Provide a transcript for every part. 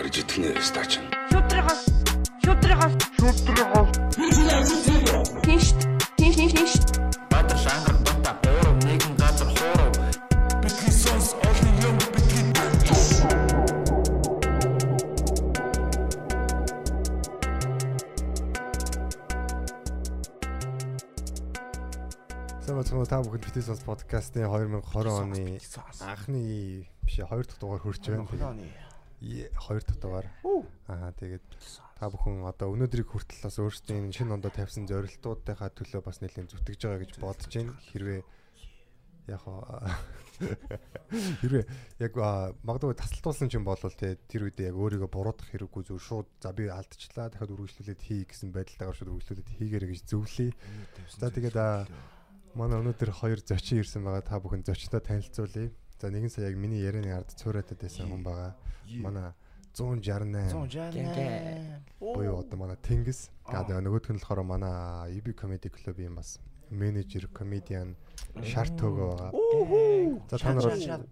барьж итгэнэ стач. Шудрагаас шудрагаас шудрагаас тийш тийш тийш тийш Баатар шангар дота бороо нэгэн газар хоороо бидний сонс олон юм бидний Сайн бацхан та бүхэнд Битээс подкастын 2020 оны анхны биш ээ 2 дахь дугаар хүрч байна. Тэгээ 2 дахь дугаар. Аа тэгээд та бүхэн одоо өнөөдрийг хүртэл бас өөрсдийн шинэ ондоо тавьсан зорилтуудынхаа төлөө бас нэлээд зүтгэж байгаа гэж бодож байна. Хэрвээ яг хэрвээ яг магадгүй тасалтуулсан ч юм бол тэр үедээ яг өөрийгөө буруудах хэрэггүй зөв шууд за би алдчихлаа дахиад үргэлжлүүлээд хий гэсэн байдалтайгаар шууд үргэлжлүүлээд хийгээрэй гэж зөвлөе. За тэгээд Манай өнөөдөр хоёр зочин ирсэн байгаа. Та бүхэн зочтой танилцуулъя. За нэгэн сая яг миний ярианы ард цуурайтад байсан хүн байгаа. Манай 168 буюу одоо манай Тэнгис. За нөгөөх нь болохоор манай EB Comedy Club-ийн бас менежер, комедиан Шарт төгөө байгаа. За та нар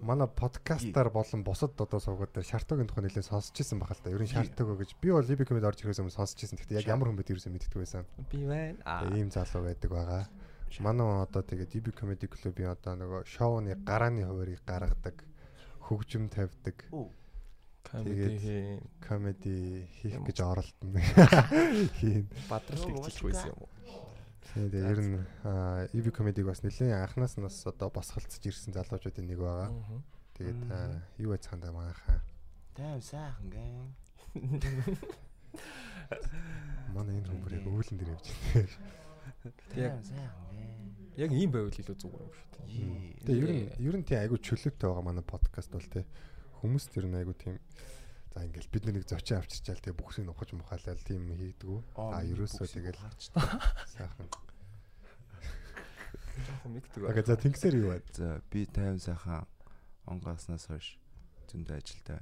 манай подкастаар болон бусад одоо сувгууд дээр Шартогийн тухай нэлээд сонсч ирсэн бахал та. Ер нь Шарт төгөө гэж би бол EB Comedy орж ирсэн юм сонсч ирсэн. Гэхдээ яг ямар хүн бэ тэрсэн мэддэг байсан. Би байна. Ийм залуу байдаг байгаа. Манай одоо тэгээд DB Comedy Club-ийн одоо нөгөө шоуны гарааны хуваарийг гаргадаг, хөгжим тавьдаг, Комеди хийн. комеди хийх гэж оролдсон. Хийн. Бадрал тэгчих байсан юм уу? Тэгээд ер нь аа, EB Comedy-г бас нэлээд анханаас нь бас одоо босголцож ирсэн залуучуудын нэг байгаа. Тэгээд юу байцгаанда манайхаа. Тайм сайхан гэн. Манай энэ яг өвлөн дээр явж байна. Яг яг ийм байвал илүү зүгээр юм шүү дээ. Тэгээ ер нь ер нь тийм айгүй чөлөөтэй байгаа манай подкаст бол тий. Хүмүүс тэр нь айгүй тийм за ингээл бид нэг зочин авчирчаал тэгээ бүхсийг ухаж мухаалал тийм хийдгүү. А ерөөсөө тэгэл сайхан. Жохон мэддэг Ага за тэнгисээр юу байна? За би тайм сайхан онгооснаас хойш зөндөө ажилтай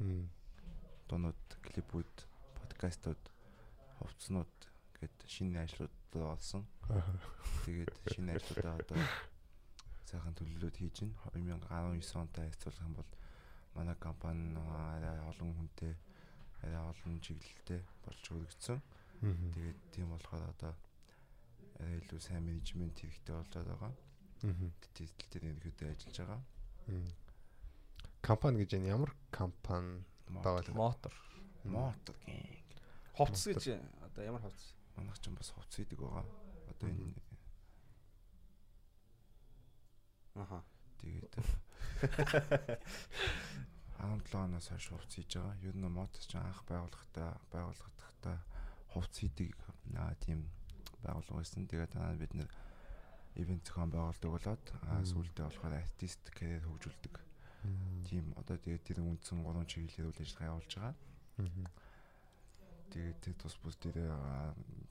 байна. Дунууд, клипүүд, подкастууд, хувцснууд гэд шинэ ажлууд болсон. Тэгээд шинэ ажлуудаа одоо сайхан төлөвлөлт хийж байна. 2019 онтой харьцуулах юм бол манай компани арай олон хүнтэй арай олон чиглэлтэй болж өргөцсөн. Мгм. Тэгээд тийм болохоор одоо арай илүү сайн менежмент хэрэгтэй болоод байгаа. Тэтгэл дээр нөхөдөө ажиллаж байгаа. Компани гэж энэ ямар компани вэ? Мотор. Мотор гэнг. Ховц гэж одоо ямар ховц? Манайх ч бас хувц идэг байгаа. Одоо энэ Аха. тэгээд 17 оноос хойш хувц хийж байгаа. Ер нь мотор ч анх байгуулахдаа байгуулахдаа хувц хийдэг аа тийм байгууллага байсан. Тэгээд танаа бид нэр ивент зохион байгуулдаг болоод сүүлдээ болохоор артист карьер хөгжүүлдэг. Тийм одоо тэгээд тэр үндсэн гурван чиглэлээр үйл ажиллагаа явуулж байгаа. Тэгээд тус бүс дээр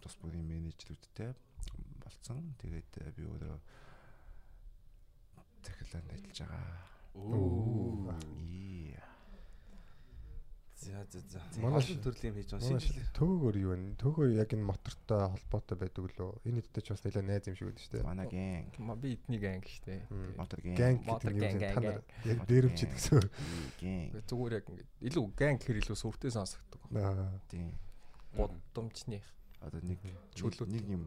тус бүрийн менежерүүдтэй болцсон. Тэгээд э, би өөрөө техланд ажиллаж байгаа. Оо. За за за. Манай төрлийн юм хийж байгаа шил- Төөгөр юу вэ? Төөгөр яг энэ мотортой холбоотой байдаг лөө. Энэ хэдтэй ч бас нэлээд найз юм шиг байдаг шүү дээ. Манай гэнг. Би эдний гэнг. Мм. Мотор гэнг. Гэнг Мотор гэдэг нь? Та нар яг гэнг. гэсэн. Гэнг. Зүгээр яг ингэ илүү гэнг хэр илүү сүртэй сонсогддог. Аа. Тийм. Будамчны. Одоо нэг Чөлөөт. нэг юм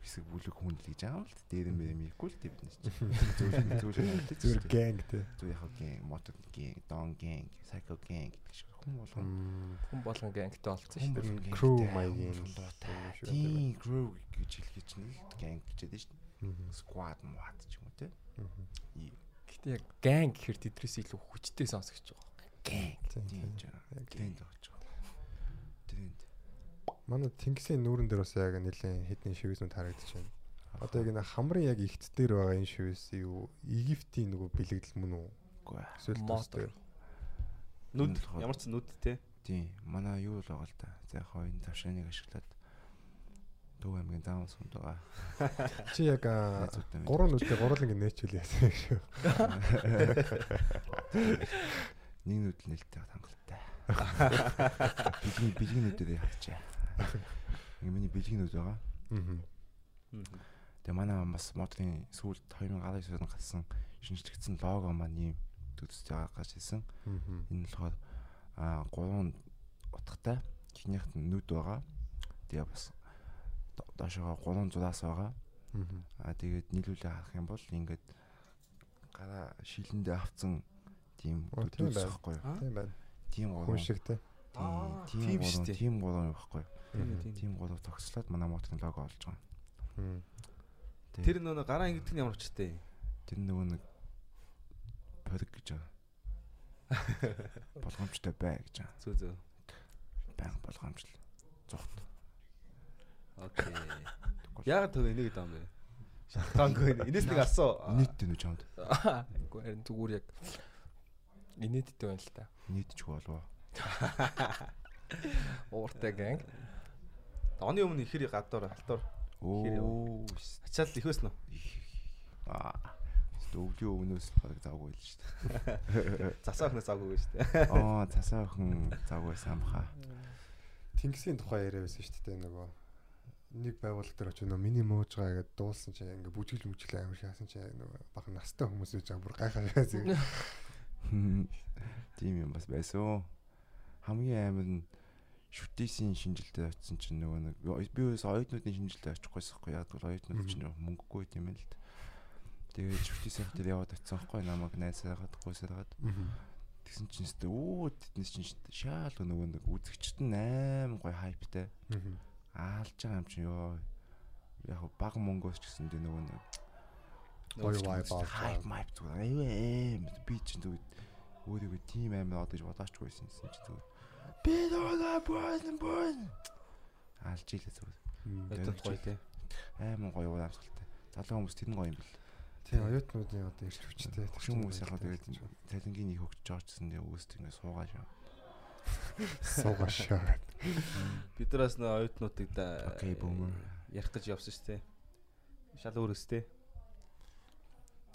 хэсэг бүлэг хүн л гэж байгаа л дээ. дээр мэр юм ихгүй л дээ бид нар. Зүгээр зүгээр Зүгээр гэнг те. Зүгээр яг гэнг, мотор гэнг, дон гэнг, сайко гэнг гэдэг шиг хүн болгоо. Мм. Хүн болгон гэнгтэй болсон шүү дээ. болгон Crew маягийн шиг Тийм, crew гэж хэлгэж чинь гэнг гэж яддаг шүү дээ. Squad мод ч юм уу те. Мгм. Гэтэ яг гэнг гэхэр тэдрээс илүү хүчтэй сонсогч байгаа. Гэнг. Тийм, Тийм тийм. ч Тренд. Манай Тэнгисийн нүүрэн дээр бас яг нэлээд хэдэн шивэснүүд харагдаж байна. Одоо яг энэ хамрын яг игт дээр байгаа энэ шивэс юу? Египтийн нөгөө бэлэгдэл мөн үү? Үгүй ээ. Эсвэл тустай. Нүд ямар ч нүд те. Тийм, манай юу л байгаа л та. За яг хоо энэ тавшааныг ашиглаад Төв аймгийн заавал сумд байгаа. Чи яг гурван нүдтэй гурлангийн нээчүүл яасан шүү. Нэг нүд л нэлтэй хангалттай. Бидний бэлгийн нүдээр хачаа. Ингээ миний бэлгийн нүд байгаа. Аа. Тэгээ манай бас модрын сүүлд 2019 онд гарсан шинжлэгдсэн лого маань ийм төстэй гаргаж ирсэн. Энэ болохоор аа гурван утгатай эхнийхт нь нүд байгаа. Тэгээ бас до- доошоо гурван зураас байгаа. Аа тэгээд нийлүүлээ харах юм бол ингээд гараа шилэндээ авцсан тийм Оо, тийм байна. Тийм гурван. шиг те. Тийм гурван, шүү дээ. тийм гурван байхгүй? Тийм гурав тогслоод манай мотын лого олж байгаа. Тэр нөгөө гараа ингэдэг нь ямар очтой. тэр нөгөө нэг пориг гэж байгаа. Болгоомжтой бай гэж байгаа. Зөө зөө. Баян болгоомжл. Зүгт. Окей. Яг төв энийг даам бэ. Шалтгаангүй энэ. Энэс нэг асуу. Нийт дээ нүж хамд. Үгүй харин зүгээр яг инээдтэй байна л та. Нийтч болов. Ууртай гэнг. Оны өмнө ихэр гадуур халтуур. Оо. Ачаал ихөөс нөө. Аа. Өвлийн өвнөөс баг завгүй л шүү дээ. Засаа өхнөөс аваагүй шүү дээ. Аа, цасаа охин завгүй самха. Тэнгисийн тухай яриа байсан шүү дээ нөгөө нэг байгууллага дээр очиж нөгөө миний мууж байгаа гэдээ дуулсан чинь ингээ бүжгэл мүжгэл амар шаасан чинь нөгөө бага настай хүмүүс үж байгаа бүр гайхаа шаасан. Тийм юм бас байсан. Хамгийн амар нь шүтээсийн шинжилтэд очсон чинь нөгөө нэг би бас оюутнуудын шинжилтэд очихгүйсэхгүй яг бол оюутнууд чинь мөнгөгүй юм л л. Тэгээд шүтээсийн дээр яваад очсон байхгүй намайг найсаагаад гуйсаагаад тэгсэн чинь өстө өө тэднес чинь шаал нөгөө нэг үзэгчд нь аим гой хайптай аалж байгаа юм чинь ёо. Яг баг мөнгөөс ч гэсэн дээ нөгөө нэг Гоё vibe хайп байгаа. майп зүгээр аюу эм би чинь зүгээр өөрийгөө тийм амар одоо гэж бодоач гойсон юм чинь зүгээр би доо бон бон аалж илээ зүгээр Өдөд гоё те. айман гоё уламжлалтай залуу хүмүүс тэр нь гоё юм бэл Тийм оюутнуудын одоо ирч хүчтэй. Хөшин хүмүүс яг тэгээд цалингийн их хөгжиж байгаа ч гэсэн тэгээ өөст ингэ суугаа шүү. суугаа шаад. Бидраас нөө оюутнуудыг да ярих гэж явсан шүү дээ. Шал өөрөөс те.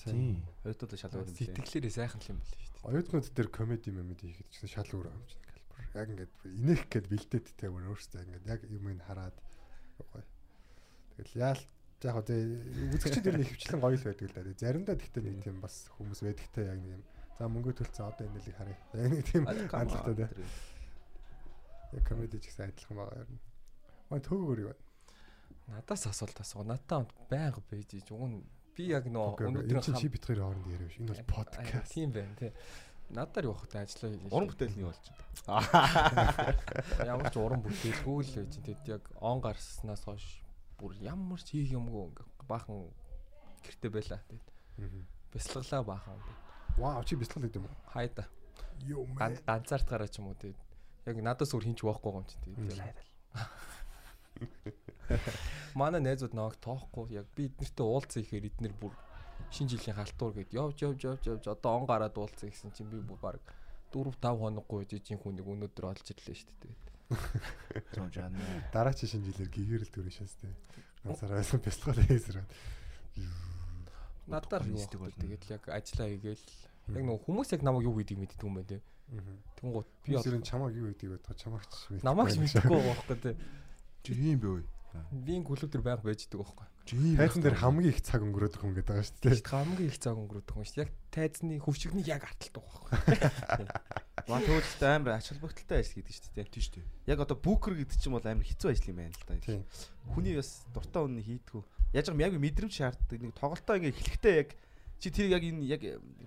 Тийм. Оюутнууд шал өөр юм лээ. Сэтгэлээрээ сайхан л юм байл шүү дээ. Оюутнууд дээр комеди мемэди хийхэд ч гэсэн шал өөр юм чинь галбар. Яг ингээд инех гээд бэлдээдтэй бүр өөрөөсөө ингээд яг юм ин хараад гоё. Тэгэл яал яг хөө үзэгчд ер нь хөвчлэн гоё л байдаг л да. Заримдаа тэгтээ нэг тийм бас хүмүүс байдагтай яг нэг юм. За мөнгө төлцөн одоо энэ нэлийг харъя. Яг нэг тийм хандлагатай да. Яг комеди ч гэсэн адилхан байгаа нь. Маа төгөөр юу? Надаас асуулт асуу. Надтай хамт байнга байж иж уг нь би яг нөө Өнөөдөр чи хоёр хооронд яриа биш. Энэ бол подкаст. Тийм байна тий. Надаар явах та ажиллаа хийж. Уран бүтээлний болж байна. Ямар ч уран бүтээлгүй л байж. Тэгэд яг он гарснаас хойш бүр ямар ч хийх юмгүй ингээ баахан гэрте байла. Тэгэд бясалгалаа баахан. Вау чи бяцлал гэдэг юм уу? Хайда. Йоо Ган мэ. ганцаард гараа ч юм уу тэгэд яг надаас өөр хинч байхгүй юм чи тэгэд. Манай найзууд нааг тоохгүй яг би эднэртэй уулзсан ихээр эднэр бүр шинэ жилийн халтуур гэд явж явж явж явж одоо он гараад уулзсан гэсэн чинь би бүр баг 4 5 хоноггүй жижиг хүнийг өнөөдөр олж ирлээ шүү дээ. Зүүн жаана. Дараа чи шинэ жилээр гэгэрэл төрөн шээс тээ. Ганцаараа байсан бяцлал хийсрээд. Надаар вэ? болно. Тэгээд яг ажиллаа хийгээл яг нөгөө хүмүүс яг намайг юу гэдгийг мэддэг юм байна те. Тэнгууд би нь чамааг юу гэдэг вэ? Чамаагч мэдгүй. намайг ч мэдхгүй байгаа байхгүй те. Ой. Би энэ клуб дээр байнга байж идэг байхгүй. Тайзан дээр хамгийн их цаг өнгөрөөд хүн гэдэг байгаа шүү дээ. Хамгийн их цаг өнгөрөөд байгаа юм шүү. Яг тайзны хөвчгний яг арталт байгаа байхгүй. Маа төвлөлтөй амар ач холбогдолтой ажил гэдэг шүү дээ. Тийм шүү дээ. Яг одоо бүүкер гэдэг чинь бол амар хэцүү ажил юм байна л да. Тийм. Хүний бас дуртай үнэ хийдгүү. Яаж юм яг мэдрэмж шаарддаг. Нэг тоглолтоо ингээ эхлэхдээ яг чи тэрийг яг энэ яг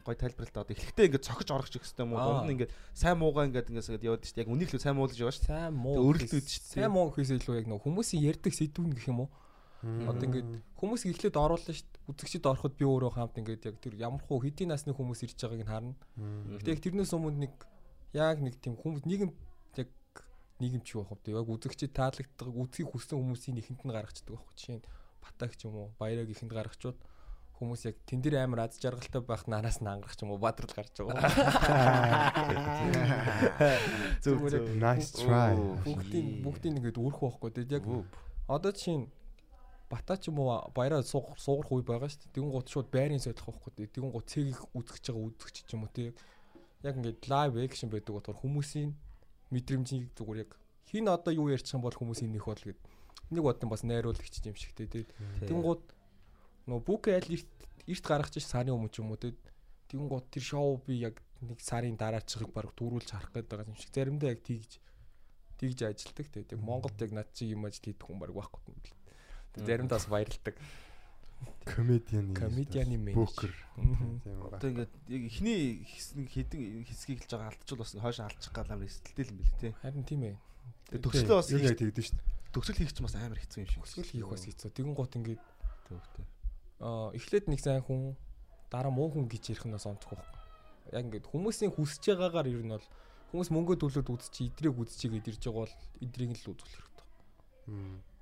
гой тайлбарлалтаа одоо эхлэхдээ ингээ цохиж орох ч гэсэн юм уу. Дунд нь ингээ сайн муугаа ингээ ингээс яваад шүү дээ. Яг үнийг л сайн муулж яваа шүү дээ. Сайн муу. Өөрлөлтүүд шүү дээ. Сайн муу гэхээс илүү яг нөгөө хүмүүсийн ярьдаг сэдвүүн гэх юм уу? Одоо ингээд хүмүүс эхлээд оруулаа шүү дээ. Үзэгчд ороход би өөрөө хамт ингээд яг тэр ямар хуу хэдийн насны хүмүүс ирж байгааг нь харна. Гэтэ яг тэрнээс өмнө нэг яг нэг тийм хүмүүс нийгэм яг нийгэмч юу байх вэ? Яг үзэгчд таалагддаг үзхийг хүссэн хүмүүсийн ихэнд нь гаргацдаг байхгүй. Жишээ нь батаг ч юм уу, баяраг ихэнд гаргачвал хүмүүс яг тэн дээр амар аз жаргалтай байх нараас нь ангарах ч юм уу бадрал гарч байгаа. Зөв зөв. Nice try. Бүгдийн бүгдийн ингээд өрөх байхгүй. Тэгээд яг одоо чинь бата ч юм уу баяраа суугах суугах үе байгаа шүү дээ. Тэгүн гут шууд байрын сойдох байхгүй. Тэгүн гут цэг их үзэж байгаа үзэгч ч юм уу тий. Яг ингээд лайв экшн байдаг болохоор хүмүүсийн мэдрэмжийг зүгээр яг хин одоо юу ярьчих юм бол хүмүүсийн нөх бодол гэд. Нэг бодсон бас найруулагч юм шиг тий. Тэгүн гут нөө бүк айл эрт эрт гаргаж ш сарын өмнө ч юм уу. Тэгүн гот тэр шоу би яг нэг сарын дараа чихийг баг дүүрүүлж харах гээд байгаа юм шиг. Заримдаа яг тэгж тэгж ажилдаг. Тэг Монголд яг над чи юм ажил хийдэг хүн баг байхгүй юм бэл. Тэг заримдаа бас баярлдаг. Комедиан. Мгм. Тийм байна. Одоо ингээд яг ихний хэсэг хідэн хэсгийг хэлж байгаа алдчихвал бас хойш алдчих гал амар эсэлтэй юм билээ тий. Харин тийм ээ. Төгслөө бас яг тэгдэж шүү дээ. төгсөл хийх ч бас амар хэцүү юм шиг. Өсгөл хийх бас хэцүү. Тэгүн гот ингээд Төвхтэй. Аа эхлээд нэг сайн хүн дараа муу хүн гэж ярих нь бас онцгүй байхгүй. Яг ингээд хүмүүсийн хүсэж байгаагаар ер нь бол хүмүүс мөнгө төлөөд үзчих, идрийг үзчихье гэдээ ирж байгаа бол идрийг л үзүүлэх хэрэгтэй.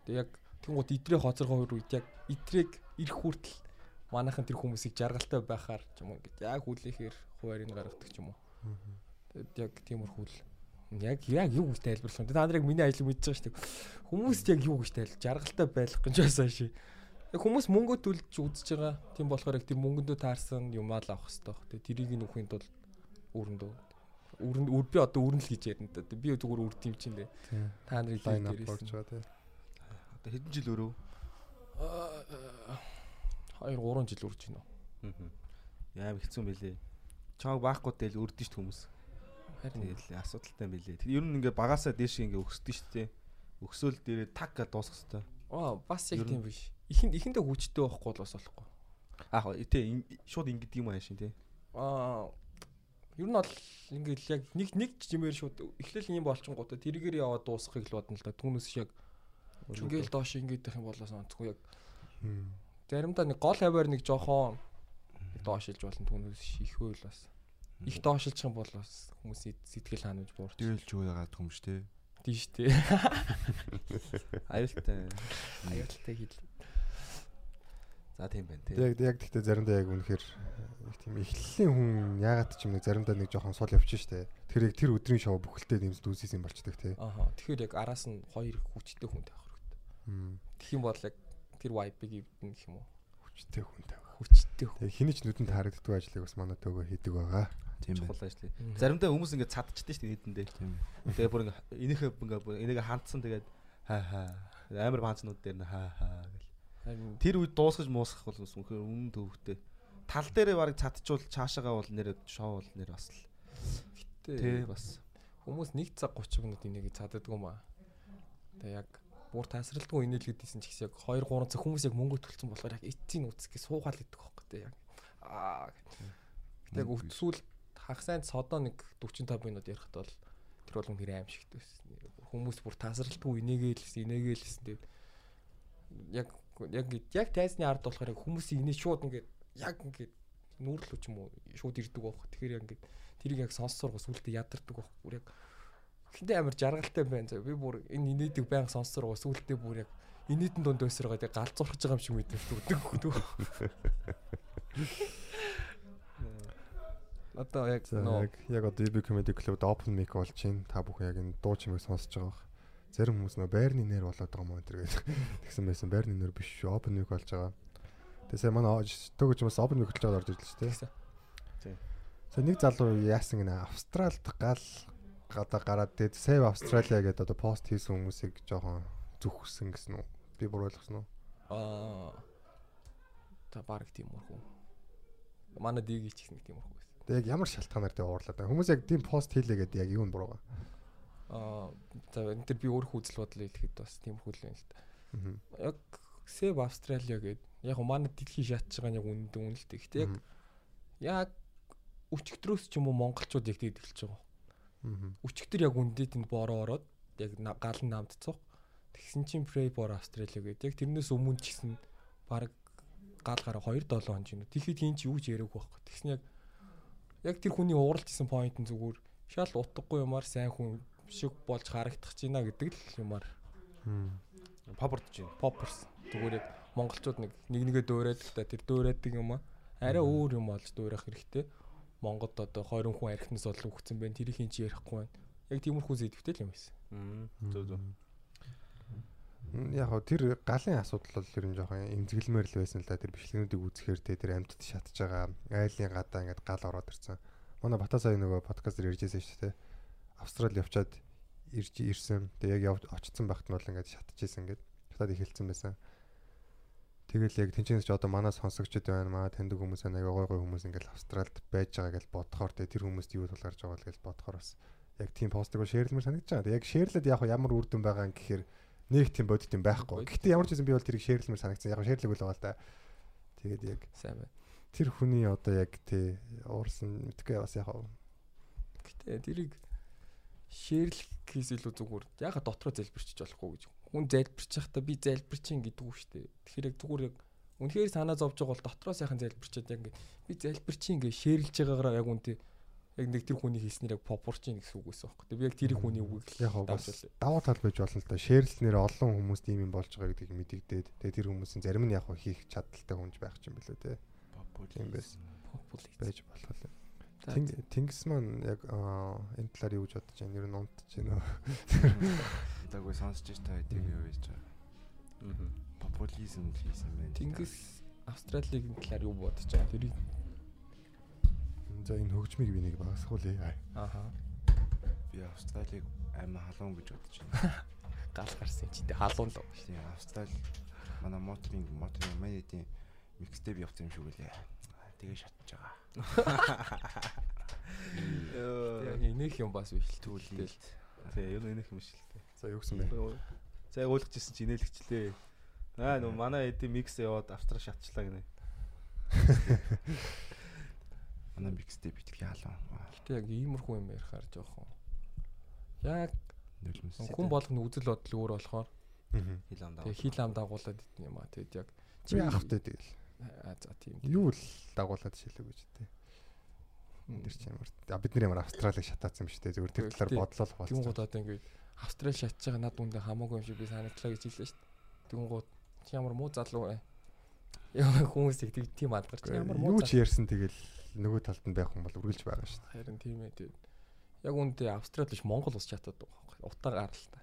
Тэг яг тэнгууд идрээ хоцоргоо үед яг идрийг ирэх хүртэл манайхан тэр хүмүүсийг жаргалтай байхаар ч юм уу ингээд яг хүлээхээр хуваарийг гаргадаг ч юм уу. Тэгэд яг тиймэрхүү л яг яг юу гэж тайлбарлах юм. Та нар яг миний ажлыг мэдж байгаа шүү дээ. Хүмүүст яг юу гэж тайл жаргалтай байх гэж байсан ши. Хүмүүс мөнгө төлж үзэж байгаа. Тийм болохоор яг тэр мөнгөндөө таарсан юмаа л авах хэрэгтэй баг. Тэгээ тэрийг нөхөнд бол өрөндөө өрөнд үр би одоо өрнөл гэж ярина да. Би зүгээр үрд юм чинь лээ. Тийм. Та нарыг up дээрээс болж байгаа тий. Одоо хэдэн жил өрөө? 2 3 жил үрж байна. Яам хэцүү юм бэлээ. Чааг баахгүй тэл өрдөн шүү хүмүүс. Харин Тэгэл асуудалтай юм. Тэр ер нь ингээ багасаа дээш ингээ өсдөг шүү дээ. Өксөөл дээрээ таг гэж дуусах хэрэгтэй. аа бас яг нь- тийм биш. Ихэнд ихэндээ хүчтэй байхгүй бол бас болохгүй. Аа тий шууд ингэдэг юм аашин тий. Аа ер нь бол ингээл яг нэг нэг жимээр шууд эхлээл юм болчингуудаа тэрийгээр яваад дуусгахыг л бодно л да. Түүнээс яг ингээл доош ингээд их юм болоос онцгүй яг заримдаа нэг гол хаваар нэг жоохон доошилж болно түүнээс их үйл бас их доошилчих юм бол бас хүмүүсийн сэтгэл ханамж буурч Дээлж байгаа юм шүү дээ. тийш тээ. Аюултай. Аюултай хэл. За тийм байна тий. Яг яг гэхдээ заримдаа яг үнэхээр их тийм эхлэлийн хүн яагаад ч юм нэг заримдаа нэг жоохон сул явчих штэ. Тэр яг тэр өдрийн шоу бүхэлдээ дэмс дүүсээс юм болчдөг тий. Аха. Тэгэхээр яг араас нь хоёр хүчтэй хүн тавих хэрэгтэй. Тэгэх юм бол яг тэр vibe-ыг ивдэн гэх юм уу? Хүчтэй хүн тавь. Хүчтэй хүн. Тэгээ хинич нүдэнд харагддаг ажлыг бас манай төөгөө хийдэг байгаа. Тийм байна. чухал ажил. Заримдаа хүмүүс ингээ цадчихдээ дээ хэдэндээ. Тийм. Тэгээ бүр ингээ энийхээ ингээ бүр энийг хандсан тэгээд хаа хаа амар панцнууд дээр нь хаа хаа гэл. Тэр үед дуусгаж муусгах бол бас үнэхээр үнэн төвхтэй. Тал дээрээ барыг цадчуул цаашаагаа бол нэр шоу бол нэр бас л тий Тэ бас хүмүүс 1 цаг 30 минут энийг цааддаг юм аа. Тэгээ яг бүр тасралтгүй инээлгээд дисэн ч гэсэн яг 2 3 цаг хүмүүс яг мөнгө төлсөн болохоор яг эцсийн үцгээ суугаал гэдэг байхгүй тэ яг. Аа. Гэтэ яг өвтсүүл хагасанд содоо нэг 45 минут ярихад бол тэр бол үнээр аим шигтэй байсан. Хүмүүс бүр тасралтгүй инээгээл инээгээл гэсэн тэгээд яг яг ингэ- яг тайзны ард болохоор яг хүмүүсийн инээ шууд ингээд яг ингээд нүүрлүү ч юм уу шууд ирдэг байх. Тэгэхээр яг ингээд тэрийг яг сонссорго сүултээ ядардаг байх. Бүр яг хинтээ амар жаргалтай байна. Би бүр энэ инээдэг байнга сонссорго сүултээ бүр яг инээдэн дунд өсрөгөө яг галзуурхаж байгаа юм шиг хөдөө. Одоо яг яг одоо UB Comedy Club-д open mic болж байна. Та бүхэн яг энэ дуу чимээг сонсож байгаа. Зарим хүмүүс нөө байрны нэр болоод байгаа юм энэ гэж тэгсэн байсан. Байрны нэр биш шүү. Open mic болж байгаа. Тэгээ сая манай төгөж юмс open mic байгаа орж ирлээ шүү дээ. Тийм. Сая нэг залуу яасан гинэ Австралид гал гадаа гараад тэгээд Save Australia гэдэг одоо пост хийсэн хүмүүсийг жоохон зүхсэн гэсэн үү? Би буруу ойлгосон уу? аа та баг тийм мөрхүү. Манай дэгийг ч гэсэн тийм мөрхүү байсан. Тэгээд яг ямар шалтгаанаар тэг уурлаад байна. Хүмүүс яг тийм пост хийлээ гэдэг яг юу нь буруу байгаа. Аа за энэ төр би өөрөө үзэл бодол хэлэхэд бас тийм хөл байна л та. Аа. Яг Save Australia гэдэг яг манай дэлхийн шатж байгаа нь яг үнэндээ үнэлтэй. Гэтэ яг яг өчигдрөөс ч юм уу монголчууд яг тэгж эхэлж байгаа. Аа. Өчигдөр яг үндэд энд бороо ороод яг гал нь намд цуг. Тэгсэн чинь Pray for Australia гэдэг. Яг тэрнээс өмнө ч гэсэн баг гал гараа 2 7 хоног юм. Тэгэхэд хин ч юу ч яриаг байхгүй. Тэгсэн яг яг тэр хүний ууралж исэн point нь зүгээр шал утгагүй юмар сайн хүн шиг болж харагдах ийна гэдэг л юмар байна. poppers зүгээр яг монголчууд нэг нэг нэгэ дөөрээд л та тэр дөөрээдэг юм аа арай өөр юм олж дөөрөх хэрэгтэй. Монгод одоо 20 хүн архинаас бол үхсэн байна. Тэрийг хин ч ярихгүй байна. Яг тиймэрхүү зэдвтэй л юм байсан. Зөв зөв. Яг хоо тэр галын асуудал бол ер нь жоохон эмзэглэмээр л байсан л да тэр бичлэгнүүдийг үзэхээр те тэр амьтад шатж байгаа айлын гадаа ингээд гал ороод ирсэн. Манай Бата сая нөгөө подкаст дээр ярьжсэн шүү дээ. Австрали явчаад ирж ирсэн. Тэгээ яг очсон багт нь бол ингээд шатж исэн ингээд шатад ихэлсэн байсан. Тэгэл яг тэнцэнс ч одоо манай сонсогчд байна маа таньдаг хүмүүс аяга гой гой хүмүүс ингээл Австралид байж байгаа гэж бодохоор тэ тэр хүмүүст юу тулгарч байгаа л гэж бодохоор бас яг тийм постыг шеэрлэмэр санагдаж байгаа. Яг шеэрлээд яг ямар үр дүн байгаа юм гэхээр нэг тийм бодит юм байхгүй. Гэхдээ ямар ч юм би бол тэрийг шеэрлэмэр санагдсан. Яг шеэрлэг үл байгаа л да. Тэгээд яг сайн байна. тэр хүний одоо яг тий уурсан мэдгүй бас яг Гэтэ тэрийг шеэрлэх хийс илүү зүгээр. Яга дотроо залбирчиж болохгүй гэж. Хүн залбирчих та би залбирчин гэдэг үү штэ. Тэгэхээр яг зүгээр яг үнэхээр санаа зовж байгаа бол дотроо сайхан залбирчаад яг ингээд би залбирчин ингээд шеэрлж байгаагаараа яг үнтэй яг нэг тэр хүний хэлснээр яг попорчин гэсэн үг байсан байхгүй. Би яг тэр хүний үгийг яг бас даваа тал байж болно л да. Шеэрлснээр олон хүмүүс тийм юм болж байгаа гэдгийг мэдэгдээд тэгээ тэр хүмүүсийн зарим нь яг хийх чадaltaй хүнж байх ч юм бэлээ те. Тийм байсан. байж болох л. Тэнгис маань яг энэ талаар юу гэж бодож байна? Ер нь унтж байна уу? Даггүй сонсож та хэдийг юу гэж байгаа. Аа. Популизм хийсэн байна. Тэнгис Австралийн талаар юу бодож байгаа? Тэрийг За энэ хөгжмийг би нэг багасгуулъя. Ааха. Би Австралиг аймаа халуун гэж бодож байна. Гал гарсан чи тэ халуун л шүү. Тийм Австрали манай моторын моторын манайдын микстеп явсан юм шиг үлээ. Тэгээ шатж байгаа. Яг энийх юм бас биш л түүлдэл. Тий, ер нь энийх юм шиг л дээ. За юу гэсэн бэ? За яг ойлгочихсон чи инээлгчлээ. Аа нөө манай эдийн микс яваад австрал шатчлаа гинэ. Манай микстэй битгий хаалаа. Гэтэ яг иймэрхүү юм ярихаар жоохон яг. Хүн болгоны үзэл бодол өөр болохоор хил ам дагуулдаг. Тэгээ хил ам дагуулад идэх юм аа. Тэгэд яг чи яахтай тэгэл. За тийм. Юу л дагуулад шилэг гэж тээ. Тэр чинь ямар. А бид нар ямар Австралиг шатаацсан шүү дээ. Зүгээр тэр талаар бодлоо хаваа. Тэгүн гууд одоо ингээд Австрали шатж байгаа над үндэ хамаагүй юм шиг би санагдлаа гэж хэллээ шүү дээ. Тэгүн гууд чи ямар муу залуу вэ? Яа хүмүүсийг тэг тийм алдарч ямар муу. Юу ч ярьсан тэгэл нөгөө талд нь байх юм бол үргэлж байгаа шүү дээ. Харин тийм ээ тэгээд яг үүндээ Австрали биш Монгол ус чатаад байгаа байхгүй. Утаа гарал та.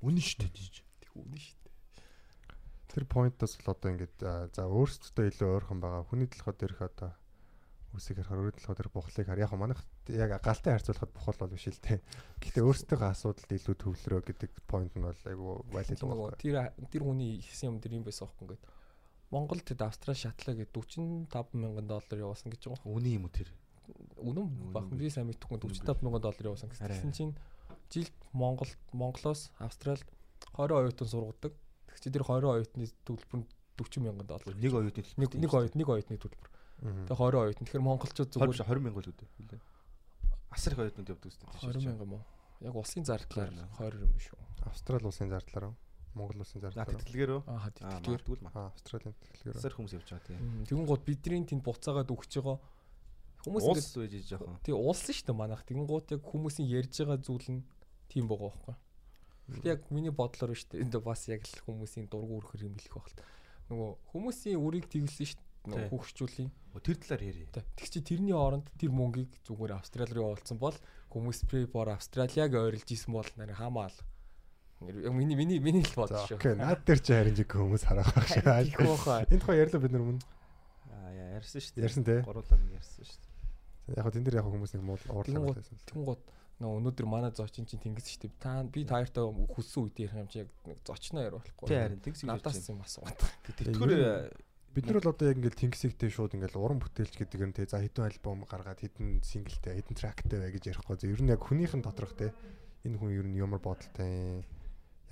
Үнэн шүү дээ тийж. Тэг үнэн шүү дээ. Тэр поинтоос л одоо ингээд за өөрсдөө илүү ойрхон байгаа. Хүний толгой дээрх одоо үсийг харахаар өөрөө толгой дээрх бухлыг хар. Яг манайх яг галтай харьцуулахад бухал бол биш л те. Гэхдээ өөрсдийнхөө асуудалд илүү төвлөрөө гэдэг поинт нь бол айгу valid байгаа. Тэр тэр хүний хийсэн юм тэр юм байсан байхгүй ингээд Монголд тэд Австрали шатлаа гэдэг 45 мянган доллар явуулсан гэж байгаа. Үнэн юм уу тэр? Үнэн баг би сайн мэдэхгүй 45 мянган доллар явуулсан гэсэн чинь жилд Монголд Монголоос Австралид 20 оюутан сургадаг. Тэг чи тэр 20 оюутны төлбөр нь 40 мянган доллар. Нэг оюутны нэг нэг оюут нэг оюутны төлбөр. Тэг 20 оюутан. Тэгэхээр монголчууд зүгээр 20 мянган л үүдээ. Асар их оюутнууд явдаг үстэй. 20 мянган мó. Яг улсын зардлаар 20 юм шүү. Австрали улсын зардлаар уу? Монгол улсын зардлаар. Тэтгэлгээр үү? Аа тэтгэлгээр. Тэгвэл маа. Аа Австралийн тэтгэлгээр. Сар хүмүүс явж байгаа тийм. Тэгүн гууд бидний тэнд буцаагаад өгч байгаа хүмүүс улс байж жоохон. Тий улс шүү дээ манайх. Тэгүн гууд яг хүмүүсийн ярьж байгаа зүйл нь тийм байгаа байхгүй. Гэтэ яг миний бодлоор шүү дээ. Энд бас яг л хүмүүсийн дургу өрхөр юм хэлэх байх л. Нөгөө хүмүүсийн үрийг тэглсэн шүү дээ. Нөгөө хүүхчүүлийн. Тэр талаар ярив. Тэг чи тэрний оронд тэр мөнгийг зүгээр Австрали руу явуулсан бол хүмүүс бор Австралиаг ойрлж исэн бол нарийн хамаа алга Яг миний миний миний л бодсон шүү. Окей, наад дээр чи харин жиг хүмүүс харах байх баха. Энэ тухай ярьлаа бид нар мөн. Аа яа ярьсан шүү дээ. Ярьсан тий. Гуруулаа нэг ярьсан шүү дээ. Яг тэн дээр яг хүмүүс нэг муу уурлаа байсан. Тэнгууд нөө өнөөдөр манай зочин чинь тэнгис шүү дээ. Та би таартай хүссэн үед ярих юм чи яг нэг зочноо ярих болохгүй. Тий харин тэнгис надаас юм асуугаад. Тэгэхээр бид нар бол одоо яг ингээл тэнгисэгтэй шууд ингээл уран бүтээлч гэдэг юм те за хэдэн альбом гаргаад хэдэн синглтэй хэдэн трактэй бай гэж ярихгүй. Ер нь яг хүнийх нь доторх те энэ хүн ер нь ямар бодолтой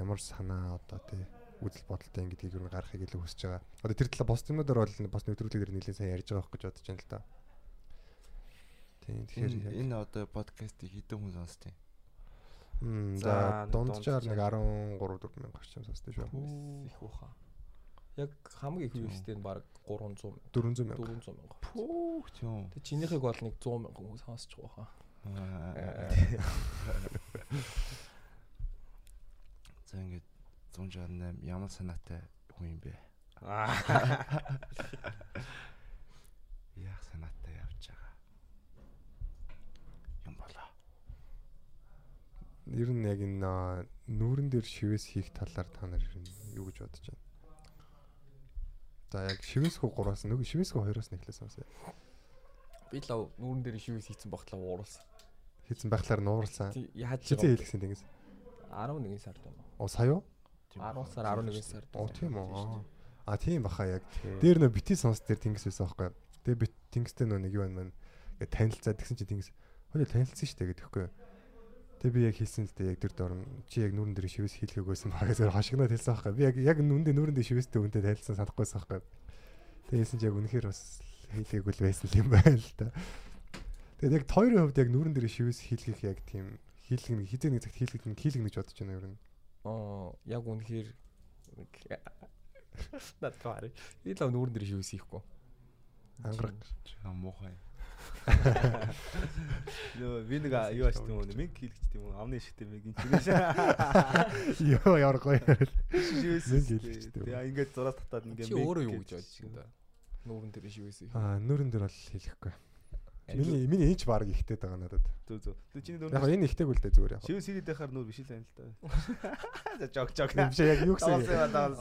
ямар санаа одоо тий үзэл бодолтой гэдгийг юу гаргахыг илүү хүсэж байгаа. Одоо тэр талаа бос юмнуудаар бол бас нэвтрүүлгээр нэлээд сайн ярьж байгаа гэж бодож байна л да. Тийм. Тэгэхээр энэ одоо подкастыг хэдэн хүн сонсдог юм? Мм за дунджаар нэг 13 4000 орчим сонсдог шүү. Их баха. Яг хамгийн их үстэй нь баг 300 400 мянга 400 мянга. Пүүх тийм. Тэг чинийхийг бол нэг 100 мянган хүн сонсож байгаа хаа. Э, за ингээд 168 ямар санаатай хүн юм бэ? Ер нь яг энэ нүүрэн дээр шивээс хийх талаар та нар юу гэж бодож байна? За яг шивээсгүй 3-аас нөгөө шивээсгүй 2-оос нэхлээс сонсъё. Би л нүүрэн дээр шивээс хийсэн багтлаа ууруулсан. Хийсэн байхлаар нуурсан. Яаж хийсэн хэлсэн тэнгис. 11 сард юм. Оо сая юу? 10 сар 11 сар. Оо тийм үү. А тийм баха яг. Дээр нөө бити сонс дээр тэнгис байсан байхгүй. Тэгээ бит тэнгистэй нөө нэг юу байна маань. Ингээ танилцаад тэгсэн чи тэнгис. Хөөе танилцсан шүү дээ гэдэхгүй. Тэгээ би яг хэлсэн л дээ яг тэр дорн чи яг нүрэн дээр шивээс хийлгээгөөсөн багаа зэрэг хашигнаад хэлсэн байхгүй. Би яг яг нүндээ нүрэн дээр шивээстэй үнтэй танилцсан санахгүйсэн байхгүй. Тэгээсэн чи яг үнэхээр бас хийлгээгүй л байсан юм байна л да. Тэгээд яг тойрын хувьд яг нүрэн дээр шивээс хийлгэх яг тийм хийлгэн хизээ нэг цагт хийлгэх нэг хийлгэн гэж бодож байна юу юм. Аа яг үнэхээр Над таарай. Би л нүүрэн дээр шивээс хийхгүй. Ангараг. Муухай. Нөө би нэг юу аш тийм үү? Минг хийлгэж тийм үү? Амны шигтэй мэг ин чигээс. Йоо яар гоё ярил. Минг үү? Тэгээ ингээд зураас татаад ингээд Чи өөрөө юу гэж бодож байна да? Нүүрэн дээр шивээс. Аа нүрэн дээр бол хийлгэхгүй. Миний миний энэ ч баг ихтэй байгаа надад. Зүг зүг. Тэгээ чиний Яг нөр энэ ихтэйг үл дээ зүгээр яг. Шивээс хийгээд байхаар нөр биш л байна л да. За жог жог. Биш яг юу гэсэн.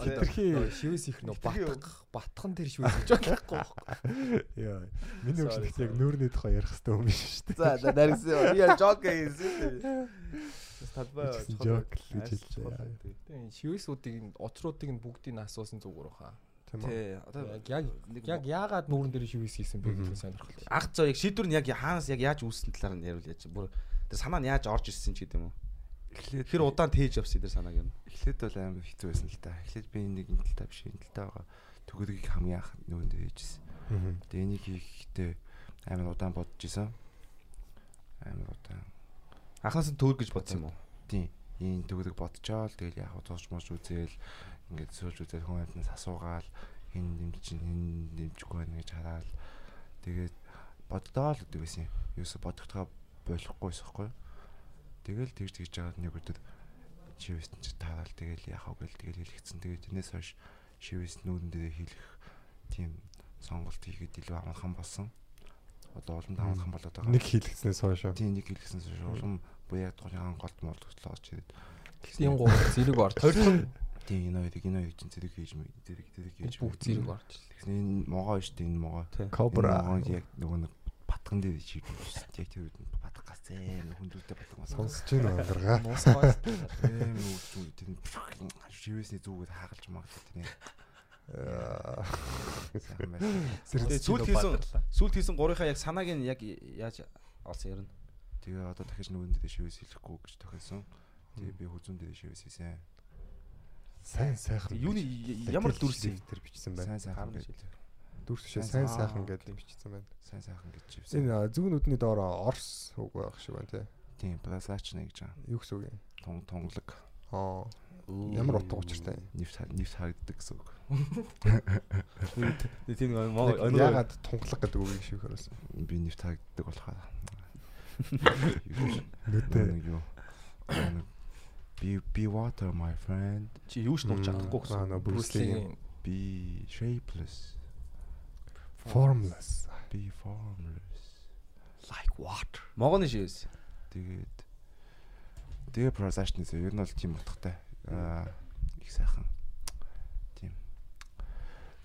Хитрхи. Шивээс хийх нөө батгах батхан дээр шивээс хийж болохгүй байхгүй. Яа. Миний үгс яг sorry. нүүрний тухай ярих хэрэгтэй юм биш шүү дээ. За за наргисан. Би яг жог. Талбай. Гэсэн joke л гэж хэлжээ. Тийм шивээсүүдийг очруудыг нь бүгдийг нь асуусан зүгээр баха. Тийм үү. Яг яг яагаад нүүрэн дээр шивээс хийсэн бэ гэдэг нь сонирхолтой. анх зөө яг шийдвэр нь яг хаанаас яг яаж үүссэн талаар нь яриул яаж бүр тэр санаа нь яаж орж ирсэн ч гэдэм үү. Эхлээд Тэр удаан тээж явсан тэр санааг юм. эхлээд бол амар хэцүү байсан л та. Эхлээд би нэг энэ талтай биш энэ талтай байгаа. Төгөлгийг хамгийн анх ээжсэн. Мгм. Тэгээ энийг хийхдээ амар удаан бодож исэн. Амар удаан. Анхаас нь төр гэж бодсон юм уу? Тийм. Ийм төгөлөг бодчоол тэгэл яг зурж мож үзээл ингээд суулж үзээл хүн амтнаас асуугаал хин дэмчин хин дэмжихгүй байна гэж хараад тэгээд боддоо л гэдэг байсан юм. Юусе бодогдохоо болохгүй байхгүй. Тэгэл тэгж тэгж жагаад нэг өдөр шивэст чи таараал тэгэл яхав гэл тэгэл хэлчихсэн. Тэгээд тэрнээс хойш шивэст нүүрэн дээр хийлэх тийм сонголт хийгээд илүү амархан болсон. Одоо улам амархан болоод байгаа. Нэг хийлгэснээс хойш. тийм нэг хэлсэн чинь улам буяа тухайн голд ч ирээд. Тийм гоо зэрэг орж. Хоёрхан Тийм энэ хоёрыг энэ хоёрыг чинь зэрэг хийж мэ зэрэг зэрэг хийж бүгд зэрэг орж. Тэгсэн энэ могоо шүү дээ энэ могоо. Кобра. Яг нөгөө нэг батган дээр хийж байсан. Яг тэр үед гас зэм хүндрэлтэй батган гас. Сонсож байна ангаргаа. Мосгой. Эм үү тэр шивээсний зүгээд хаагалж байсан. Тэгээ сүүлд хийсэн сүүлд хийсэн гурийнхаа яг санааг нь яг яаж олсон юм. Тэгээ одоо дахиж нөгөөнд дээр шивээс хэлэхгүй гэж тохиолсон. Тэгээ би хүзүүн дээр шивээс хийсэн. Сайн сайхан. Юуны ямар дүрс тэр бичсэн байна. Сайн сайхан гэж. Дүрс шээ Сайн сайн сайхан. гэдэг бичсэн байна. Сайн сайхан гэж шивсэн. Энэ а, зүг нүдний доороо орс үг байх шиг байна тий. Тийм, плазачна гэж байгаа. Юу гэсэн үг юм? Тун тунглаг. Аа. Ямар утга учиртай юм? Нэвт нэвт харагддаг гэсэн үг. Тийм Ягаад тунгалаг гэдэг үгийг шивэх харуулсан. Би нэвт харагддаг болохоор. Юу. Нэг Be be water my friend. чи юу ч нууж чадахгүй Аа, гэсэн. Брюслигийн Брюслигийн Be shapeless. formless. Be formless. like water. Могоны шивээс. Тэгээд тэгээ process-нээс ер нь бол тийм утгатай. Аа их сайхан. Тийм.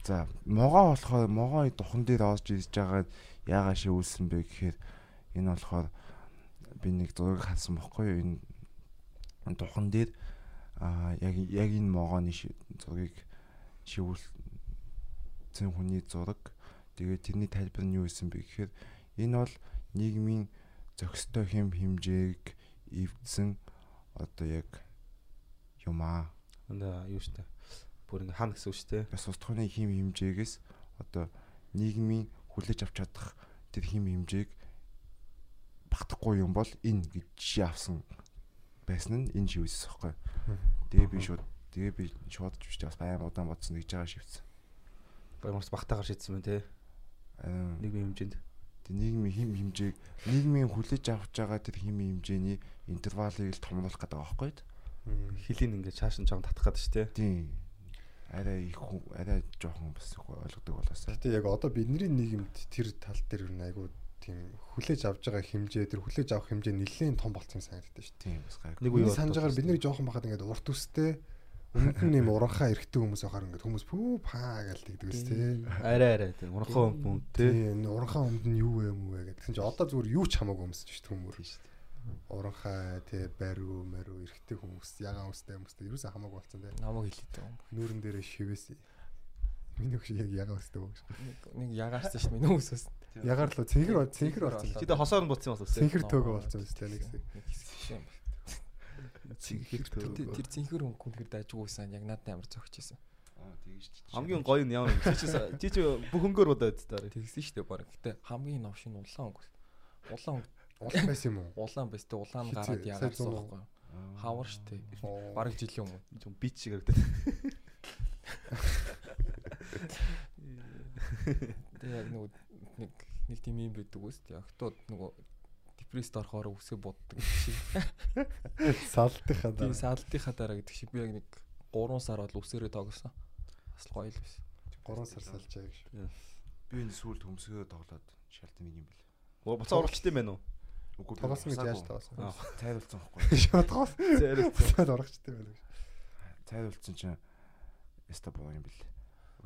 За, могоо болохоор могоо духан дээр оож ирж байгаа яагаа шивүүлсэн бэ гэхээр энэ болохоор би нэг зураг хасан бохгүй юу энэ духан дээр аа яг яг энэ могооны зургийг шивүүлсэн хүний зураг тэгээд тэрний тайлбар нь юу байсан бэ гэхээр энэ бол нийгмийн зохистой хэм хэмжээг эвдсэн одоо яг юм аа Өнөө юу штэ. Бүр ингээ хаана гэсэн үг штэ. бас ус тухайны хим хэмжээгээс одоо нийгмийн хүлээж авч чадах тэр хим хэмжээг багтахгүй юм бол энэ гэж авсан байсан нь энэ шивээс байхгүй. Тэгээ би шууд тэгээ би шууд ч бас баян удаан бодсон гэж байгаа шивсэн. Гоморс багтаагаар шийдсэн байна те. Юм хэмжээнд. тэр нийгмийн хим хэмжээг нийгмийн хүлээж авч байгаа тэр хим хэмжээний интервалыг л томруулах гэдэг байгаа байхгүй. Хилийн ингээ чааш нь жоон татах гэдэг штэ. Тийм. Арай их арай жоохон бас их ойлгодог болоосаа. Гэтэ яг одоо бидний нийгэмд тэр тал дээр ер нь айгу тийм хүлээж авж байгаа хэмжээ тэр хүлээж авах хэмжээ нэлээд том болсон юм санагддаг шүү Тийм бас гайг. Нэг дээ. үе байгаагаар бид нэр жоохон бахад ингээд урт үстэй өмнөд нь юм уранхаа эргэдэг хүмүүс байхаар ингээд хүмүүс пүү паа гээл тэгдэг үс тээ. Арай арай те. Урхан юм те. Тийм уранхаа өмд нь юу вэ юм вэ гэдэг. Тэгсэн чи одоо зүгээр юу ч хамаагүй өмсөж шүү дээ хүмүүс. уранхай тий бариу мариу эрэгтэй хүмүүс ягаан хүмүүстэй хүмүүстэй ерөөсөө хамаагүй болсон тий. намайг хэлээд байгаа юм. Нүүрэн дээрээ шивээс миний хөш яг ягаан хүмүүстэй байгаа шүү. Нэг ягаарсан шүү дээ миний хүмүүсээс. Ягаар л цэнхэр цэнхэр болсон. Дэ хосоор нь буцсан бас үстэй. Цэнхэр төөгөө болсон юм шүү дээ нэг хэсэг. Цэнхэр Тэр төөгөө. тэр цэнхэр өнгө үнэхээр дайжгүйсэн яг надад амар зөгчээсэн. Аа тэгэж чи. Хамгийн гоё нь ямар юм. Чи чи чи бүх өнгөөр удаа үсттэй. Тэгсэн шүү дээ баг. Гэтэ хамгийн новш нь улаан өнгө. Улаан өнгө Улаан байсан юм уу? улаан байс тэ улаан гараад ягарсан байхгүй. Хавар штэ. Оо. Бараг жилийн өмнө. Жон бит шиг харагдаад. Тэгээ яг нөгөө нэг нэг тийм юм байдаг үст. Ягтууд нөгөө депресд орохоор үсээ буддаг шиг. Салтынхаа Тийм дараа саалтынхаа дараа гэдэг шиг би яг нэг 3 сар бол үсээрээ тоглосон. Бас гоё л байсан. 3 сар салжаа гэж. Би энэ сүүлд хөмсгөө тоглоод шалтан нэг юм бэл. Буцаа оруулчтай юм байна уу? Үгүй Тоглосон гэж яаж тоглосон? Цайруулсан байхгүй. Шатгоос. Зээрээ. Цаад орохчтой байна. Цайруулсан чинь яста боо юм бэл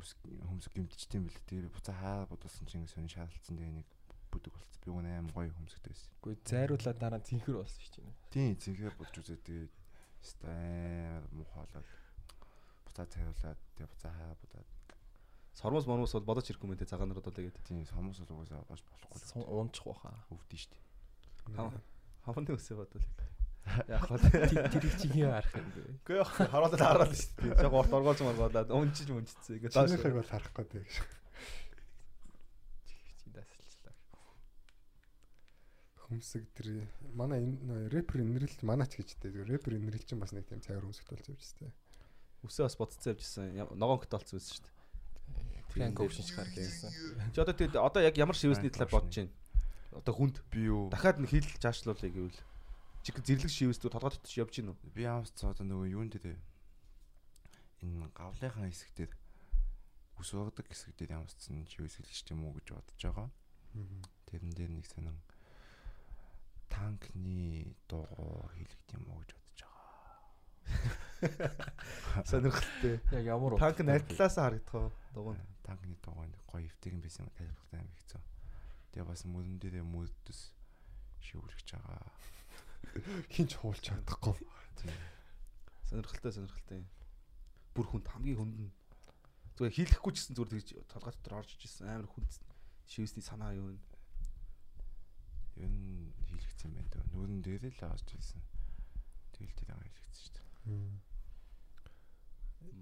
хүмс хүмс гимтжтэй юм билээ. Тэгээ би буцаа хаа бодулсан чинь ингэ сонь шаардсан тэгээ нэг бүдэг болсон. Би гоо аим гоё хүмсэд байсан. Үгүй зайруулаад дараа зинхэр болсон шүү дээ. Тийм зинхэр болж үзээ тэгээ стаа мухаалаад буцаа цайруулаад тэгээ буцаа хаа бодаад Сормос мормос бол бодож ирэхгүй юм те цагаан нар бол тэгээд. Тийм сормос бол угаасаа гаш болохгүй. Унчих واخа. Өвдөн штт. Хавны өсөө бодвол. Яг хоо. Тэр их чинь харах юм бэ. Үгүй яг харуулаад хараад шүү дээ. Яг орт оргоолж маргуулаад унжиж унжицсан. Ингээд цааш. Чинийхийг бол харахгүй дээ гэж. Чи дасалчлаа. Хөмсөг тэр манай энэ рэпер инрэлт манаач гэжтэй. Рэпер инрэлт чинь бас нэг тийм цайвар хөмсгт болж явж байна. Үсээ бас бодцоо явжсэн. Ногоон кот болсон байсан шүү дээ. Франк Оушин шиг харагдсан. Чи одоо тэгээд одоо яг ямар шивэсний талаар бодож байна? Одоо хүнд Би юу дахиад нэг хил жаашлуулъя гэвэл чи зэрлэг шивэстүүд толгой дотор явж гин үү? би амс цаада нөгөө юун дээр энэ гавлынхаа хэсэг дээр ус угадаг хэсэг дээр ямарчсан чивэсгэлж юм уу гэж бодож байгаа. Тэрэн дээр нэг сонин танкны дуугоо хийлгэж юм уу гэж бодож байгаа. Сонирхолтой. Яг ямар Танк нь аль талаас харагдах вэ? Дугуй. Танкны дуугоо нэг гоё эвтэгэн байсан юм тайлбартай юм хэцүү. Тэгээ бас мөрөн дээрээ мөрдөс шивэрч байгаа. Хинч хуулж чадахгүй. Сонирхолтой сонирхолтой. Бүр хүнд хамгийн хүнд нь зүгээр хийлэхгүй ч гэсэн зүгээр тэгж толгой дотор орж ижсэн амар хүнд шивэсний санаа юу вэ? Ер нь хийлгэсэн юм байна дөө. Нүүрэн дээрээ л орж ирсэн. Тэгэл тэр байгаа хийлгэсэн шүү дээ.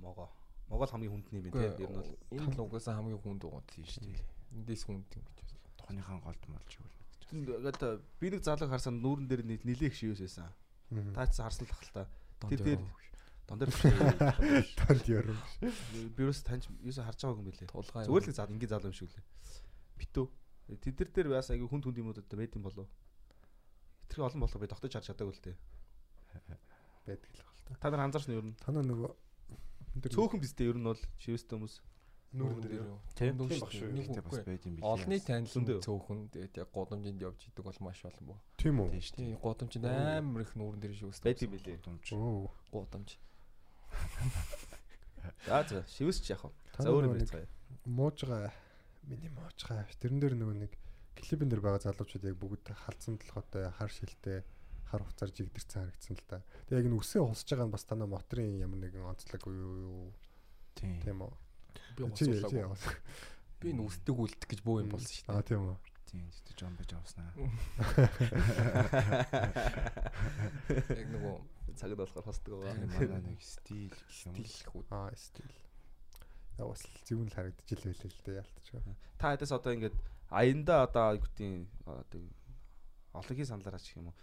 Мого. Мого л хамгийн хүндний юм тийм ер нь бол энэ л угаасаа хамгийн хүнд уу Тийм шүү дээ. эндээс хүнд юм гэж байна. Тухныхаа голд молж юу. Ингээд би нэг залууг харсан нүүрэн дээр нэг нилээх шивэс байсан. Та ч харсан л ах л та. Тэр дээр дон дээр Танд яруу. би юус таньж юус харж байгаагүй юм билээ. Зүгээр л зал ингээ залуу юм шиг лээ. Битүү. Тэд нар дээр бас айгүй хүн түнд юмудад байд юм болов. Хитрхи олон болов би тогтож харж чадаагүй л дээ. байдаг л байна. Та нар анзаарч нь ер нь Танаа нөгөө цөөхөн бистэй ер нь бол шивэстэй хүмүүс. Нүүрэн дээр юу? Тийм. Дүн Тийм шүү шүү. дээ. Нэг Тэгтээ бас байд юм билээ. Олны танил Зөндөө. цөөхөн тэгээд яг годомжинд явж идэг бол маш олон боо. тийм үү? Тийм годомжинд амар их нүүрэн дээр шүү. Байд юм билээ. Гудамж. Оо. Годомж. За за шивэс ч яах вэ? За өөр юм нөгөө байцгаая. Муужгаа миний муужгаа. Тэрэн дээр нөгөө нэг клипэн дээр байгаа залуучууд яг бүгд халдсан толгойтой хар шилтэй хар хуцаар жигдэрсэн харагдсан л да. Тэгээ яг энэ үсээ хусж байгаа нь бас танаа моторын ямар нэгэн онцлог юу Тийм. тийм үү? Би яваас. Би энэ үстэг үлдэх гэж бөө юм болсон шүү Аа дээ. тийм үү? Тийм. Тэгтээ жон бэж авснаа. Яг нөгөө Цагд болохоор хосдог байгаа. манай нэг стил гэх юм. стил хүү. Аа стил. Яг бас зөвүүн л харагдаж илээ л дээ ялтчихгүй. Та хэдээс одоо ингээд аянда одоо аюутын одоо олонхий саналаараа ч юм уу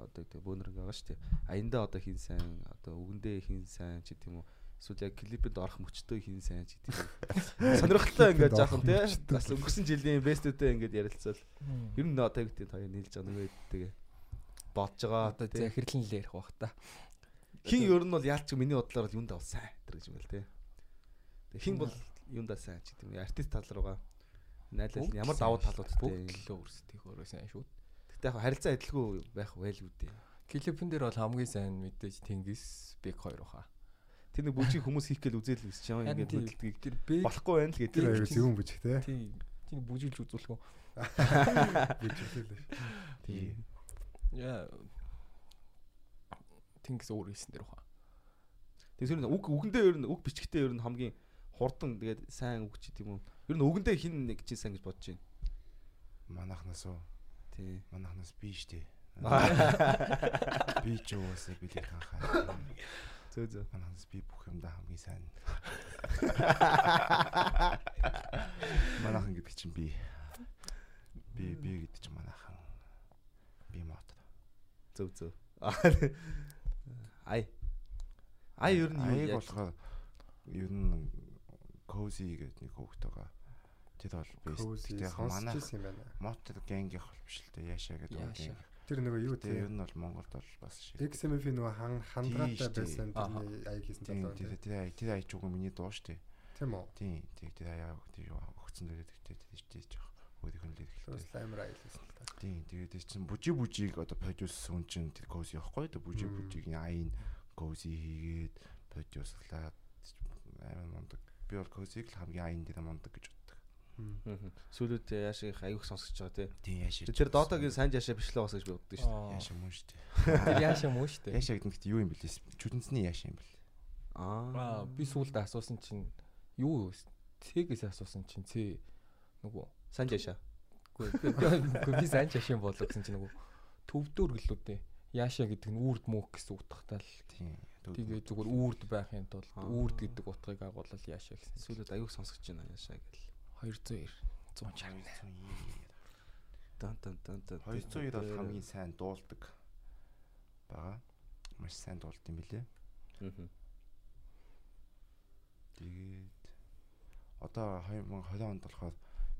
одоо бөөнөр байгаа шүү дээ. Аянда одоо хин сайн одоо үгэндээ хин сайн ч гэдэм үү. Эсвэл яг клипэд орох мөчтөө хин сайн ч гэдэм үү. Сонирхолтой ингээд жаахан тий. Бас өнгөрсөн жилийн бестүүдээ ингээд ярилцвал ер нь одоо аюутын хоёр нийлж байгаа нэг тэгээ бодож байгаа. Одоо тий. захирлан л ярих бах та. Хин ер нь бол яалч миний бодлоор бол юунд бол сайн тэр гэж юм байл тий. Тэг хин бол юундаа сайн ч гэдэм үү. Артист тал руугаа найлал ямар давуу талуудтай. бүгд л өөрсдийн өөрөө сайн шүү. Гэтэ яг харилцаа адилгүй байх байлгүй дээ. Клипэн дээр бол хамгийн сайн мэдээж Тэнгис Бек хоёр баха. Тэр нэг бүжиг хүмүүс хийх гээл үзэл байгаа Харин ингээд тийм, хөдөлгөгийг Тэр болохгүй байна л Тэр гэдэг. аяга зөвүүн бүжиг те. тийм тийм бүжиглж үзүүлэх үү. Бүжиглээ. Тийм. Яа. Тэнгис өөр хэлсэн дээр баха. Тэгэхээр ер нь үг үгэндээ ер нь үг бичгтээ ер нь хамгийн хурдан тэгээд сайн үг ч гэдэм үү. Ер нь үгэндээ хин нэг чи сайн гэж бодож байна. Манайхнаас уу. Тий. Манайхнаас би штэ. Би ч уусаа би л ханхаа. Зөө зөө. Манайхнаас би бүх юмдаа хамгийн сайн. Манайхан гэдэг чинь би. Би би гэдэг чинь манайхан. Би мод. Зөө зөө. Ай. Ай ер нь юу аяг яаж болохоор ер нь cozy гэдэг нэг хөөхт байгаа. Тэр бол best. Cozy Яг манай сонсч юм байна. мотор гэнгийн хол биш л дээ. Яашаа гэдэг үг. Тэр нөгөө юу тийм нь бол Монголд бол бас шил. XMF нөгөө хан хандраатай байсан тэрний аяг хийсэн Тийм талаа. тэр Тийм тэр тэр аяч үг миний дуу штэ. үү? Тийм тийм тэр аяа тэр юу өгцөн дээр тэгтээ тэр тийч жоох өөрийнх нь л хэлдэг. амар аяг хийсэн талаа. Тийм тэгээд тэр чинь бужи бужиг одоо продюс хүн чинь тэр кози явахгүй тэр бужи Мм. бужигийн аян кози хийгээд продюсерлаад амар мундаг. Би бол козиг л хамгийн аян дээр мундаг гэж боддог. Сүүлүүд яашиг аюух сонсож байгаа тий. Яашаа. Тэр дотогийн санж яашаа бичлээ бас гэж би боддог шүү дээ. яашаа мөн штэ. Тэр яашаа мөн шүү дээ. Яашаа гэдэг нь юу юм бэлээ? Чүдэнцний яашаа юм бэл. Аа. Би сүүлдээ асуусан чинь юу вэ? Цэгээс асуусан чинь цэ нөгөө Санж яашаа. Үгүй би сайн чашин болоо гэсэн чинь нөгөө төвдөр гэлүүдээ яашаа гэдэг нь үрд мөх гэсэн утгатай л Тийм. тэгээ зүгээр үрд байхын тулд үрд гэдэг утгыг агуулал яашаа гэсэн. Сүүлүүд аюух сонсож байна яашаа гэл. 290 160. Дан дан дан дан. 290 бол хамгийн сайн дуулдаг. Бага. Маш сайн дуулд юм билээ. Аа. Тэгээд одоо 2020 онд болохоор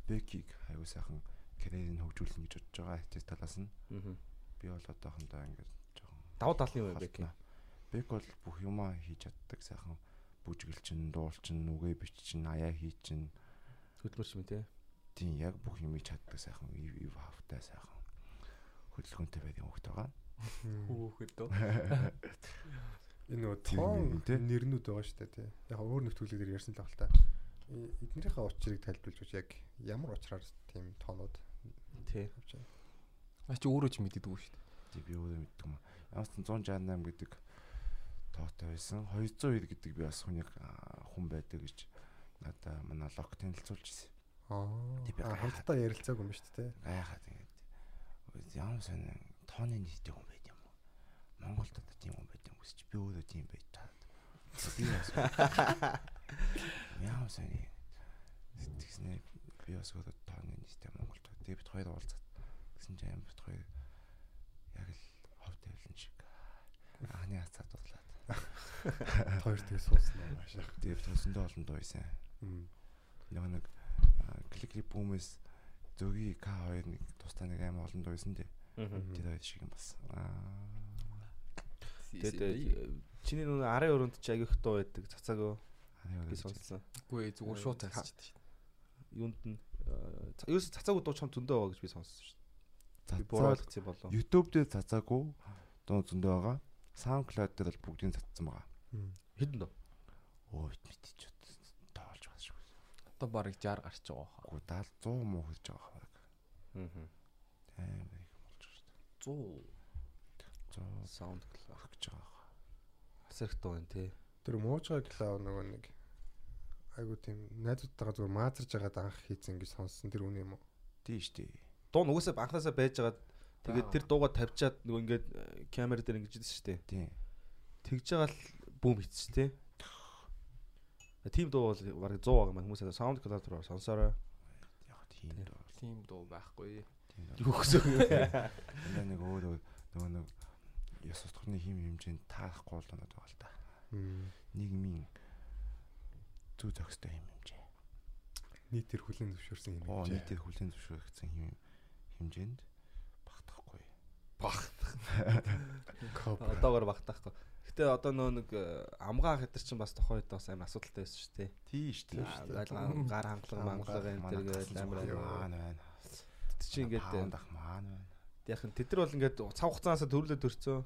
Бекиг аягүй сайхан карьерийг хөгжүүлнэ гэж бодож байгаа артист талаас нь. Аа. Би бол одоохондоо ингээд жоохон Давуу тал нь юу вэ бэк? халтна. Бек бол бүх юмаа хийж чаддаг сайхан бүжгэлчин, дуулчин, үгээ биччин, аяа хийчин. Хөдөлмөрч юм тий. Тийм яг бүх юмыг чаддаг сайхан ив хавтай сайхан хөдөлгөөнтэй байдаг хөлт байгаа. Хүүхэд дөө. Энэ нөгөө тоон тий. нэрнүүд байгаа шүү дээ тий. Яг өөр нөтгөлөг дээр ярьсан л баг л та. Э- Эднэрийнхээ учрыг тайлбарлаж өгч яг ямар учраар тийм тоонууд Тий. авч байгаа. А чи өөрөө ч мэддэг үү шүү дээ. Тийм би өөрөө мэддэг юм. Ямар ч 168 гэдэг тоотой байсан. 202 гэдэг би бас хүнийг хүн байдаг гэж надаа манай лог танилцуулж ирсэн. Аа. Тий, би. Хамтдаа ярилцаагүй юм шүү дээ. Гайхаад ингээд ямар сонь тооны нийттэй хүн байд юм уу? Монголд одоо тийм хүн байд юм уу? Би өөрөө тийм байж таад. Би ямар сонь тэгснэ би бас өөрөө тооны нийттэй Монголд. Тэгээ бид хоёр уулзаад гэсэн чинь бид хоёр яг л хов тавилан шиг анхны хацаад дурлаад. Хоёр тэгээ суусан юм аашаа. Тэгээ бид өсөндөө олон дуу Мм. Нэг клик клип бүүмэс зөгийн К2 нэг тусдаа нэг амар олон дуу дээ. Аа. Тэр хоёр шиг юм бас. Аа Тэгээд чиний нүг арын өрөөнд чи агиох дуу байдаг цацаагүй би сонссон. Үгүй зүгээр шууд тасчихдаг шүү дээ. Юунд нь ерөөс цацаагүй дуу чам зөндөө байгаа гэж би сонссон шүү дээ. Би Цацаа ойлгоц юм болов. YouTube дээр цацаагүй дуу зөндөө байгаа. SoundCloud дээр бол бүгдийг цацсан байгаа. Хэдэн дөө? Өө мэдчих ч тоолж байгаа шүү. Одоо барыг 60 гарч байгаа хаа. Гү 70 100 муу хэлж байгаа хаа. Аа. Амар их болж шүү 100 дээ. 100 саунд клав. өгч байгаа хаа. Асарх дуу энэ тий. Тэр муужгаа клав нөгөө нэг айгу тийм найзуудтайгаа зүгээр маазарж байгаад анх хийцэн гэж сонссон тэр үнэ юм уу? Тийм шүү дээ. Дуу нугасаа анханасаа байж байгаа. Тэгээд тэр дууга тавьчаад нөгөө ингээд э, камер дээр ингэж идсэн шүү дээ. Тийм. Тэгж байгаа л бүүм хийсэн шүү Тим дуу бол бараг 100 байгаа юм хүмүүс саунд клав руу сонсороо. Яг тийм дуу. Тийм дуу байхгүй. Тийм дуу. Юу гэсэн юм. Энэ нэг өөр нөгөө нэг ёс суртахууны хим хэмжээнд таахгүй л оноод байгаа л та. Мм. Нийгмийн зүй зохистой хим хэмжээ. Нийтээр хүлэн зөвшөөрсөн юм. Оо хэмжээ. нийтээр хүлэн зөвшөөрөгдсөн хим хэмжээнд багтахгүй. Кобра. Одоогоор багтаахгүй. Гэтэ одоо нөө нэг э, амгаа хэтэр чинь бас тохоо хэд бас амар асуудалтай байсан шүү дээ. Тийм шүү дээ. гар хангалга мангалга энэ төр гээл амар байна. Тэд чи ингээд дах маань байна. нь тэд нар бол ингээд цав хугацаанаас төрлөө төрцөө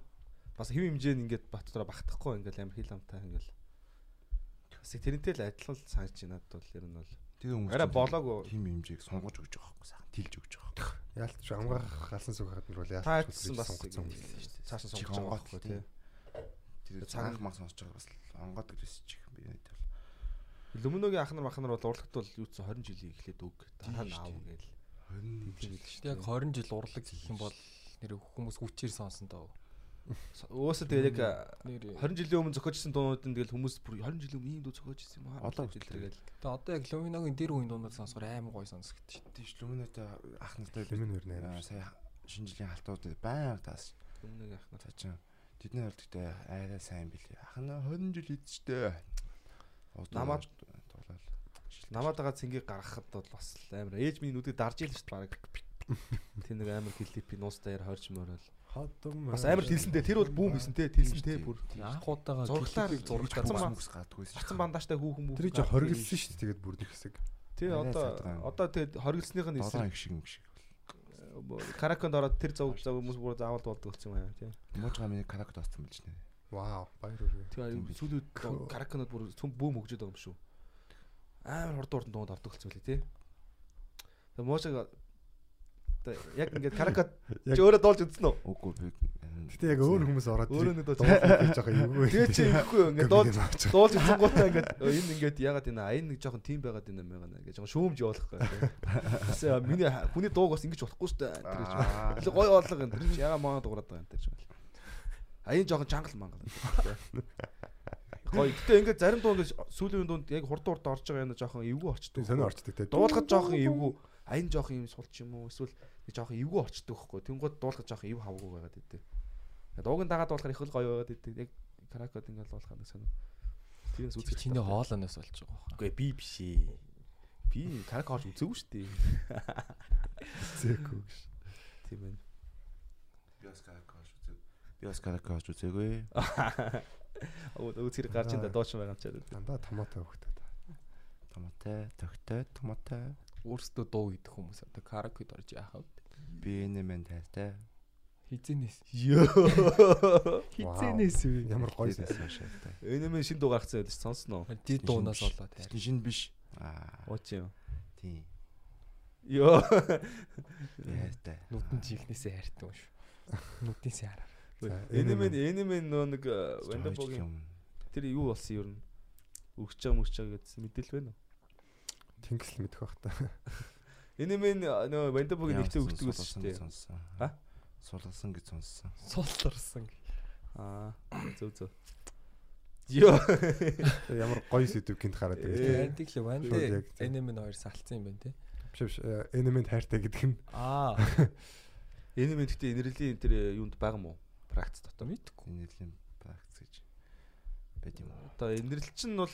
бас хэв хэмжээнд ингээд бат дотроо багтахгүй ингээд амар хил амтай ингээд бас тэрнтэй л адилхан л санаж байна надад бол ер нь бол Тэр хүмүүс арай болоогүй хим хэмжээг сунгаж өгч байгаа байхгүй сайхан тэлж өгч байгаа. Яалтч амгаах галсан сүг хаад нар бол яалтч бас хэлсэн шүү дээ. Цаашаа сонгож байгаа байхгүй тий. Тэр цаг маг сонсож байгаа бас онгод гэсэн чих би нэг тал. Лүмнөгийн ах нар мах нар бол урлагт бол юу ч 20 жилийн эхлээд өг. Дараа нь аав шүү дээ. гээл. 20 жил Шүү Яг 20 жил урлаг гэх юм бол нэр хүмүүс хүчээр сонсон доо. Уусаа тэгээд яг Нэр 20 жилийн өмнө зохиожсэн дуунуудын тэгэл хүмүүс бүр 20 жилийн өмнө ийм дуу зохиож ирсэн юм аа. Одоо тэгэл. Тэгээ одоо яг Луминогийн дэр үеийн дуунууд сонсохоор амар гоё сонсогдчих шин. тийш лүмнөтэй ах нартай Лүмин хоёр нэр. Аа, сая шинэ жилийн халтууд баян таас Лүмнөгийн ах нар. цаа чин тэдний хувьд гэдэг арай сайн билээ. Ах нь 20 жил эцтэй. Намаад- тоглол. Намаад байгаа цэнгийг гаргахад бол бас амар ээж минь нүдийг дарж ийл шүү дээ баг. Тэр нэг амар клипийн нуустаяар хорж морол. Хадам. Бас амар тэлсэнтэй тэр бол бүүм хийсэн те тэлсэнтэй бүр. Анхудаага Зурглаар зурглаар цацсан ба- мөс гадаггүйсэн. Цацсан бандааштай хүүхэн мүү. Тэр жоо хоригдсан шүү дээ тэгээд бүр нэг хэсэг. Тий одоо одоо тэгээд Долоон эсрэг их шиг юм шиг. Караконд ороод тэр зов зов хүмүүс бүр заавал болдог болсон юм аа тий. Муужгаа миний каракт авсан билж нэ. Вау, баяр үргээ. Тэгээ сүүлүүд караконод бүр цөм бүүм хөгжөөд байгаа юм шүү. Амар хурд хурдан дуунд ордог болсон байлээ тий. Тэгээ одоо яг ингээд каракот чи өөрөө дуулж үзсэн үү? Үгүй би Гэтэ яг өөр хүмүүс ороод Өөрөө нэг дуу- гэж байгаа юм уу? Тэгээ чи ихгүй ингээд дуулж дуулж үзсэн гутаа ингээд "Өө, энэ ингээд ягаад энэ аян нэг жоохон тим байгаад энэ юм байна гэж жоохон шүүмж явуулахгүй. Бас миний хүний дууг бас ингэж болохгүй шүү дээ. Тэр гэж. Гоё бодлого энэ чи яга маа дуурайд байгаа энэ гэж. Аян жоохон жангал мангал. Гоё. Гэтэ ингээд зарим дуунд сүүлийн дуунд яг хурд хурд орж байгаа юм жоохон эвгүй орчдөг. Сонио орчдөг те. Дуулахад жоохон эвгүй. Аян жоохон юм сулч юм уу? Эсвэл жоохон эвгүй орчдөг хөхгүй. Тэнгууд дуулахад жоохон эв хавгүй байгаад идэв. Дуугийн дагаад дуулахаар их л гоё байгаад идэв. Яг каракод ингээд дуулахаар нэг сонио. Тийм Тэр сүзэх. чиний хоолоноос болж байгаа хаа. Үгүй би биш ээ. Би карак хоолж үзээгүй шүү дээ. зээгүй. Тийм байна. би бас каракаш үзэг. Би бас каракаш үзээгүй. Өө зэрэг гарч энэ дооч байгаа юм чад. Дандаа томоотой хөхтэй. Томотой, тогтой, томотой. Өөрсдөө дуу идэх хүмүүс одоо каракуд орж яахав. Би энэ мэн тайтай. Хизэнээс. Йоо. Хизэнээс үү? Ямар гоё байсан шалтай. Энэ мэн шин дуу гаргацсан байлаа сонсноо. Дид дуунаас болоод Тэр шин биш. Аа, Ууч юм. тийм. Йоо. Хайртай. нүдэн чихнээсээ хайртай юм шүү. Нүднээсээ хараа. Энэ мэн энэ мэн нөө нэг Вандабогийн тэр юу болсон юм ер нь өгч байгаа мөрч байгаа гэдсэн мэдээлэл байна уу? Тэнгисл мэдэх бах та. Энэ мэн нөө Вандабогийн нэгтэй өгдөг байсан шүү дээ. Сонссон. Сулгасан гэж сонссон. Суултарсан. Аа зөв зөв. Йоо. Ямар гоё сэдв гинт хараад байгаа. Антик л ванд Шууд яг тийм. энэм нь хоёр салцсан юм байна те. Биш биш. Энемент хайртай гэдэг нь Аа. Энэ мэн гэхдээ инэрлийн тэр юунд байгаа юм уу? Практик дотор. Мэдхгүй. Нэлийн практик гэж байд юм уу? Одоо инэрлэл чинь бол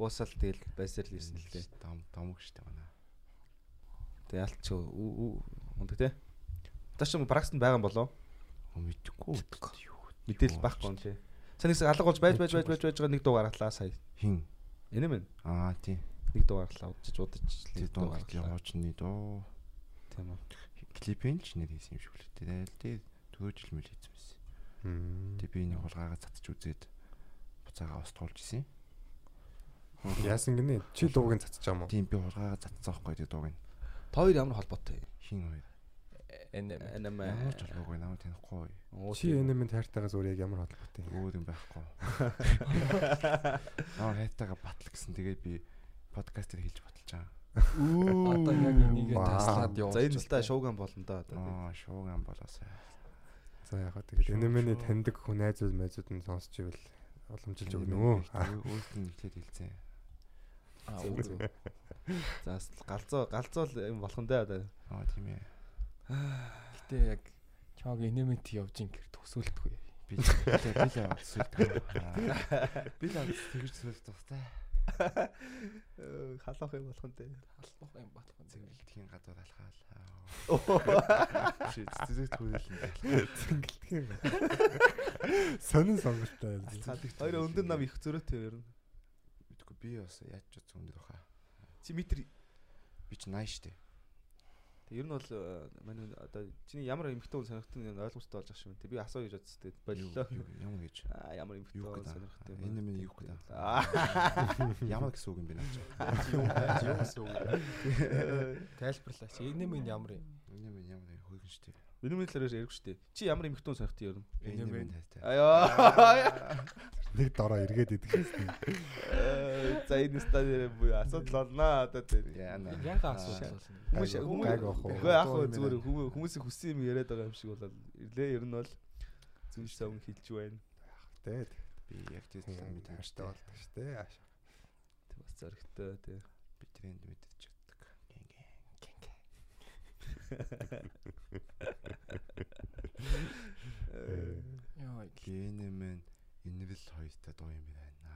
уусаал тэгэл байсаар л ирсэн л дээ. Дам дамг штэ манай. Тэгээ ялч ундаг те. Одоо ч юм практикт байгаа юм болоо. Мэдхгүй. Мэдээлэл байхгүй юм тий. Сайн нэгсэг алга болж байж байж байж байж байж байгаа нэг дуу гаргалаа сая. Хин. Энэ мэн Аа, тийм. нэг дуу гаргалаа удаж удаж нэг дуу дуу гаргалаа. яваачны доо. Тийм үү. Клипэн ч нэр хийсэн юм шиг үлээ. Тэгэл дөрөв жил мэл хийсэн байсан. Тэг би нэг хулгайгаа цацж үзээд буцаагаа устгуулж исэн. Яасан гинэ? Чи дуугийн цацж байгаа юм уу? Тийм би хулгайгаа цацсан байхгүй тэг дууг нь. Хоёр ямар холбоотой. Хин хоёр. Энэм. Анам Ямар ч холбоогүй намайг танихгүй. Чи энемент хайртайгаас өөр яг ямар холбоотой юм? Өөр юм байхгүй. Аа хайтаага батл гэсэн тэгээд би подкаст дээр хэлж баталж байгаа. Одоо яг энийг таслаад явуулж. За энэ л та шууган болно да одоо. Аа шууган болоосаа. За яг хаа тэгээд энемений таньдаг хүн найзууд майзууд нь сонсч ивэл уламжилж өгнө өө. Өөрт нь ихлээд хэлсэн. Аа. За галзуу галзуу л юм болох нь да одоо. Аа тийм ээ. Гэтэ яг чааг энемент явж ин гэр төсөөлтгүй. Би л сүлт. Би л тэгж сүлт тустай. Халаах юм болох нь да. Халах юм батх юм. Зингэлтгийн гадуур алхаал. Ши зүзэг түүнэлэн. Зингэлтгий. Сонин сонголттой. Хоёр өндөр нам их зөрөөтэй нь. Мэдгүй би бас яаж ч өндөр баха. Чи метр Би ч 80 штэ. Ер нь бол э, манай одоо чиний ямар эмхтэн хүн сонирхтын ойлгомжтой болж шиг байна. Тэг би асуу гэж бодсон. Тэг боллоо. Ямар гэж? Аа ямар эмхтэн Юу хүн сонирхтын. Энэ минь юу гэдэг? Ямар гэсэн үг юм бэ наач? Юу гэсэн үг. Тайлбарлаач. Энэ минь ямар юм? Энэ минь ямар хөөг штэ. Минь талаар ярих штэ. Чи ямар эмхтэн хүн сонирхтын ер нь? Энэ минь тайтай. Аяа. Нэг дороо эргээд идэх гэсэн. За энэ стадиэр буюу асуудал болно одоо тэр. Яана. Яга асуудал болно. Хүмүүс Гайг- авах уу? Яг хөө зүгээр хүмүүс хүмүүсийн хүссэн юм яриад байгаа юм шиг болоод ирлээ ер нь бол зүүн савн хэлж байна. Тэгээд Би яг тийм тийм мэд тааштай болдог шүү дээ. Ааш. Тэг бас зөрөгтэй тий. би тренд мэдчихдэг. Яа. Гэнэмэн инвэл хоёртой дуу юм байна.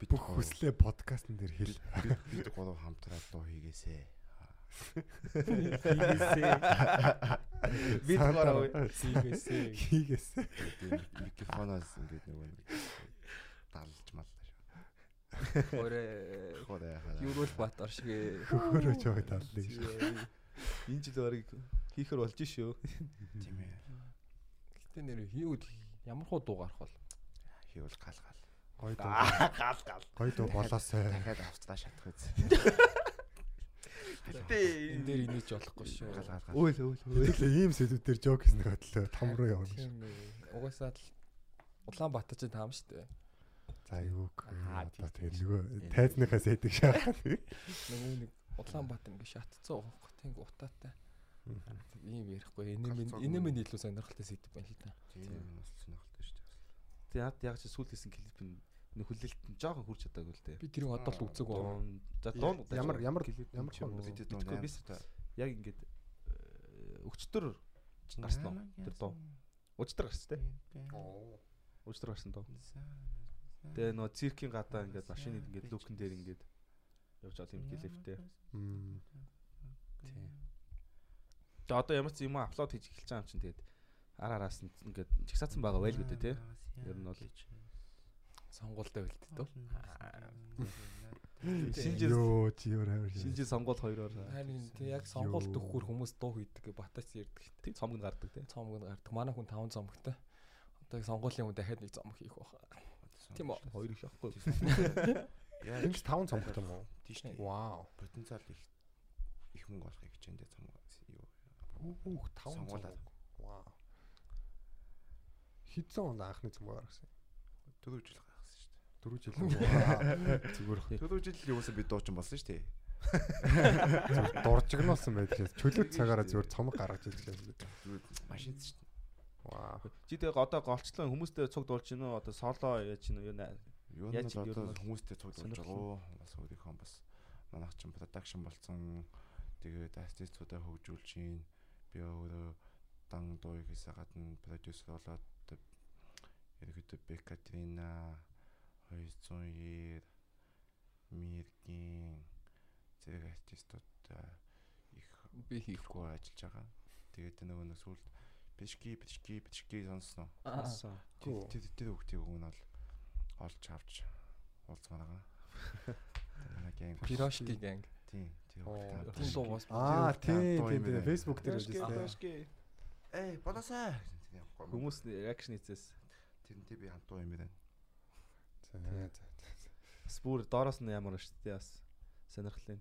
Бид Бүх хүслээ подкастн дээр хэл. бид гурав хамтраад дуу хийгээсэ. Бид гараа Хийгээсээ. Хийгээсэ. Микрофоноос ингээд нөгөө нэг далж маллаа шүү. Орой Хураа хаа. Юурал Батар шиг Хөхөрөөж байгаа таллыг шүү. Энэ жил барыг хийхэр болж шүү. Тийм ээ. Гэтэ нэр хийвэл ямар хуу дуу гарах бол. Хийвэл гал гал. Гой дуу. Гал гал. Гой дуу болоосай. Дахиад авцлаа шатах үз. Гэтэ Энэ дээр инеж болохгүй шүү. Гал гал. Өөл өөл өөл. Ийм сэдвүүдээр жок хийснэ хөтлөө том руу явна шүү. Угаасаа л Улаанбаатар чинь таам штэ. За юу гэх Аа, одоо тэгээ нөгөө тайзныхаа сэдэг шахаад. Нөгөө нэг Улаанбаатар ингээ шатцсан уухгүй тийм утаатай. Ийм ярихгүй. Энэ минь энэ минь илүү сонирхолтой сэдв байна л да. Тийм бас сонирхолтой шүү дээ. Тэг яд яг чи сүүл хийсэн клип нь хүлээлт нь жоохон хурж чадаагүй л дээ. Би тэрийг одоо л үзег. Дуун за дуун Ямар- ямар- ямар хон Бид Мэдгүй, дуу би яг ингээд э, өчтөр гарсан уу? Тэр дуу. Өчтөр гарсан те. Өчтөр гарсан дуу. Тэгээ нөө циркийн гадаа ингээд машины ингээд лүкэн дээр ингээд явж байгаа юм клиптэй. Тийм. Тэгээ одоо ямар ч юм аплод хийж эхэлж байгаа юм чинь тэгээд ар араас нь ингээд чагсаацсан байгаа байл гэдэг те. Ер нь бол Сонгуультай байлт жил Йоо чи өөр хавар шинэ жил сонгуул хоёроор Харин тий яг сонгуульт өгөхөр хүмүүс дуу хийдэг гэ батач ярьдаг штэ. тийм цомгонд гардаг те. Цомгонд гардаг. Манай хүн 5 цомгтой. Одоо сонгуулийн хүн дахиад нэг цомог хийх баха. Тийм үү? Хоёр их явахгүй. Яа, Энд 5 цомгтой юм уу? тийш дээ. Вау. Потенциал их их мөнгө олохыг хичээндээ цом юу. Үүх 5 Сонгуулаад. Вау. Хитсэн онд анхны цомог гаргасан. Дөрөв жил гаргасан шүү дээ. 4 жил. Зүгээр Дөрөв жил юусан би дуучин болсон шүү дээ. дуржигнуулсан байдаг. Чөлөөт цагаараа зүгээр цомог гаргаж ирдэг шээ. Зүгээр машин шүү дээ. Вау. Чи тэгээ одоо голчлон хүмүүстэй цуг дуулж гинөө одоо соло яаж гинөө юу нэ. Юу нь одоо хүмүүстэй цуг дуулж байгаа. Бас өөрийнхөө бас манайх чинь продакшн болсон. Тэгээд артистуудаа хөгжүүлж гин. Би өөрөө дан дуу хийхээс гадна продюсер болоод ерөөдөө Бекатрина 290 Миргийн зэрэг артистуудаа их Би хийхгүй. ажиллаж байгаа. Тэгээд нөгөө нэг сүлд бишки бишки бишки сонсноо. Асан. Тэр тэр тэр хүүхдийн үг нь бол олж авч уулзмаар байгаа. Пирошки гэнг. Тийм. Тийм дуу бас. Аа тийм тийм тийм байна. Facebook дээр үзсэн. Эй, болоосаа. Хүмүүс реакшн хийцээс тэрнтэй би хамт дуу юм байна. За за. бас бүр доороос нь ямар шүү дээ бас сонирхлын.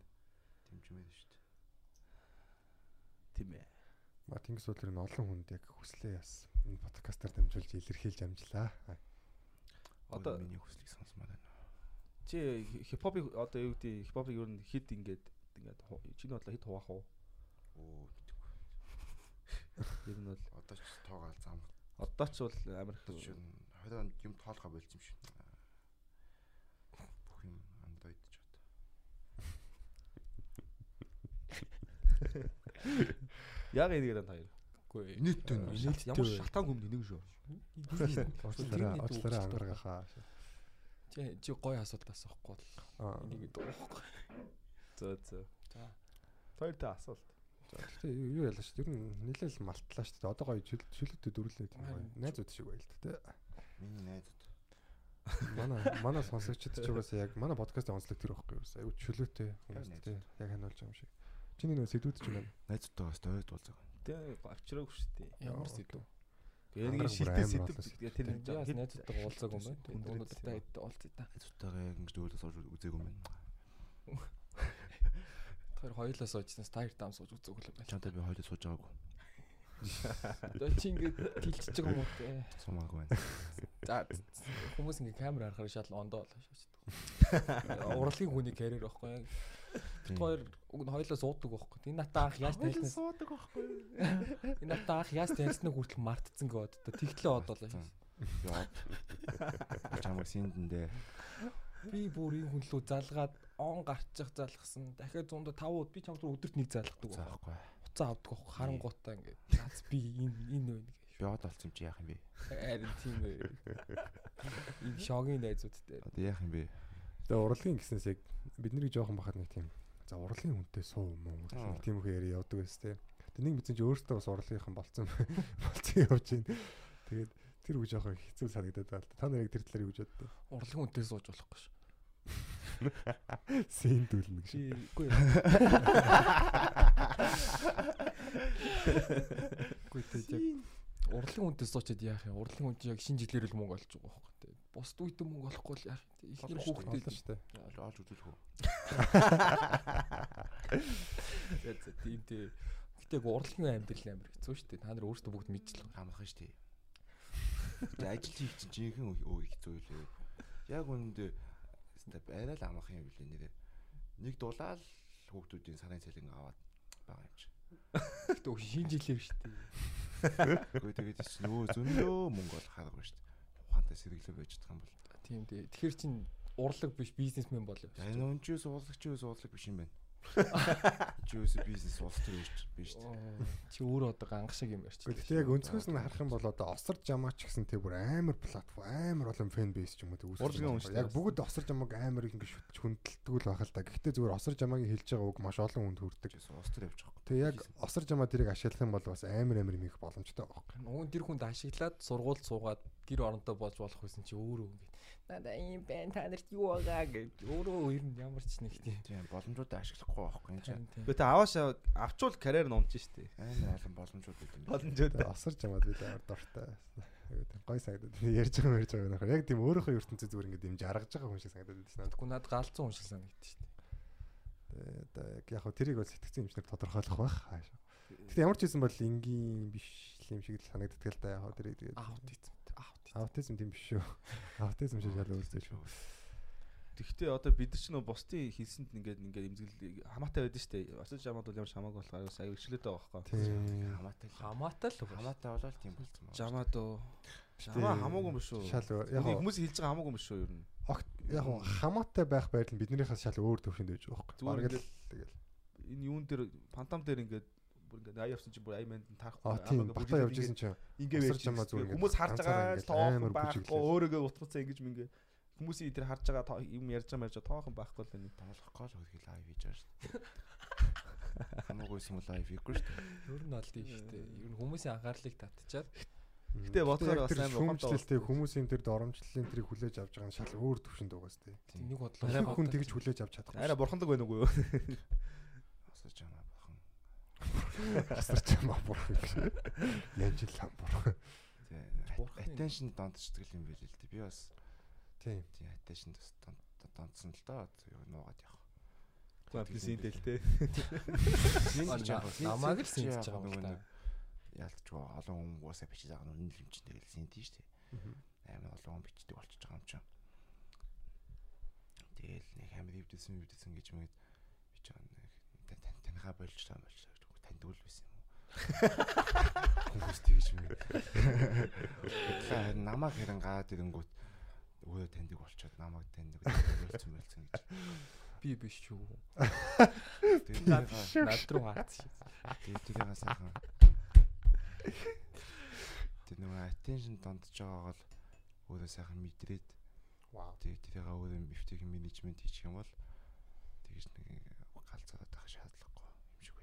Тэмчмээр шүү дээ. Тийм ээ. Ма тэнгис бол энэ олон хүнд яг хүслээ яс. Энэ подкастаар дамжуулж илэрхийлж амжлаа. Одоо миний хүслийг сонсмаар байна. чи хипхопыг одоо юу гэдэг хипхопыг ер нь хит ингээд ингээд чиний бодлоо хит хуваах уу? Оо, Ер нь бол одоо ч тоогоо зам. одоо ч бол амар 20 онд юм тоолхоо болчих юм шиг. Бүх юм Android ч одоо. яг энийг данд хоёр. Үгүй. Нийттэй нь. Нийттэй. Ямар шатаан хүм нэг шүү. Уучлаарай, уучлаарай ангаргахаа. Чи чи гоё асуулт асуухгүй бол энийг дуухгүй. Зөө зөө. За. Хоёртой асуулт. Гэтэ юу ялаа шүү. Ер нь нэлээл малтлаа шүү. Одоо гоё чөлөөтэй дөрүлээд юм. Найзууд шиг байл та тий. Миний найзууд. Манай манай сонсогчид ч угаасаа яг манай подкастын онцлог тэр байхгүй юу? Аюу чөлөөтэй хүмүүс тий. Яг ханиулж байгаа юм шиг. Чиний нөө сэдвүүд ч юм байна. Найзтайгаас дойд уулзаг. Тэгээ авчраагүй шүү дээ. Ямар сэдв. Нэг шилтэй амар сэдв тэгээ тэр Би бас найзуудтай уулзааг юм байна. Өнөөдөр та хэд уулзъя та. Найзтайгаа яг ингэж дөөлөс орж үзээгүй юм байна. Тэр хоёулаа суужснаас та хоёр дам сууж үзээг л байна. Чантай би хоёул сууж байгаагүй. Одоо чи ингээд тэлчихэж байгаа юм уу те. Сумаагүй байна. За хүмүүс ингээд камер харахаар шал ондоо болоо шээ. Урлагийн хүний карьер байхгүй яг. Бид хоёр уг нь хоёулаа суудаг байхгүй. Энэ натаа анх яаж таньснаа суудаг байхгүй. энэ натаа анх яаж таньснаа хүртэл мартцсан гээд одоо тэгтлээ од болоо шээ. Яа. Чамаг синдэндээ. Би бүр энэ хүн лөө залгаад он гарчих залгасан. Дахиад 105 удаа би чамд өдөрт нэг залгадаг байхгүй. Заахгүй. Хуцаа авдаг байхгүй. Харангуутаа ингээд. Наац би энэ энэ байна гэж. Би од олцсон чи яах юм бэ? Харин тийм ээ. Энэ шогийн найзууд дээр. Одоо яах юм бэ? Тэгээ урлагийн гэснээс яг бид нарыг жоохон бахад нэг тийм за урлагийн хүнтэй суу муу Аа. тийм их яри явдаг байс тээ. Тэгээ нэг мэдсэн чи өөртөө бас урлагийнхан болцсон болцсон явж байна. Тэгээд тэр үг жоохон хэцүү санагдаад байна. л да. Та нарыг тэр талаар юу гэж боддог? Урлагийн үнтэй сууж болохгүй ш. Син дүүлнэ гэж. Үгүй. Үгүй яг урлагийн үнтэй суучаад яах юм? Урлагийн хүн чинь яг шинэ жилээр л мөнгө олж байгаа байхгүй. Тэг бусд үйдэн мөнгө олохгүй л яах юм? Ихнэр хүүхдээ Болно шүү дээ. Олж үзүүлэх үү? За за тийм тий. Гэтэ урлагийн амьдрал амар хэцүү шүү дээ. Та нар өөрсдөө бүгд мэдчихлээ. Хамрах нь штий. Ажил хийх чинь жинхэнэ өө хэцүү үлээ. Яг үүнд арай л амах юм билээ нэрээ. Нэг дулаал хүүхдүүдийн сарын цалин аваад байгаа юм чи. Өг шинэ жилээр шүү дээ. Гэхдээ тэгээд чинь өө зөндөө мөнгө олох аргагүй штий. Ухаантай сэргэлээ байж чадах юм бол. Тийм тий. Тэгэхээр чин урлаг биш бизнесмен болов. Энэ үнчээс уулах чи өөс уулах биш юм байна. Чи өөс бизнес уулах гэж биш штий. Чи өөрөө одоо ганг шиг юм ярьчих. Гэхдээ яг өнцгөөс нь харах юм бол одоо осор жамаач гэсэн тэр бүр амар платформ амар олон фэн бейс ч юм уу шүү дээ. Яг бүгд осор жамааг амар ингэ шүтж хүндэлдэг л байх л та. Гэхдээ зүгээр осор жамаагийн хэлж байгаа үг маш олон хүнд хүрдэг. Суустар явж байгаа. Тэгээ яг осор жамаа тэрийг ашиглах юм бол бас амар амар юм их боломжтой байгаа. Уун тэр хүнд ашиглаад сургууль суугаад гэр оронтой болж болох байсан чи өөрөө ингэ. Надаа юм байна та нарт юу байгаа гэж өөрөө ер нь ямар ч нэг тийм. Боломжуудаа ашиглахгүй байхгүй юм чинь. Гэхдээ та авааш авчвал карьер нь унж штэ. Амар олон боломжууд. Боломжтой. Тэгээ осор жамаад бид амар дуртай. Гой санагдаад ярьж байгаа ярьж байгаа нөхөр. Яг тийм өөрийнхөө ертөнцийн зүгээр ингэ дэмж аргаж байгаа хүн шиг санагдаад байсан надад. Тэгвэл над галзуу хүн шиг санагдчих шүү дээ. Тэгээ одоо яг яг хөө тэрийг бол сэтгцэн юмчнэр тодорхойлох байх. Гэтэ ямар ч байсан бол энгийн биш юм шиг л санагддаг л да яг хөө тэрийг тэгээд Аутизм. Аутизм. тийм биш шүү. Аутизм шиг шал өөрсдөө шүү. Тэгэхдээ одоо бид нар ч нөө бусдын хийсэнд ингээд ингээд имзгэл хамаатай байдаг штэ. Осож жамаад бол ямар ч хамаагүй болохоор аяг өчлөөтэй байгаа байхгүй. Хамаатай л. Хамаатай л уу. Хамаатай болол тийм болцсон байна. Жамаад уу. Хамаа хамаагүй юм шүү. Шал яг хүмүүс хэлж байгаа хамаагүй юм шүү ер нь. огт яг хамаатай байх байдал нь биднийхээс шал өөр төвшөнд байж байгаа байхгүй. Зүгээр л тэгэл. Энэ юун дээр фантом дээр ингээд бүр ингээд аяа явсан чи бүр ая манд таарахгүй. А тийм бата явж исэн чинь Ингээ Усар байж жамаа зүгээр байгаа. Хүмүүс харж байгаа ингээд тоохон байхгүй өөрөөгөө утгацаа ингэж мингээ хүмүүсийн тэр харж байгаа юм ярьж байгаа мэрж тоохон байхгүй л байна. Тоглохгүй л хөргий лайв хийж байгаа шүү дээ. Хамаагүй юм лайв хийхгүй шүү дээ. Ер нь бол тийм шүү дээ. Ер нь хүмүүсийн анхаарлыг татчихад Гэтэ бодохоор бас амар ухаантай шүүмжлэлтэй хүмүүсийн тэр доромжлалын тэрийг хүлээж авч байгаа нь шал өөр төвшөнд тээ. тийм нэг бодлоо хүн тэгж хүлээж авч чадахгүй. арай бурхандаг байна уу? Асарч юмаа бурхан гэж. Янж л хам юм. attention дондчдаг юм байл л дээ. Би бас Тийм. тийм attention дондсон л доо. Нуугаад явах. Плюс интэл те. намайг л сэнтэж байгаа юм та. Яалтч олон хүн уусаа бичиж байгаа нь үнэн л юм чинь тэгэл сэнтэж штэ. Амар олон хүн бичдэг болчихж байгаа юм чинь. Тэгэл нэг амар ивдэсэн ивдэсэн гэж мэд бич байгаа нэг тань таньхаа болж таа болж танд үл байсан юм уу? Хүмүүс тэгж мэд. Тэгэхээр намайг хэрэн гаад ирэнгүүт өөдөө таньдаг болчиход намайг таньдаг болцсон байлцсан гэж. Би биш шүү. Тэгээд Над руу хаац шиг. Тэгээд тэрийг сайхан Тэр нөгөө attention дондж байгааг л өөрөө сайхан мэдрээд Вау. тэгээд тэрийг өөрөө эфтиг менежмент хийчих юм бол тэгж нэг галзаад байх шаардлагагүй юм шиг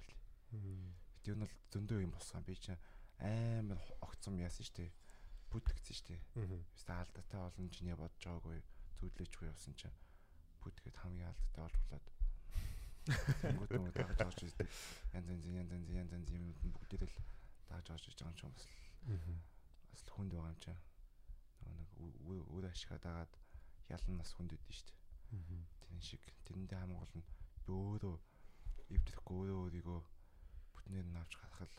Гэтэ энэ бол зөндөө юм босгоо би чинь амар огцом яасан штэ. Бүтгцэн штэ. Бистэ алдаатай олон чиний бодож байгаагүй зүудлээчгүй явсан чинь бүтгээд хамгийн алдаатай болж болоод Тэнгүүд нөгөө дагаж орж ирсэн. Янз янз янз янз янз янз юмуд нь бүгдээ л дагаж орж иж байгаа юм бас л бас л хүнд байгаа юм чаа. Нөгөө нэг үр ашигаа дагаад ялан нас хүнд өгдөн шүү дээ. Тэн шиг тэрэндээ хамгийн гол нь би өөрөө эвдэхгүй өөрөө өөрийгөө бүтнээр нь авч гарах л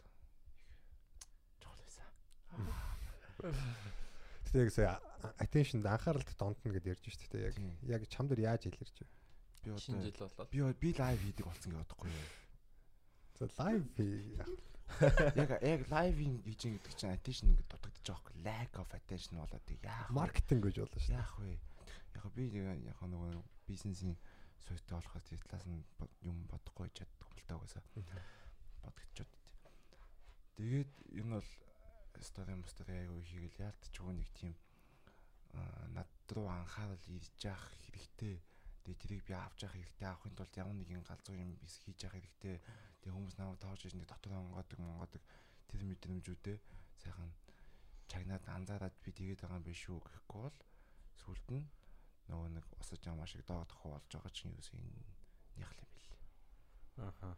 чухал байсан. Тэгтээ яг сая attention анхааралд донтно гэдээ ярьж штэ яг Тийм. яг чам дээр яаж илэрч вэ? Би Шинэ одоо жил болоод. би би лайв хийдэг болсон гэж бодохгүй юу. За live Яг яг лайв хийж гэдэг чинь attention ингээд дутагдчих жоох. Lack of attention болоод яах вэ? маркетинг гэж болно штэ. яах вэ? Яг би яг нөгөө бизнесийн суйтай болохоос тэр талаас нь юм бодохгүй чаддаг бол дээ. Тэгээд энэ бол стори мстори аягүй хийгээл яалтчгүй нэг тийм над руу анхаарал ирж явах хэрэгтэй. Тэгээд тэрийг би авч явах хэрэгтэй. Авахын тулд ямар нэгэн галзуу юм бис хийж явах хэрэгтэй. Тэгээд хүмүүс намайг тоож иж нэг дотор онгоодаг монгоодаг тэр мэдрэмжүүдээ сайхан чагнаад анзаараад би тэгээд байгаа юм биш үү гэхгүй бол сүлд нь нөгөө нэг усаж ямаа шиг доодох болж байгаа чинь юу энэ нях юм бэл. Аха.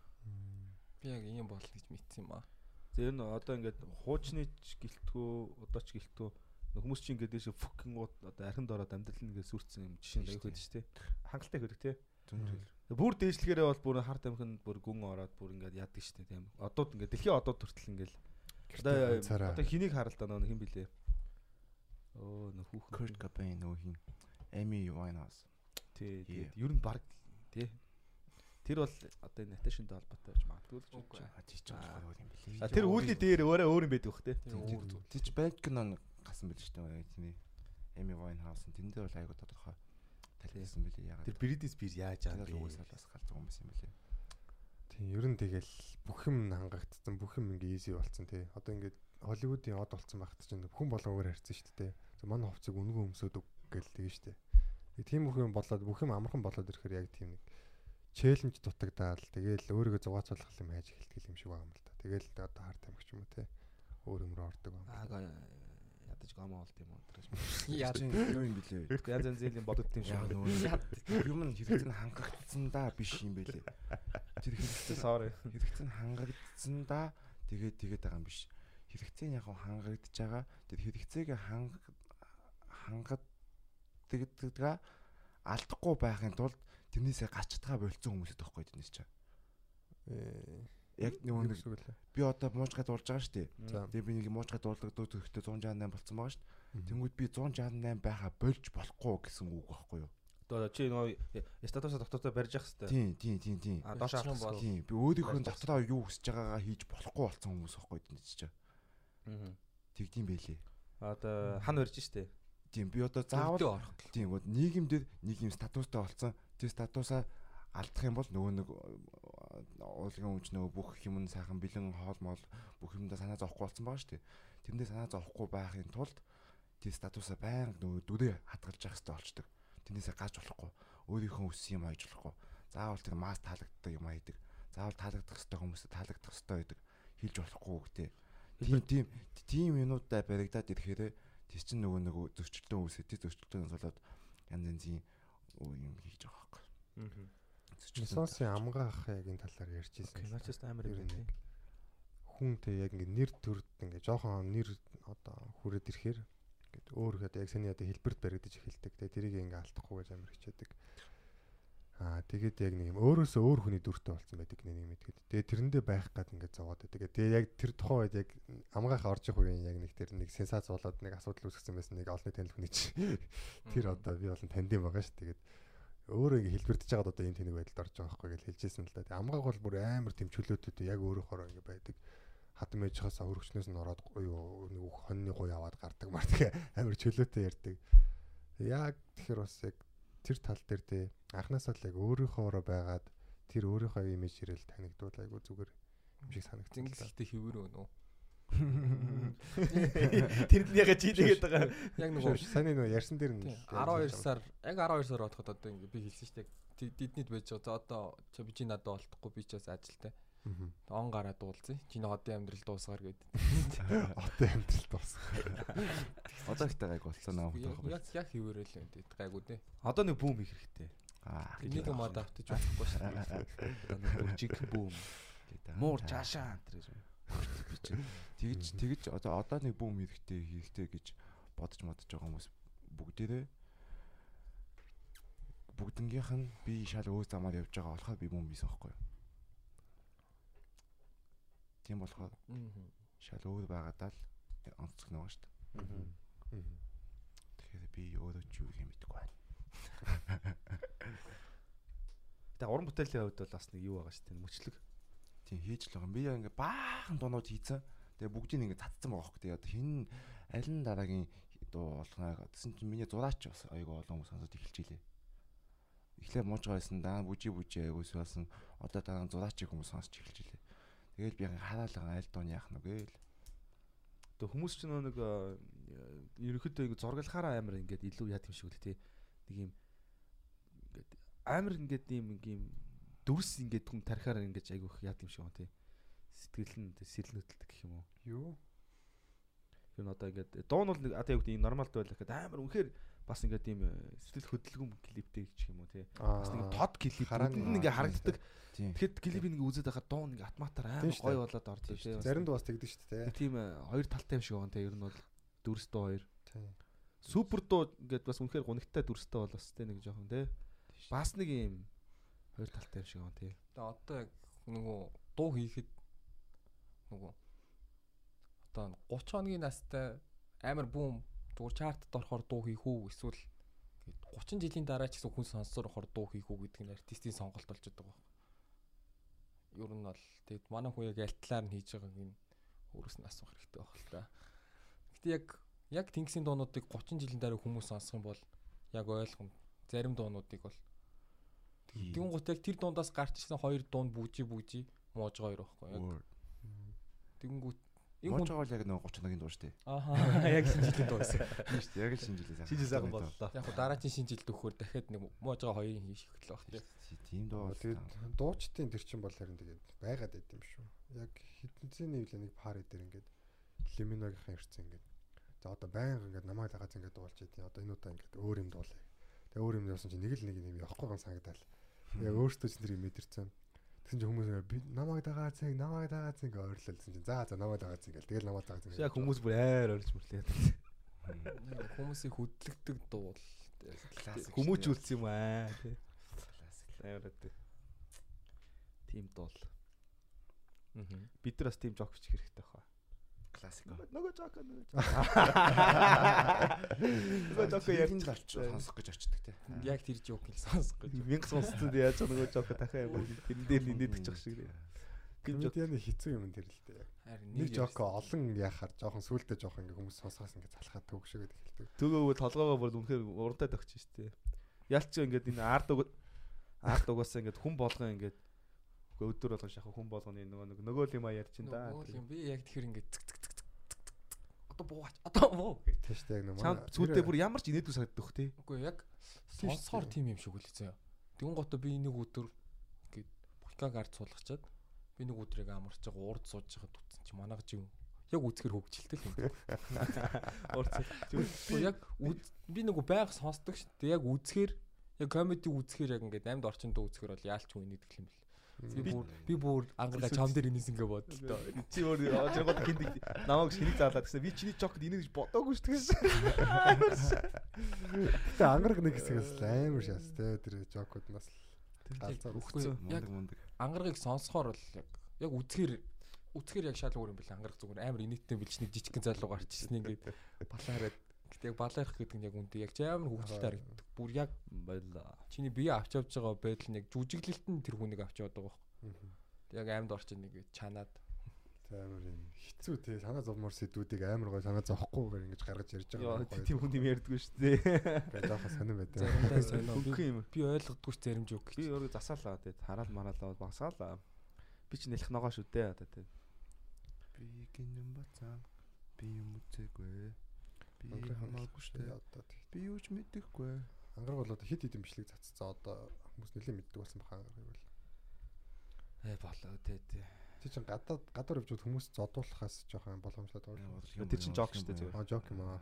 Би яг ийм болно гэж мэдсэн юм аа. За энэ одоо ингээд хуучны ч гэлтгүү одоо ч гэлтгүү хүмүүс чинь ингээд дэше фукин одоо архинд ороод амьдрал нь ингээд сүрцэн юм жишээ нь аяг хэд ч тий. Хангалттай хэрэг тий. Бүр дээшлэгээрээ бол бүр харт амхинд бүр гүн ороод бүр ингээд яадаг штэ тийм. Одууд ингээд дэлхийн одууд хүртэл ингээд одоо хэнийг харалдаа нөө хэн блэ? Оо нөх хүүхэн. Kurt Cobain нөө хин Amy Winehouse. Тий, тий. Ер нь баг тий. Тэр бол одоо энэ attention-тэй холбоотой байж магадгүй л гэж бодож байгаа юм бэлээ. А тэр үүлний дээр өөрөө өөр юм байдаг бах зүйл. Тийч Belkin гасан бэл шүү дээ тийм. Amy Winehouse тэн дээр бол айгу тодорхой талхилсан бэлээ ягаад. Тэр Britney Spears яаж аа бол угаасаа л бас галзуу хүмүүс юм бэлээ. Тийм ер нь тэгэл бүх юм хангагдсан бүх юм ингээ easy болцсон тий. Одоо ингээд Холливуудын од болцсон багт чинь бүхэн болон өөр харьцсан шүү дээ. За манай хувцыг үнгэн өмсөд үг гэл тэгээ шүү дээ. Тийм бүх юм болоод бүх юм амархан болоод ирэхээр яг тийм нэг челленж дутагдаал тэгээл өөрийгөө зугаацуулах юм хайж эхэлдэг юм шиг байгаа юм л да. Тэгээл одоо хард тамхич юм уу тий. Өөр юмроо ордог юм. Аа ядаж гомоо болт юм уу тэр. Яа. Чи юу юм бэлээ. Янз янз зэлийн бодогдсон юм шиг. Нөгөө юм нь хэрэгцээ нь хангагдсан да биш юм бэлээ. Тэр хэрэгцээ Sorry. хэрэгцээ нь хангагдсан да тэгээд тэгээд байгаа юм биш. Хэрэгцээ нь яг хангагдж байгаа. Тэр хэрэгцээг ханг хангаддаг алдахгүй байхын тулд тэрнээсээ гачтгаа болцсон хүмүүсэд тахгүй тэрнээс чаа. Э Яг нэг нэг би одоо муужгаа дуулж байгаа шүү дээ. Тэгээ би нэг муужгаа дуулдаг төгтөө 168 болцсон байгаа шүү дээ. Тэнгүүд би 168 байха болж болохгүй гэсэн үг байхгүй юу? Одоо чи нөгөө статусаа дотоодоо барьж явах хэвээр. Тийм тийм тийм тийм. А доош юм бол. авах. Тийм би өөрийнхөө дотроо юу хүсэж байгаагаа хийж болохгүй болсон хүмүүс байхгүй тэрнээс чаа. Тэгдэм байлээ. Одоо хан барьж штэ. Тийм би одоо заавал. Тийм нийгэмдэр нэг юм статустай болсон. Тэр статусаа алдах юм бол нөгөө нэг уулын өмч нөгөө бүх юм нь сайхан бэлэн хоол моол бүх юмдаа санаа зовхгүй болсон байгаа шүү дээ. Тэрэндээ санаа зовхгүй байхын тулд тэр статусаа байнга нөгөө дүрээ хадгалж явах хэрэгтэй болчдөг. Тэрнээсээ гаж болохгүй. Өөрийнхөө өссөн юм хайж болохгүй. Заавал тэр мас таалагддаг юм хайдаг. Заавал таалагдах хэрэгтэй хүмүүсээ таалагдах хэрэгтэй байдаг. Хилж болохгүй үгтэй. Тийм тийм тийм юмудаа баригдаад ирэхээр тэр чинь нөгөө нэг зөрчилдөөн үүсээ тэр зөрчилдөөнөөс болоод янз янзын юм хийж байгаа байхгүй. Нисосын амгаах яг энэ талаар ярьж ирсэн. тест амар юм тийм. яг хүн тэг яг ингээ нэр төрд ингээ жоохон нэр одоо хүрээд ирэхээр ингээд өөр одоо яг саний одоо хэлбэрт баригдаж эхэлдэг. Тэгээ тэрийг ингээ алдахгүй гэж амар хичээдэг. Аа тэгээд яг нэг юм өөрөөсөө өөр хүний дүртэй болсон байдаг нэг юм итгэд. Тэгээ тэрэндээ байх гад ингээ зовоод байдаг. Тэгээ яг тэр тухайн үед яг амгаах орж их үеийн яг нэг тэр нэг сенсац болоод нэг асуудал үүсгэсэн байсан нэг олонний танил хүний чи. Тэр одоо би болон танд юм байгаа ш. Тэгээд өөрөө ингээ хэлбэрдэж байгаад одоо энэ тэнэг байдалд орж байгаа байхгүй гэж хэлжсэн л да. Тэгээ амгаах бол бүр амар тэм чөлөөтэй яг өөрөөхөө ингээ байдаг хатам ээжхээс хөргчнөөс нь ороод юу нэг хоньны гуй аваад гардаг мар тэгээ амар чөлөөтэй ярддаг. Яг тэгэхээр бас яг тэр тал дээр те анхнаасаа л яг өөрийнхоороо байгаад тэр өөрийнхөө имиж ирэл танигдуул айгу зүгээр юм шиг санагдсан л. Зингэлтэй хөвөр өнөө. Нь яга чи тэгээд байгаа. Яг нөгөө Саний нөө ярьсан дээр нь Тийм, л яаж 12 сар яг 12 сар бодоход одоо ингээ би хэлсэн шүү дээ. Диднийд байж байгаа. За одоо чи би чи надад олдохгүй би ч бас ажилтай. Он гараа дуулзъя. Чиний одын амьдрал дуусгаар гэд. Одоо амьдрал дуусах. Одоо ихтэй гайг болсон аа Яг яг юм дээ. Гайгүй дээ. Одоо нэг бүүм их хэрэгтэй. Аа. Энийг мод автаж болохгүй шүү дээ. Жиг бүүм. Муур чаашаа энэ тэгж тэгж одоо одоо нэг бүүм хэрэгтэй хэрэгтэй гэж бодож модож байгаа хүмүүс бүгдээрээ бүгднгийнх нь би шал өөр замаар явж байгаа болохоор би бүүм хийсэн байхгүй юу? Тийм болохоор шал өөр байгаадаа л онцгой нэг шүү дээ. Тэгэхээр би өөрөө ч юу юм мэдэхгүй байна. Тэгээ уран бүтээлийн хувьд бол бас нэг юу байгаа шүү дээ. Мөчлөг. Тийм хийж л байгаа. Би яа ингээ баахан дуунууд хийцэн. Тэгээ бүгдийг ингээ цацсан байгаа хөх. Тэгээ одоо хин аль нь дараагийн дуу болгоно гэсэн чинь миний зураач бас айгу олон хүмүүс сонсоод эхэлж илээ. Эхлээд муужгаа байсан даа бүжи бүжи айгуус болсон. Одоо дараа зураачийг хүмүүс сонсч эхэлж илээ. Тэгэл би хараалга аль дууны яах нүгэ л. Тэгээ хүмүүс ч нэг ерөнхийдөө ингээ зургалахаараа амар ингээд илүү яд юм шиг үл тээ. Нэг юм амар ингээд юм юм дүрс ингээд хүн тарихаар ингээд айгүйх яд юм шиг байна тий. Сэтгэл нь сэрэлнөтөлдөг гэх юм уу? Юу? Нь одоо ингээд дуу нь бол нэг одоо юу гэдэг юм нормалд байлах гэдэг амар үнэхээр бас ингээд ийм сэтгэл хөдлөм клиптэй гэх юм уу тий. Бас нэг тод клип ингээд харагддаг. Тэгэхэд клипийг нэг үзээд байхад дуу нэг автоматар амар гоё болоод ордог тий. Заримд бас тэгдэг шүү дээ. Тийм хоёр талтай юм шиг байна тий. Ер нь бол дүрс дуу хоёр. Супер дуу ингээд бас үнэхээр гунигтай дүрстэй бол бас тий нэг жоохон тий. Бас нэг юм хоёр талтай юм шиг байна тий. Тэгээ одоо яг нөгөө дуу хийхэд нөгөө одоо 30 хоногийн настай амар бүүм зүгээр чартад орохоор дуу хийх үү эсвэл 30 жилийн дараа ч гэсэн хүн сонсоор орохоор дуу хийх үү гэдэг нь артистийн сонголт болж байгаа байна. Ер нь бол тэгэд манай хүн яг альтлаар нь хийж байгааг нь өөрөөс нь асуух хэрэгтэй байх л та. Гэтэ яг яг тэнгисийн дуунуудыг 30 жилийн дараа хүмүүс сонсох юм бол яг ойлгом зарим дуунуудыг бол Тэгүн гут яг тэр дундаас гарч ирсэн хоёр дуун бүжи бүжи мууж хоёр байхгүй яг. Тэгэнгүүт энэ хүн бол яг нэг 30 нагийн дуу шүү дээ. Ааха яг шинжилгээ дуу байсан. Тийм шүү дээ. Яг л шинжилгээ сайхан. Шинжил сайхан боллоо. Яг хуу дараагийн шинжилт өгөхөөр дахиад нэг мууж байгаа хоёрын хийх эхэллээ баг тийм. Тийм дуу. Тэгээд дуучдын тэр чин бол харин тэгээд байгаад байд юм шүү. Яг хитэнцний нэвлээ нэг пари дээр ингээд лиминогийнхан ирсэн ингээд. За одоо байнга ингээд намайг дагаад ингээд дуулж идэв. Одоо энэ удаа ингээд өөр юм дуулаа. Тэгээ өөр юм явсан чинь нэг л нэг юм явахгүй ган санагдал. Яг өөртөө ч тэр юм мэдэрсэн. Тэгсэн чинь хүмүүс би намайг дагаад зэн намайг дагаад зэн гэж ойрлолсон чинь за за намайг дагаад зэн гэл тэгэл намайг дагаад зэн. Яг хүмүүс бүр аяар орж мөрлээ. Хүмүүсийг хөдлөгдөг дуу бол хүмүүжүүлсэн юм аа тий. Классик. Аяараад. Тим дуул. Бид нар бас тим жок бичих хэрэгтэй баха. Классик. Нөгөө жок нөгөө жок. Нөгөө жок ярьж гарч сонсох гэж очдөг те. Яг тэр жок л сонсох гэж. Мянга сонсцод яаж нөгөө жок дахиад юм тэрэн дээр нэнээд очих шиг. Комедианы хэцүү юм тэр л дээ. Нэг жок олон яхаар жоохон сүултээ жоохон ингээ хүмүүс сонсоос ингээ залхаад төгшөөд эхэлдэг. Төгөөгөө толгоогоо бүр үнэхээр урантайд өгч штэ. Ялч ингээд энэ ард уг ард угаасаа ингээд хүн болгоо ингээд өдөр болгон шахах хүн болгоны нөгөө нөгөө л юм а ярьчин да. Нөгөө юм би яг тэр ингээд цэг цэг цэг одоо буугач одоо буу тийм шүү дээ яг Чам зүудээ бүр ямар ч инээдгүй санагдах тий. Үгүй яг сонсоор тим юм шиг үлээсэн. Тэгүн гото би нэг өдөр ингээд булкаг ард суулгачаад би нэг өдрийг амарч байгаа урд сууж байгаад утсан чи манайх жив яг үзгэр хөвгчлээ л юм. Урд би яг би нэг байг сонсдог шүү дээ. Яг үзэхэр яг комеди үзэхэр яг ингээд амьд орчин дуу үзэхэр бол яалч хүн инээдэг юм бэл. Би бүр би бүр ангараа чам дээр инээс ингээ бодлоо. Чи өөр очрогод хиндэг намайг шинийг заалаад гэсэн. Би чиний жокд инээ гэж бодоогүй шүү дээ. Тэгээ ангараг нэг хэсгээс амар шас те тэр жокууд нас галзаар өгсөн. Яг ангарагыг сонсохоор бол яг яг үзэхэр үзэхэр яг шал өөр юм бэл ангараг зүгээр амар инээдтэй билч нэг жижигхэн залуу гарч ирсэн ингээд балаараад Гэтэ яг балаарх гэдэг нь яг үндэ яг амар хөвгөлтэй харагддаг. Бүр яг байлаа. Чиний бие авч явж байгаа байдал нь яг жүжиглэлт нь тэр хүнийг авч яваад байгаа байхгүй. Яг амьд орчин нэг чанаад амар юм хэцүү тий санаа зовмор сэдвүүдийг амар гой санаа зовхгүйгээр ингэж гаргаж ярьж байгаа байхгүй. Тийм хүн юм ярьдгүй шүү дээ. Гэ жоохон сонирн байд. Заримдаа сонио. Би ойлгодгүй ч зарим жок. Би өөрөө засаалаа тий хараал мараалаа багсаалаа. Би ч нэлэх ногоо шүү дээ одоо тий. Би гинэн бацаа. Би юм үзээгүй. Би хамаагүй шүү дээ одоо тий. Би юу ч мэдэхгүй. Ангараг бол одоо хит хит юм бичлэг цацсан одоо хүмүүс нэлээд мэддэг болсон баха ангараг бол. Э болоо тий тий. Тэг чин гадаад гадуур явж хүмүүс зодуулахаас жоохон боломжтой байна. Тэр чин жок дээ зүгээр. Аа жок юм аа.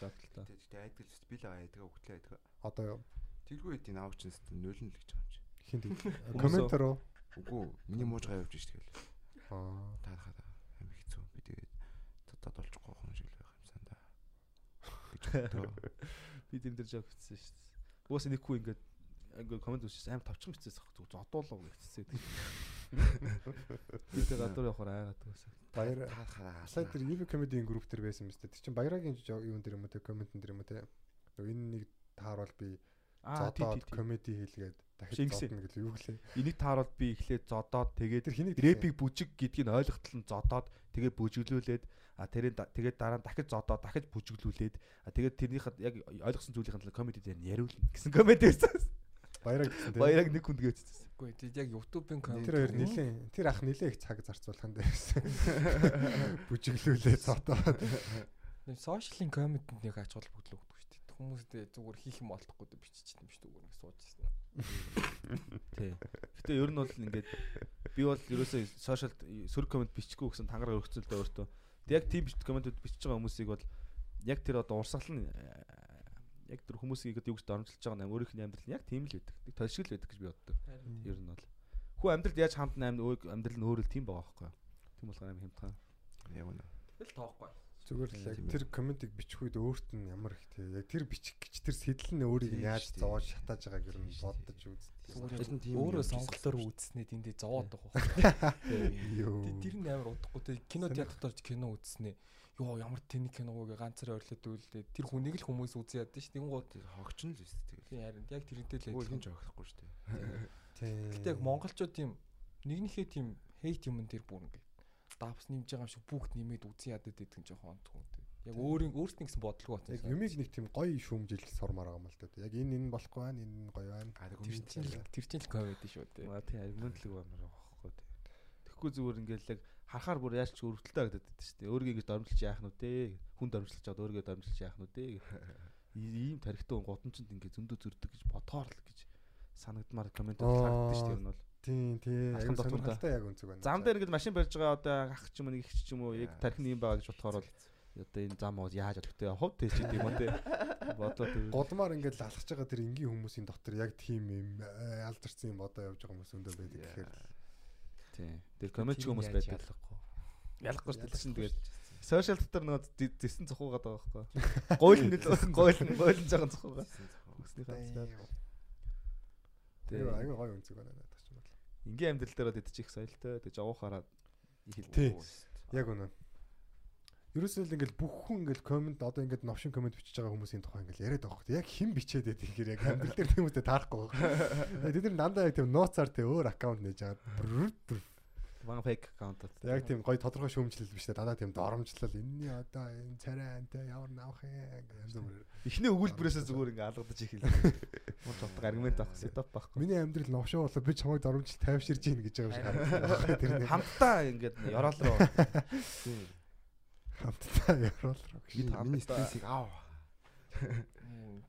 Жок л та. Тэгтээ айдгал би л айдгаа өгтлээ айдгаа. Одоо? Тэргүй хэдийн аав чинь нөлн л гэж байгаа юм чи. Хин тэг. Комментор уу? Үгүй миний мууж гай явж штэ тэгэл. Аа. Та хахад амин хэцүү би тэгээд татад олчихгүй хүн шиг л байх юмсан да. гэж бодлоо. Би тэн дээр жог бичсэн шүү дээ. Уус нэг хүү ингээд ингээд комент бичсэн аим тавчхан бичсэн сах зүг зодуулаа гэсэн. Би тэр гадуур явахаар айгаад байсан. Баяр Асаа тэр UV comedy group дээр байсан мэт. Тэр чинь баярагийн юун дээр юм уу те комментэн дээр юм уу те. Энэ нэг тааруул би Аа тий зодоод комеди хийлгээд дахиж зодно гэл юу гэлээ. Энийг тааруулд би эхлээд зодоод тэгээд рэпиг бүжиг гэдгийг нь ойлгохтол нь зодоод тэгээд бүжиглүүлээд а тэрийн тэгээд дараа нь дахиж зодоод дахиж бүжиглүүлээд а тэгээд тэрнийхэд яг ойлгосон зүйлийн талаар комеди дээр нь яриулна гэсэн комеди байсан. Баяраг гэсэн те. Баяраг нэг хүнд гээдсэн. Үгүй тийм яг YouTube-ийн комент. Тэр хоёр нилээн тэр ах нилээн их цаг зарцуулах нь байсан. Бүжиглүүлээ зодоод. Сошиалын комментэнд нэг ач холбогдол өгдөг шүү дээ. Хүмүүстэй зүгээр хийх юм олдохгүй дэ биччихсэн юм шүү дээ. Зүгээр сууж ирсэн. Тий. Гэтэ ер нь бол ингээд би бол ерөөсөө сошиал сөрөг комент бичихгүй гэсэн тангараг өргөцөл дээ өөртөө. Тэг яг тийм комментүүд бичиж байгаа хүмүүсийг бол яг тэр одоо урсгал нь э, яг тэр хүмүүсийг одоо юу гэж дормжилж байгаа юм өөрийнх нь амьдрал нь яг тийм л байдаг. Тэг тошгил байдаг гэж би боддог. Ер нь бол. Хүү амьдралд яаж хамтна амин амьдрал нь өөрөө л тийм байгаа байхгүй юу? Тийм болохоор аим хямдхан. яг үнэ. Тэгэл тоохгүй. Зүгээр л яг тэр комментиг бичих үед өөрт нь ямар их те. Яг тэр бичих гэж тэр сэтэл нь өөрийг яаж зовоож шатааж байгааг ер нь боддож үз. Өөрөө байсан. үзснээ тэндээ зовоод байгаа хөө. Йоо. Тэр нь амар удахгүй те кино Сонир. театрт орж кино үзснээ. Йоо ямар тэний киног ганцаараа ойрлоод үйлдээ. Тэр хүнийг л хүмүүс үзье ядсан ш. Тэнгууд Тэр хогч нь л өстэй тэгэл. тийм харин яг тэрнтэй л адилхан. ч огохгүй шүү дээ. Тийм. Гэтэ яг монголчууд тийм нэгнийхээ тийм хейт юм дээр бүр ингээд давс нэмж байгаа юм шиг бүгд нэмээд үзэн ядад идэх нь жоохон онцгой. Яг өөрийн өөрснөө гэсэн бодлого Яг батсан. юмыг нэг тийм гоё шүүмжил сурмаар байгаа юм л да. Яг энэ энэ болохгүй байна, энэ энэ гоё байна. Тэр чинь л тэр чинь л комеди шүү дээ. Аа тий мөндлөг баймар байхгүй тий. Тэгэхгүй зүгээр ингээл яг харахаар бүр яаж ч өрөвдөлтэй харагдаад байдаг шүү дээ. Өөрийгөө ингэж дормжилж яах нь үү? Хүн дормжилж чад өөрийгөө дормжилж яах нь үү? Ийм тарихтун гудамжинд ингээ зөндөө зөрдөг гэж бодохоор л гэж санагдмаар комент харагддаг шүү дээ. нь бол. Тийм тийм. Аюу сонирхолтой яг үнцэг байна. Зам дээр ингээд машин барьж байгаа одоо ах ч юм уу их ч юм уу яг тархины юм байгаа гэж бодохоор бол одоо энэ зам уу яаж өдөртэй хов тийч гэдэг юм те. Бодлоо тэр. Гудмаар ингээд лалхаж байгаа тэр энгийн хүмүүсийн дотор яг тийм юм э, алдарсан юм одоо явж байгаа хүмүүс өндөө байдаг гэхээр л. Тий. Тэр комент Тэр хүмүүс байдаг. ялахгүй. Шүү дээ чинь тэгээд сошиал дотор нөгөө зэсэн цохуугаад байгаа байхгүй. Гойлн гойлн гойлн жоохон цохуугаа. Хүснийхээ ганцлаад. Тэр аюу гоё үнцэг байна надад ч юм бол. Ингийн амьдрал дээр бол идчих соёлтой. Тэг жавуухаараа Тий. Яг үнэ. Ерөөсөө л ингээл бүх хүн ингээл комент одоо ингээд новшин комент бичиж байгаа хүмүүсийн тухай ингээл яриад байгаа хөөх. Яг хэн бичээд байдаг гэхээр яг амьдрал дээр тийм үстэй таарахгүй байгаа. Тэд нар дандаа яг тийм нууцаар тий өөр аккаунт нээж аваад one fake account. Яг тийм гоё тодорхой шүүмжлэл биш тий дандаа тийм доромжлол энэний одоо энэ царай антай ямар наах юм. Эхний өгүүлбэрээсээ зүгээр ингээ алгадаж ихэл. Муу тотог аргумент авах сетап байхгүй. Миний амьдрал новшин болоо би чамайг доромжлол тайвширж гин гэж байгаа юм шиг нэг Хамтдаа ингээд ёроол руу хамтдаа гэж. Би миний стрессийг аав.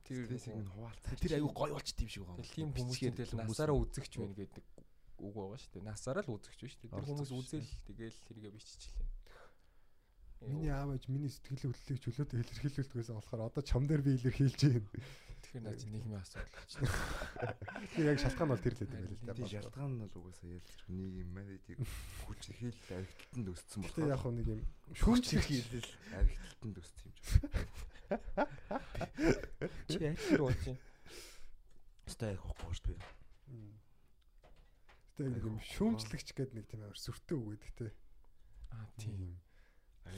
Тэр Стрессийг нь хуваалцаа. тэр аюу гоё болчт юм шиг байгаа. Тийм хүмүүсийн тэл насаараа үзэгч байна гэдэг үг байгаа шүү дээ. Насаараа л үзэгч шүү дээ. Тэр хүмүүс үзэл тэгэл хэрэгэ биччихлээ. Миний аав ээж миний сэтгэл хөдлөлийг чөлөөтэй илэрхийлүүлдгээс болохоор одоо чам дээр би илэрхийлж байна. Тэгэхээр наа чи нийгмийн асуудал байна. Тэр яг шалтгаан бол тэр л байдаг байл л Тийм шалтгаан нь бол угаасаа нэг юм медийг хүч хийл аригталтанд өссөн Гэтэ яг болохоор нэг юм шүүмж хийлэл аригталтанд өссөн юм шиг. Чи яг тэр болж байна. Стай яг хохгүй шүү дээ. Гэтэ яг нэг юм шүүмжлэгч гэдэг нэг тийм амар сүртэй үг гэдэг те. Аа тийм.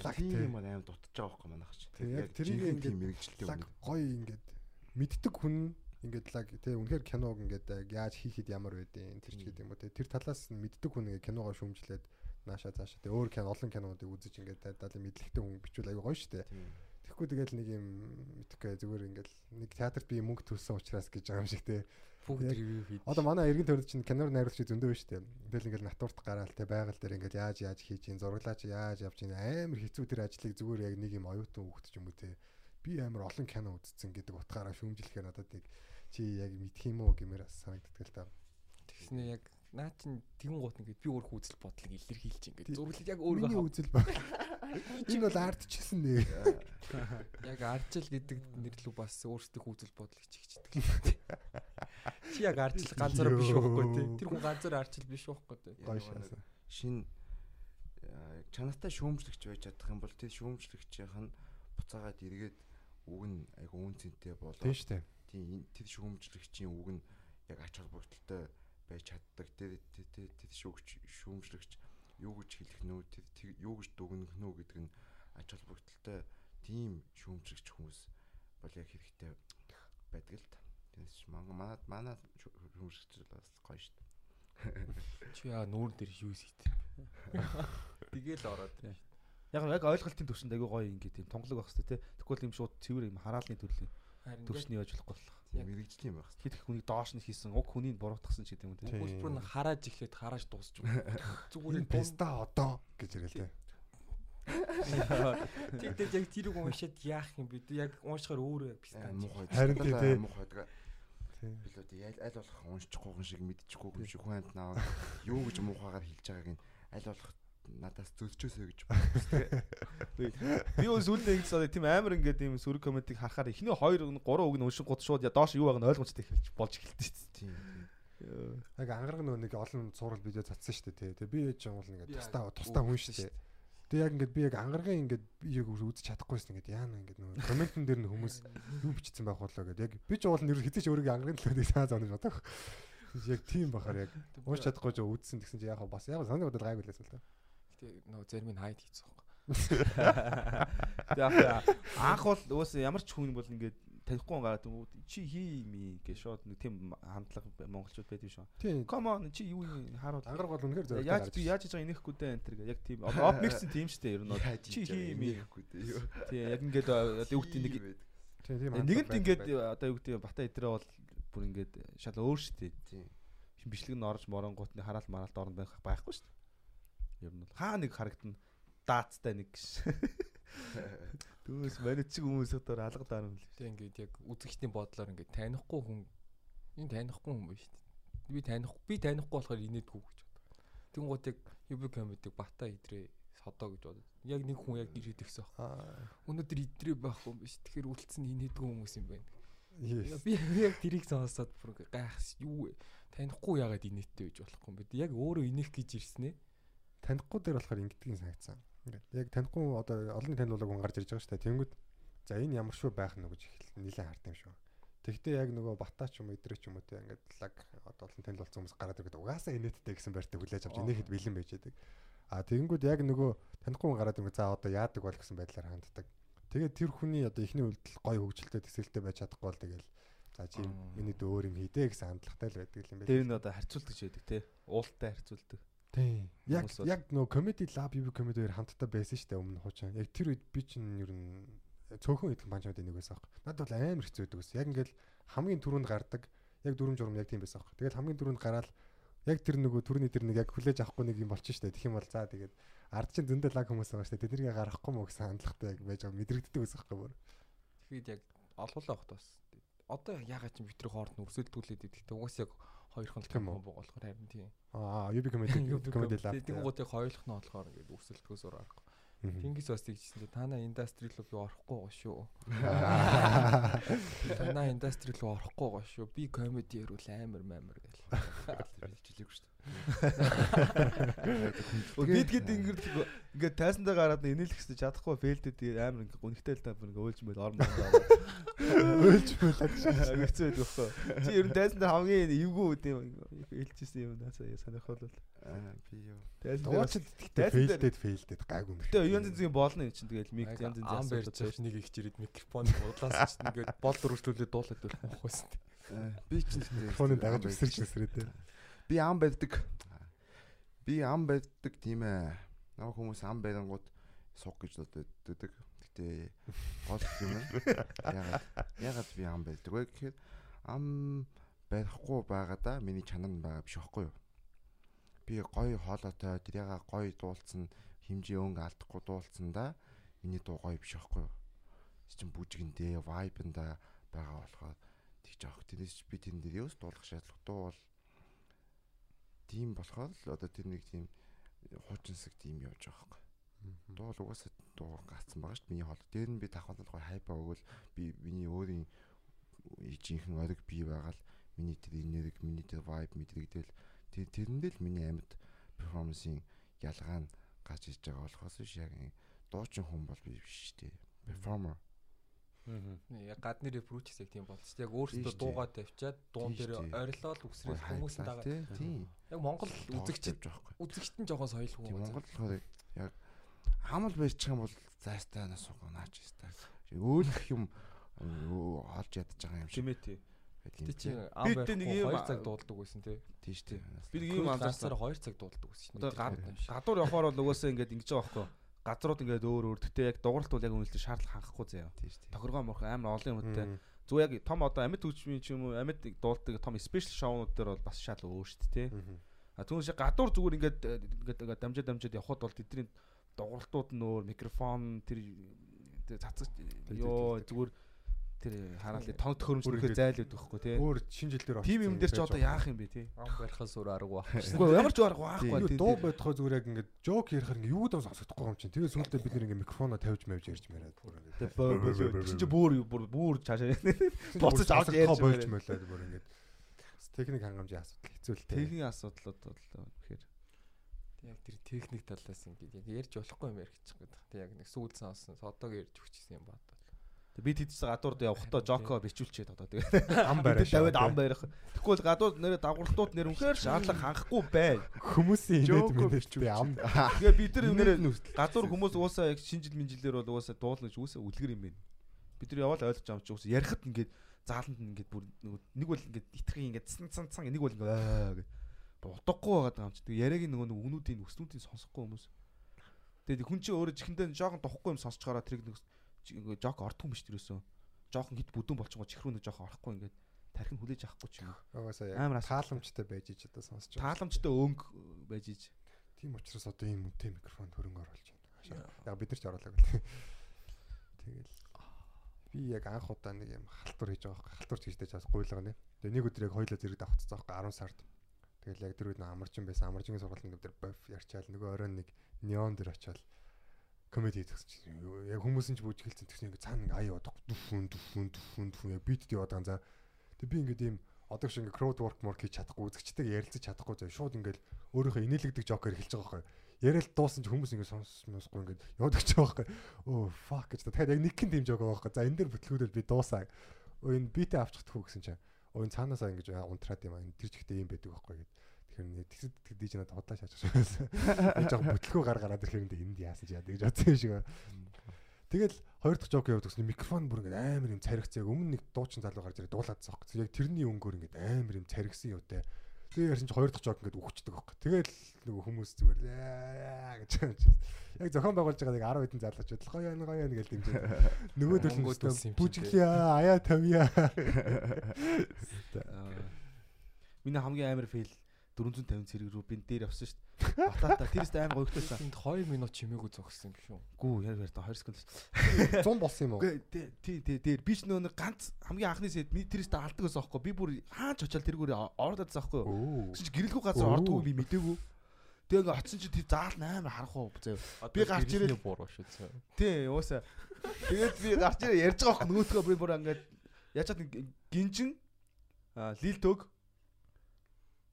Лаг Тийм юм аа аим дутаж байгаа байхгүй манайх ч. Тийм, яг тэрийг ингээд мэрэгчлээ Лаг гоё ингээд мэддэг хүн ингээд лаг те үнэхээр киног ингээд яаж хийхэд ямар байдیں۔ Тэр ч гэдэг юм уу те. Тэр талаас нь мэддэг хүн ингээд киногоо шүүмжлээд нааша цаашаа те өөр кино олон кинонуудыг үзэж ингээд дадал мэдлэгтэй хүн бичвэл аюу гоё штэ. Тийм. Тэгэхгүй тэгэл нэг юм мэдхгүй зүгээр ингээд нэг театрт би мөнгө төлсөн учраас гэж байгаа юм шиг те. Бүгд ревю хийж. Одоо манай эргэн тойрон чинь кинор найруулагч зөндөө байна шүү дээ. Тэгэл ингээл натурт гараал те байгаль дээр ингээд яаж яаж хийж ин зураглаач яаж явж ин амар хэцүү тэр ажлыг зүгээр яг нэг юм оюутан хүүхэд ч юм уу те. Би амар олон кино үзсэн гэдэг утгаараа шүүмжлэхээр надад яг чи яг мэдх юм уу гэмээр санагддаг л да. Тэгснэ яг наа чин тэгэн гут ингээд би өөрөө үзэл бодлыг илэрхийлж ингээд Тий. зурлал яг Миний өөрөө үзэл баг. Энэ бол ардчилсан нэ. яг арчил гэдэг нэрлүү бас өөрсдөө үзэл бодлыг чигчдэг. Чи яг арчил ганцаараа биш байхгүй тий. Тэр хүн ганцаараа арчил биш байхгүй тий. Гоё шаасан. Шин яг чанартай шүүмжлэгч байж чадах юм бол тэр шүүмжлэгчийнх нь буцаагаад эргээд үг нь айгу үнцэнтэй болоо. Тийм шүү дээ. Тийм тэр шүүмжлэгчийн үг нь яг ач холбогдолтой байж чаддаг. Тэр тэр тэр шүүгч шүүмжлэгч юу гэж хэлэх нөө тэр юу гэж дүгнэх нөө гэдэг нь ач холбогдолтой тийм шүүмжлэгч хүмүүс бол яг хэрэгтэй байдаг л та. Тэгээс манай манай шүүмжлэгч бас гоё шүү дээ. Чи яа нүүр дээр юу хийх Тэгэл ороод тийм. Яг яг ойлголтын төвшөнд айгүй гоё ингээд тийм тонглог байх хэрэгтэй тий. Тэгвэл юм шууд цэвэр юм хараалны төрлийн төвшний яаж болохгүй болох. Яг мэрэгжил юм байх. Хэд их хүнийг доош нь хийсэн, уг хүнийг буруутгасан ч гэдэг юм тий. Хөлбөр нь харааж эхлээд харааж дуусч юм. Зүгээр песта одоо гэж ирэл тий. Тэг тэг яг тэрийг уншаад яах юм бэ? Яг уншихаар өөрөө песта. Харин тий. Муухайдаг. Билүүд аль болох уншчихгүй юм шиг мэдчихгүй юм шиг хүн амт наа юу гэж муухайгаар хэлж байгааг нь аль болох надаас зөлчөөсэй гэж бодсон. Би өөс үлдээ ингэж сая тийм амар ингээд ийм сүрэг комментиг харахаар эхний 2 3 үг нь уншин гот шууд доош юу байгааг нь ойлгомжтой эхэлж болж эхэлдэг тийм. Яг ангараг нөө нэг олон цуврал видео цацсан шүү дээ тий. Би ээж юм бол ингээд тустаа тустаа хүн шүү дээ. Тэгээ яг ингээд би яг ангарагын ингээд биеийг үзэж чадахгүйсэн ингээд яана ингээд нөгөө комментэн дээр нь хүмүүс юу бичсэн байх болоо гэдэг. Яг би ч уул нэр хизээч өөрийгөө ангарагын төлөө цаа зоонож бодох. Яг тийм бахаар яг унш чадахгүй ч үзсэн гэсэн чи яг бас яг санаа бодол гайгүй лээс л та. Нөгөө зарим нь хайд хийцэн байхгүй. Тэгээ анх бол уус ямар ч хүн бол ингээд танихгүй гараад чи хий ми гэж шууд нэг тийм хандлага монголчууд байдаг шүү. Come on чи юу харуул. Ангараг бол үнэхээр зөв. Яаж би яаж хийж байгаа инехгүй дээ энэ төр яг тийм оп микс тийм шүү дээ ер нь чи хий ми инехгүй дээ. Тийм яг ингээд одоо юу гэдэг нэг тийм нэгэнт ингээд одоо юу гэдэг бата идрээ бол бүр ингээд шал өөр шүү дээ. Тийм. Бичлэг нь орж моронгууд нь хараал мараалт орнд байх байхгүй шүү дээ. Ер нь бол хаа нэг харагдана даацтай нэг гэж. Түүнээс манайд чиг хүмүүс өдөр алгадаар юм л. Тэг ингээд яг үзэгчдийн бодлоор ингээд танихгүй хүн энэ танихгүй хүн дээ. Би танихгүй би танихгүй болохоор инээдгүй гэж боддог. Тэнгууд яг UB comedy бата идрээ содоо гэж бодод. Яг нэг хүн яг ирээд ирсэн баг. Өнөөдөр идрээ байхгүй юм биш. Тэгэхээр үлдсэн инээдгүй хүмүүс юм байна. Би яг тэрийг сонсоод бүр гайхс юу? Танихгүй яагаад инээдтэй гэж болохгүй юм бэ? Яг өөрөө инех гэж ирсэн ээ. Танихгүй дээр болохоор ингэдгийг санагдсан. Ингээд яг танихгүй одоо олон танилцуулаг хүн гарч ирж байгаа шүү дээ. Тэнгүүд за энэ ямар шүү байх нь гэж их нэлээд хард юм шүү. Тэгвэл яг нөгөө бата ч юм уу идрээ ч юм уу те ингээд лаг одоо олон танилцуулсан хүмүүс гараад ирэхэд угаасаа инээдтэй гэсэн байртаа хүлээж авч инээхэд бэлэн байж байдаг. А тэгэнгүүт яг нөгөө танихгүй хүн гараад ирэхэд за одоо яадаг бол гэсэн байдлаар ханддаг. Тэгээд тэр хүний одоо ихний үйлдэл гой хөгжилтэй төсөөлтөй байж чадахгүй бол тэгэл за чи миний дөө өөр юм хийдэ гэсэн хандлагатай л байдаг юм байна. Тэр нь одоо харьцуулдаг ч байдаг те. Уулттай харьцуулдаг. Тийм. Яг яг нөө comedy lab UB comedy-ээр хамтдаа байсан шүү дээ өмнө хуучаа. Яг тэр үед би чинь ер нь цөөхөн идэх банчуудын нэг байсан аах. Надад бол амар хэцүү байдаг ус. Яг ингээл хамгийн түрүүнд гардаг. Яг дүрм журм яг тийм байсан аах. Тэгэл хамгийн түрүүнд гараад яг тэр нөгөө түрүүний тэр нэг яг хүлээж авахгүй нэг юм болчих шүү дээ. Тэгэх юм бол за тэгээд ард чинь зөндөө лаг хүмүүс байгаа шүү дээ. Тэднийг гаргахгүй мө гэсэн хандлагатай яг байж байгаа мэдрэгддэг байсан аахгүй бүр. Тэгэхэд яг олголоо хот бас. Одоо ягаад чи битрий хоорт нь өрсөлдүүлээд идэхтэй угаас яг хоёрхан л том болохоор харин тийм. Аа, UB comedy comedy lab. Тэнгуудыг хоёулах нь болохоор ингээд өрсөлдөхөөс өөр аргагүй. Тэнгис бас тэгжсэн чинь танаа индастри руу орохгүй гоо шүү. Танаа индастри руу орохгүй гоо шүү. Би комеди ярил амар маамар гэл. Хэлчихлээгүй шүү дээ. Бид гээд ингээд ингээд тайсандаа гараад инээлэх гэсэн чадахгүй фейлдэд амар ингээд гүнхтэй л та бүр ингээд өөлж мэйл орно. Өөлж мэйл хэцүү байдаг байхгүй. Чи ер нь тайсандаа хамгийн эвгүй тийм ээлжсэн юм наасаа сонирхол бол. Аа би юу. Тайсандаа фейлдэд фейлдэд гайгүй юм. Тэгээ янз янзын болно юм чинь тэгэл миг янз ам барьж нэг их чирээд микрофон бодлаас чинь ингээд бол дөрвөлжлүүлээ дуулаад байх байсан. Би чинь телефоныг дагаж өсөрч өсрээд. Би ам барьдаг. Би ам барьдаг тийм ээ. Намайг хүмүүс ам барингууд суг гэж боддог. Гэтэ гол юм ээ. Ягаад би ам барьдаг вэ гэхээр ам барихгүй байгаадаа миний чанар нь байгаа биш байхгүй юу? Би гоё хоолойтой тэрийг гоё дуулцсан хэмжээ өнгө алдахгүй дуулцсандаа миний дуу гоё биш байхгүй юу? Чин бүжгэндээ, вайбанда байгаа болохоор тэгж авах. Тэрнээс би тэн дээр юус дуулах шаардлагатай бол тийм болохоор л одоо тэр нэг тийм хуучинсаг тийм явж байгаа байхгүй. Дуул угаасаа дуу гацсан байгаа шүү дээ. Миний хоол. Дээр нь би давханал гоё хайпа өгвөл би миний өөрийн жинхэнэ ориг бий байгаа л миний тэр энерги, миний тэр vibe мэдрэг тэгэл тэр тэрэндээ л миний амьд перформансийн ялгаа нь гарч иж байгаа болохоос биш яг дуучин хүн бол би биш шүү дээ. Performer. Яг гадны репрочс яг тийм болчих. Яг өөрсдөө дуугаа тавьчаад дуун дээр орилол үсрэл хүмүүсийн дагаа. Тийм. Яг Монгол үзэгчд байхгүй. үзэгчд нь жоохон соёлгүй. Тийм Монгол болохоор яг хамал барьчих юм бол зайстай нас уу наач ястай. Өөлөх юм олж ядж байгаа юм шиг. Тийм ээ тий. Тэ чи Би тэ нэг юм 2 цаг дуулдаг байсан тий. Шүү дээ. Би нэг юм ганцаар анзаарсан. 2 цаг дуулдаг байсан. Одоо гадуур явахаар бол угаасаа ингээд ингэж байгаа байхгүй. Газрууд ингээд өөр өөр. Гэтэ яг дууралт бол яг үнэлтэ шаардлага хангахгүй заяа. Тохиргоо морх амар олон юмтай. Зүгээр яг том одоо амьд хөгжмийн ч юм уу амьд дуулдаг том спешиал шоунууд дээр бол бас шал өөр шүү дээ. А түүнээс гадуур зүгээр ингээд ингээд ингээд дамжаа дамжаад явхад бол тэдний дууралтууд нь өөр микрофон тэр цацаж ёо зүгээр тэр хараалын тоног төхөөрөмжлөхөө зайлууд байхгүй тий. Өөр шинэ жил дээр Тим юм дээр ч одоо яах юм бэ тий. ам барихаас өөр арга баг. Үгүй ямар ч арга байхгүй Юу дуу бодхоо зүгээр яг ингээд жок ярихаар ингээд юу даа сонсохдохгүй юм чинь. Тэгээ сүултээ бид нэр ингээд микрофоноо тавьж мавж ярьж мэрээд бүр ингээд. Чи бүр бүр бүр цаашаа буцаж авч ярьж болж мөлөөд бүр ингээд техник хангамжийн асуудал хэцүү л те. Техникийн асуудлууд бол тэгэхээр Яг тэр техник талаас ингээд яг ярьж болохгүй юм ярих гэж байгаа. Тэг яг нэг сүүл сонсон одоог ярьж өгчихсэн юм баа. Би тэдс гадуур явахдаа жоко бичүүлчихэд одоо тэгээд Ам бариа. тавиад ам барих. Тэгвэл гадуур нэр дагвартууд нэр үнэхээр шаардлага хангахгүй бай. Хүмүүсийн инээд мэдээж би ам Тэгээ бид нар нэр гадуур хүмүүс угаасаа яг шинжил минжилээр бол угаасаа дуулна гэж үсээ үлгэр юм байна. Бид нар яваал ойлгож чи угаасаа ярихад ингээд зааланд ингээд бүр нэг бол ингээд итгэх ингээд цан цан цан нэг бол ингээд аа гэж утгагүй байгаа юм чи. Тэгээ яриаг нөгөө нэг өгнүүдийн өснүүдийн сонсохгүй хүмүүс. Тэгээд хүн чинь өөрөө чихэндээ жоохон тохгүй юм сонсч гараа тэрийг нэг жок ортгүй юм биш тэрөөсөө. Жоохон хит бүдүүн болчихгоо чихрүү нэг жоохон орохгүй ингээд тархин хүлээж авахгүй ч юм. Угаасаа яг тааламжтай байж ич одоо сонсож байгаа. Тааламжтай өнгө байж иж. Тийм учраас одоо ийм үнэтэй микрофон хөрөнгө оруулж байна. Яг бид нар ч оруулаагүй. Тэгэл би яг анх удаа нэг юм халтур хийж байгаа байхгүй. Халтурч хийжтэй чаас гуйлгаа нэ. Тэгээ нэг өдөр яг хоёлаа зэрэг давхцсан байхгүй 10 сард. Тэгэл яг тэр үед амарчин байсан. Амарчингийн сургалтын дэвтэр боф ярьчаал нөгөө оройн нэг неон дэр очиад комеди хийх гэсэн чинь яг хүмүүс нь ч бүжгэлцэн тэгсэн ингээ цаана ингээ аяа удах дүфүн дүфүн дүфүн дүфүн яг бит яваад байгаа. За тэг би ингээ ийм одоо шиг ингээ crowd work work хийж чадахгүй үзэгчтэйгээ ярилцаж чадахгүй заа шууд ингээл өөрийнхөө инээлгдэг жокер эхэлж байгаа байхгүй. Яриад дуусан ч хүмүүс ингээ сонсмосгүй ингээ яваад гэж байгаа байхгүй. Оо fuck гэж. Тэгэхээр яг нэг гин тийм жок байгаа байхгүй. За энэ дэр бүтлгүүдэл би дуусаа. Энэ битээ авчихдаггүй гэсэн чинь. Өө энэ цаанаасаа ингээ унтраад юм аа. Тэр чихтэй юм байдаг байхгүй гэдэг. Тэгэхээр тэгсэд тэг диж надад худлаа шаачих байсан. Би жоо бүтлгүү гар гараад ирэхээр энд яасан ч яа гэж бодсон юм шиг. Тэгэл хоёр дахь жок яваад гэсэн микрофон бүр ингээд амар юм царигц яг өмнө нэг дуучин залуу гарч ирээд дуулаадсан байхгүй. Яг тэрний өнгөөр ингээд амар юм царигсан юутай. Тэгээ ярьсан чи хоёр дахь жок ингээд үхчихдэг байхгүй. Тэгэл нөгөө хүмүүс зүгээр гэж юм чи. Яг зохион байгуулж байгаа нэг 10 хэдэн залууч гоё яа гоё яа гэж дэмжиж. Юм чи. бүжиглээ аяа тавья. Миний хамгийн амар фейл 450 цэрэг рүү бинт дээр явсан шүү дээ. Батата тэрс амар гойгтойсан. Энд 2 минут чимээгүй зогссон юм шүү. Гүү яар яар та 2 секунд л. 100 болсон юм уу? Тий тий дээр би ч нөө нэг ганц хамгийн анхны сэд ми тэрс та алдаг байсан аахгүй. Би бүр хаач очил тэргүүр ороод байсан аахгүй. Гэсэн чи гэрэлгүй газар Оо. ордгоо би мдээгүй. Тэгээ ингээ очсон чи тэр заал амар харах уу заяа. Би гарч ирээд буруу шүү зөө. тий уусаа. Тэгээд би гарч ирээд ярьж байгаа аахгүй нөгөөдгөө би бүр ингээд яачаад нэг гинжин лил төг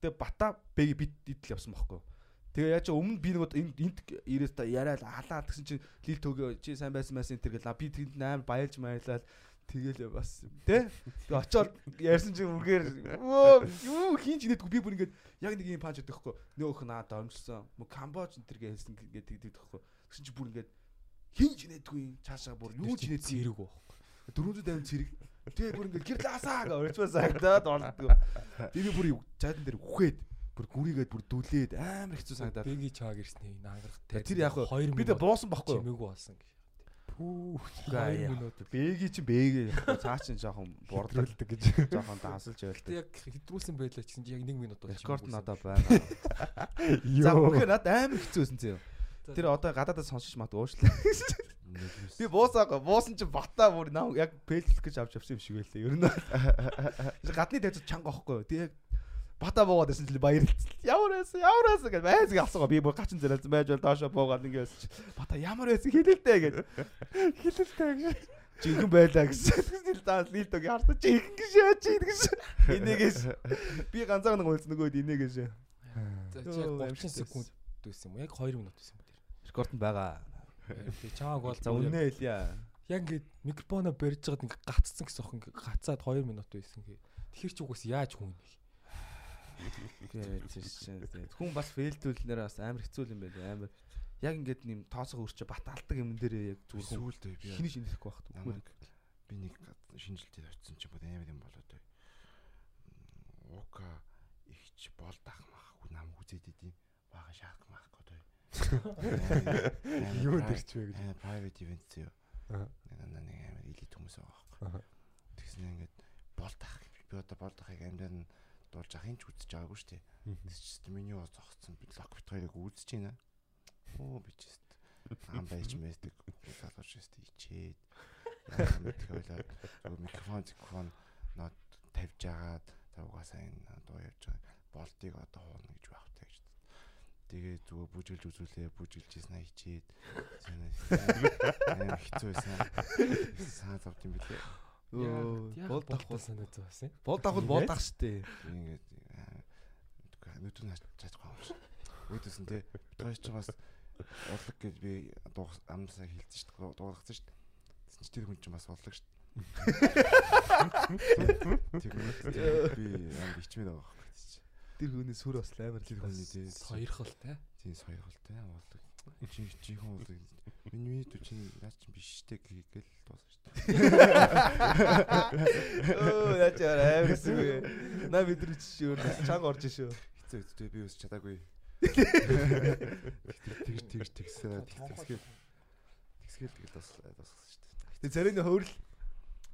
тэгээ бата бэг бит идэл явсан байхгүй. Тэгээ яаж өмнө би нэг энд энд ирээс та яриад халаад гэсэн чинь лил төг чи сайн байсан байсан энэ тэр гэл би тэнд амар баярлж баярлаад тэгэл бас тэ? Тэгээ очоод ярьсан чинь үгээр өө юу хин ч нэдгүй би бүр ингээд яг нэг юм панч өгдөг хгүй нөөх наад омжсон мө камбож энэ тэр гэлсэн гэдэг тэгдэг хгүй гэсэн чинь бүр ингээд хин ч нэдгүй цаашаа бүр юу ч нэдгүй зэрэг боо. 450 цэрэг тэгээ бүр ингээд гэрлаасаа гэж орчмаа сагдаад болдгоо би би бүр цайдан дээр үхээд бүр гүрийгээд бүр дүлээд амар хэцүү санагдаад Бэги чааг ирсэн нэг нангарах Тэр яг хөө 2 би дэ буусан байхгүй юу чимээгүй болсон гэж. Пүү. 2 минут. Бэги чи бэгээ цаа чин жоохон бурдал Бурлдаг гэж. жоохон даасалж Тэг байлаа. яг хэдрүүлсэн байлаа гэсэн чи яг 1 минут бол Рекорд одоо байгаа. За үнэхээр надад амар хэцүү байсан зөө. Тэр одоо гадаадаа сонсож магадгүй уушлаа. Би буусаагүй. Буусан чи батаа бүр наа яг пэлтлэх гэж авч авсан юм шиг байлаа. Ер нь гадны тавцад чанга واخгүй. Тэг яг бата буугаад байсан чинь баярлцсан. Ямар байсан? Ямар байсан гэж байз гэж асуугаа. Би бүр гачин зэрэлсэн байж бол доошо буугаад ингээс чи бата ямар байсан хэлэлтэй гэж. Хэлэлтэй гэж. Жинхэн байлаа гэсэн. Тэгэл заа нийл дог ярд чи жинхэн гэж яа чи гэж. Энийгээс би ганцаар нэг үлдсэн нөгөөд энийгээс. За чи 30 секунд дүүсэн юм. Яг 2 минут дүүсэн юм. Рекорд нь байгаа. Тэгээ чааг бол За үнэ хэлье. яг ингээд микрофоноо барьж байгаад ингээд гаццсан гэсэн охин ингээд гацаад 2 минут байсан гээ. Тэгэхэр чи угаас яаж хүн нэг. Хүн бас фейлдүүлнээр бас амар хэцүү юм байна амар. Яг ингээд нэм тооцоо өрчө бат алдаг юм дээр яг зүгээр хүн Сүүлдээ би хинэж инэхгүй багт. намайг би нэг шинжилтээр очсон ч юм бол амар юм болоод бай. Ука ихч бол дах мах хүн нам үзээд идэв. Бага шаах мах гэдэг. Юу дэрч вэ гэж. Аа private event зөө. Аа. Нэг нэг амар элит хүмүүс байгаа Аа. байхгүй. Тэгснэ ингээд бол дах би одоо бол дахыг амьдаар нь дуулж ах хинч үзэж байгаагүй шүү дээ. Тэс чи миний уу зогцсон би лок бит хоёрыг үзэж байна. Оо би ч ам байж мэсдэг залууч шүү дээ ичээд. Зүгээр микрофон микрофон нот тавьж агаад тавгаасаа энэ дуу явж байгаа. Болтыг одоо хуурна гэж байхтай гэж. Тэгээ зүгээр бүжгэлж үзүүлээ, бүжгэлж ийснэ ичээд. Амар хэцүү байсан. Саа завд юм билээ. Бол бол давхул санаа зовсон. бол давхул бол дах штэ. ингээд нүдэн чадахгүй юм шиг. Өөдөөс нь те чи бас урлаг гэж би амнасаа хилцэн шүү дээ. Дуулгацсан дээ. Тэсэн чи тэр хүн чинь бас урлаг шүү дээ. Би амд ичмээр байгаа. Тэр хүний сүр бас амар Тэр хүний те Сойрхол те. тийм соёрхолтой урлаг. Чи чихэн урлаг. Миний минут чи наач чинь биш штэ гээл дуусах шүү дээ. Оо яач амар сүгэ. На мэдрүүч шүү. Чанга орж шүү. Хэцүү хэцүү би үс чадаагүй. Тэгж тэгж тэгсээ тэгсгээл тэгсгээл тэгэл бас дуусгасан шүү дээ. Тэг царины хөврөл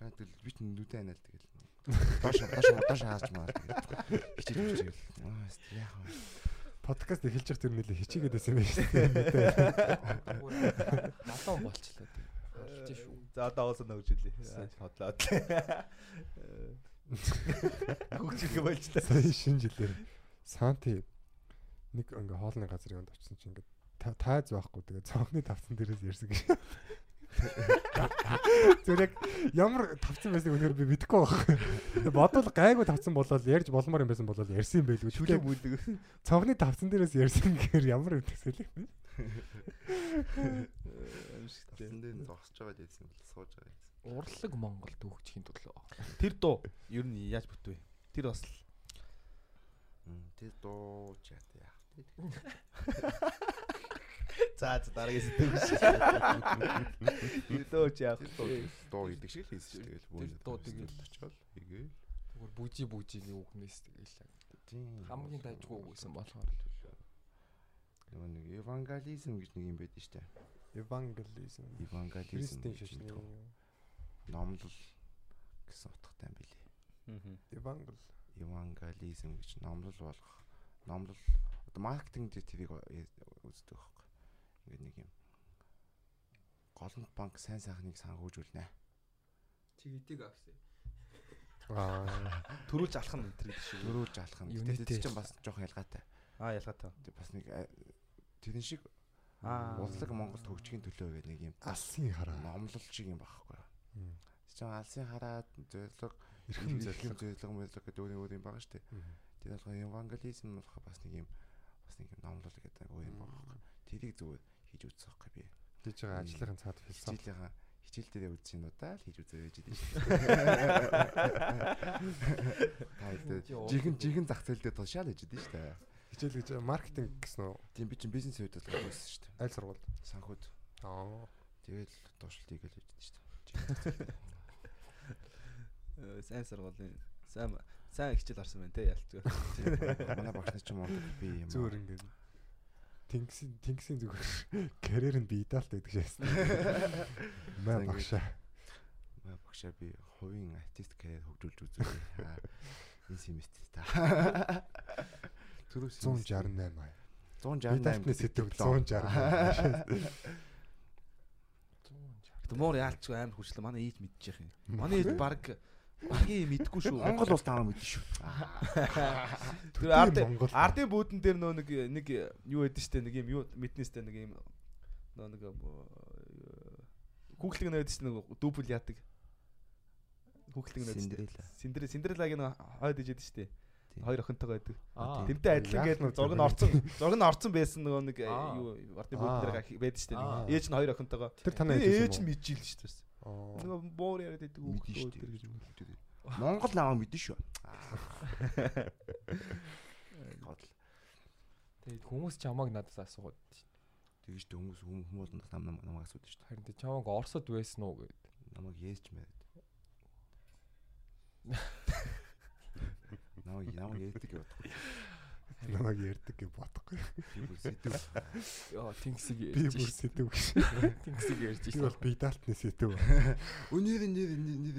Аа тэгэл би ч нүдэн анаал тэгэл. Доош доош доош хааж маа тэгэл. Хичээл хичээл. Аа яах вэ? Подкаст эхэлж явах тэр нэлээ хичээгээд байсан юм байна шүү дээ. Малон болчлоо. Болчих шүү. За одоо оосоо нөгжүүлээ. Хотлоод. Хөгжих болчлаа. Шинэ жилээр Санти нэг ингээ хоолны газар яванд очсон чинь ингээ та- тайз байхгүй тэгээ цонхны тавцан дээрээс ярьсан гэж. Зүгээр яг ямар тавцан байсныг өнөр би мэдэхгүй байхгүй. Бодвол гайгүй тавцан болоод ярьж болмоор юм байсан болоод ярьсан юм байлгүй. Шүлэг бүлдэг. цонхны тавцан дээрээс ярьсан гэхээр ямар бэ? Амшигтэй. Тэнд дээр зогсож байгаа дээсэн бол сууж байгаа гэсэн. Урлаг Монголд хөгжихийн төлөө. Тэр дуу ер нь яаж бүтвэ? Тэр бас л тэр дуу чат яах вэ? За за дараагийн сэтгэв биш. Тэр дуу ч яах вэ? Дуу идэг шиг л хийсэн шүү дээ. Дуу тэгэл очоод хийгээл. Зүгээр бүжи бүжиний үгнээс тэгэл хамгийн дайжгүй үгсэн болохоор л Нөгөө нэг евангелизм гэж нэг юм байдаг шүү дээ. Евангелизм. Евангелизм Христийн шашны номлол гэсэн утгатай юм билий. Евангел. евангелизм гэж номлол болгох. Номлол одоо маркетинг дээр тэрийг үздэг. Ингээд нэг юм. Голомт банк сайн сайхныг санхүүжүүлнэ. чи хэдийг авсан. Аа. Төрүүлж алах нь энэ төр гэдэг шиг. Дөрүүлж алах нь. Гэтэл чинь бас жоохон ялгаатай. Аа ялгаатай. Бас нэг тэрэн шиг Аа. урлаг Монголд хөгжихийн төлөө гэх нэг юм Алсын хараа. номлол шиг юм. Мм. Чи алсын хараад зөвлөг Эрхэм зөвлөг зөвлөг. мэлэг гэдэг өөр өөр юм байгаа шүү дээ. Тэр болгоо евангелизм болох бас нэг юм бас нэг юм номлол гэдэг өөр юм байгаа байхгүй. Тэрийг зүгээр хийж үзэх байхгүй би. Хийж байгаа ажлынхын цаад философи. Хичээлийнхаа хичээл дээр үзэж юм удаа л хийж үзээ байж дээ. Та хэд жихэн жихэн зах зээл дээр тушаал хийж дээ шүү дээ. Хичээл гэж маркетинг гэсэн үү? Тийм би чинь бизнес хувьд л байсан шүү дээ. Аль сургууль? Санхуд. Аа. Тэгэл дуушлт хийгээл хийж дээ шүү дээ. Э, Сайн сургуулийн сайн сайн хичээл орсон байна те ялцгүй. Манай багш нар ч юм уу би юм. Зүгээр ингээд Тэнгисийн тэнгисийн зүгээр карьер нь би идеалт байдаг шээсэн. Маа багшаа. Манай багшаа би хувийн артист карьер хөгжүүлж үзээ. Аа, Энэ семестр та. Түрүү 168. 168 Идеалтны сэтгэв диплом. 168. Тэмор яалчгүй амар хүчлээ. Манай ийж мэдчих юм. Манай ийж баг багийн мэдгүй шүү. Монгол улс таа мэдэн шүү. Тэр ардын ардын бүүдэн дээр нөө нэг нэг юу байдэн штэ нэг юм юу мэднэстэй нэг юм нөө нэг Хүүхлэг нөөд чинь нэг дүүбэл яадаг. Хүүхлэг нөөд. Синдрелла. Синдрэ Синдрелагийн хойд ижээд штэ. Хоёр охинтойгоо байдаг. Аа. Тэрнтэй адилхан гээд нь зураг нь орцсон. Зураг нь орцсон байсан нөгөө нэг э, юу ордны бүгд дээр байдаг штэ. Ээж нь хоёр охинтойгоо. Тэр танаа ээж нь мэдчихил штэ. Нөгөө буур яриад байдаг шүү тэр гэж. дээ. Монгол намаа мэдэн шүү. Гол. Тэгээд хүмүүс чамааг надаас асуугаад. Тэгэж хүмүүс хүм хүмүүс нам нам намайг асуудаг шүү. Харин тэ чамааг Оросод байсан уу гэд. Намайг ээсч мээд. Намайг намайг ээдэг бодохгүй. Намайг ярьдаг гэж бодохгүй. Би бүр сэдв. Яа, тэнгисийг Би ярьж бүр шít. сэдв гэж. Тэнгисийг ярьж Би бол бидалтны сэдв. Өнөр нэр нэр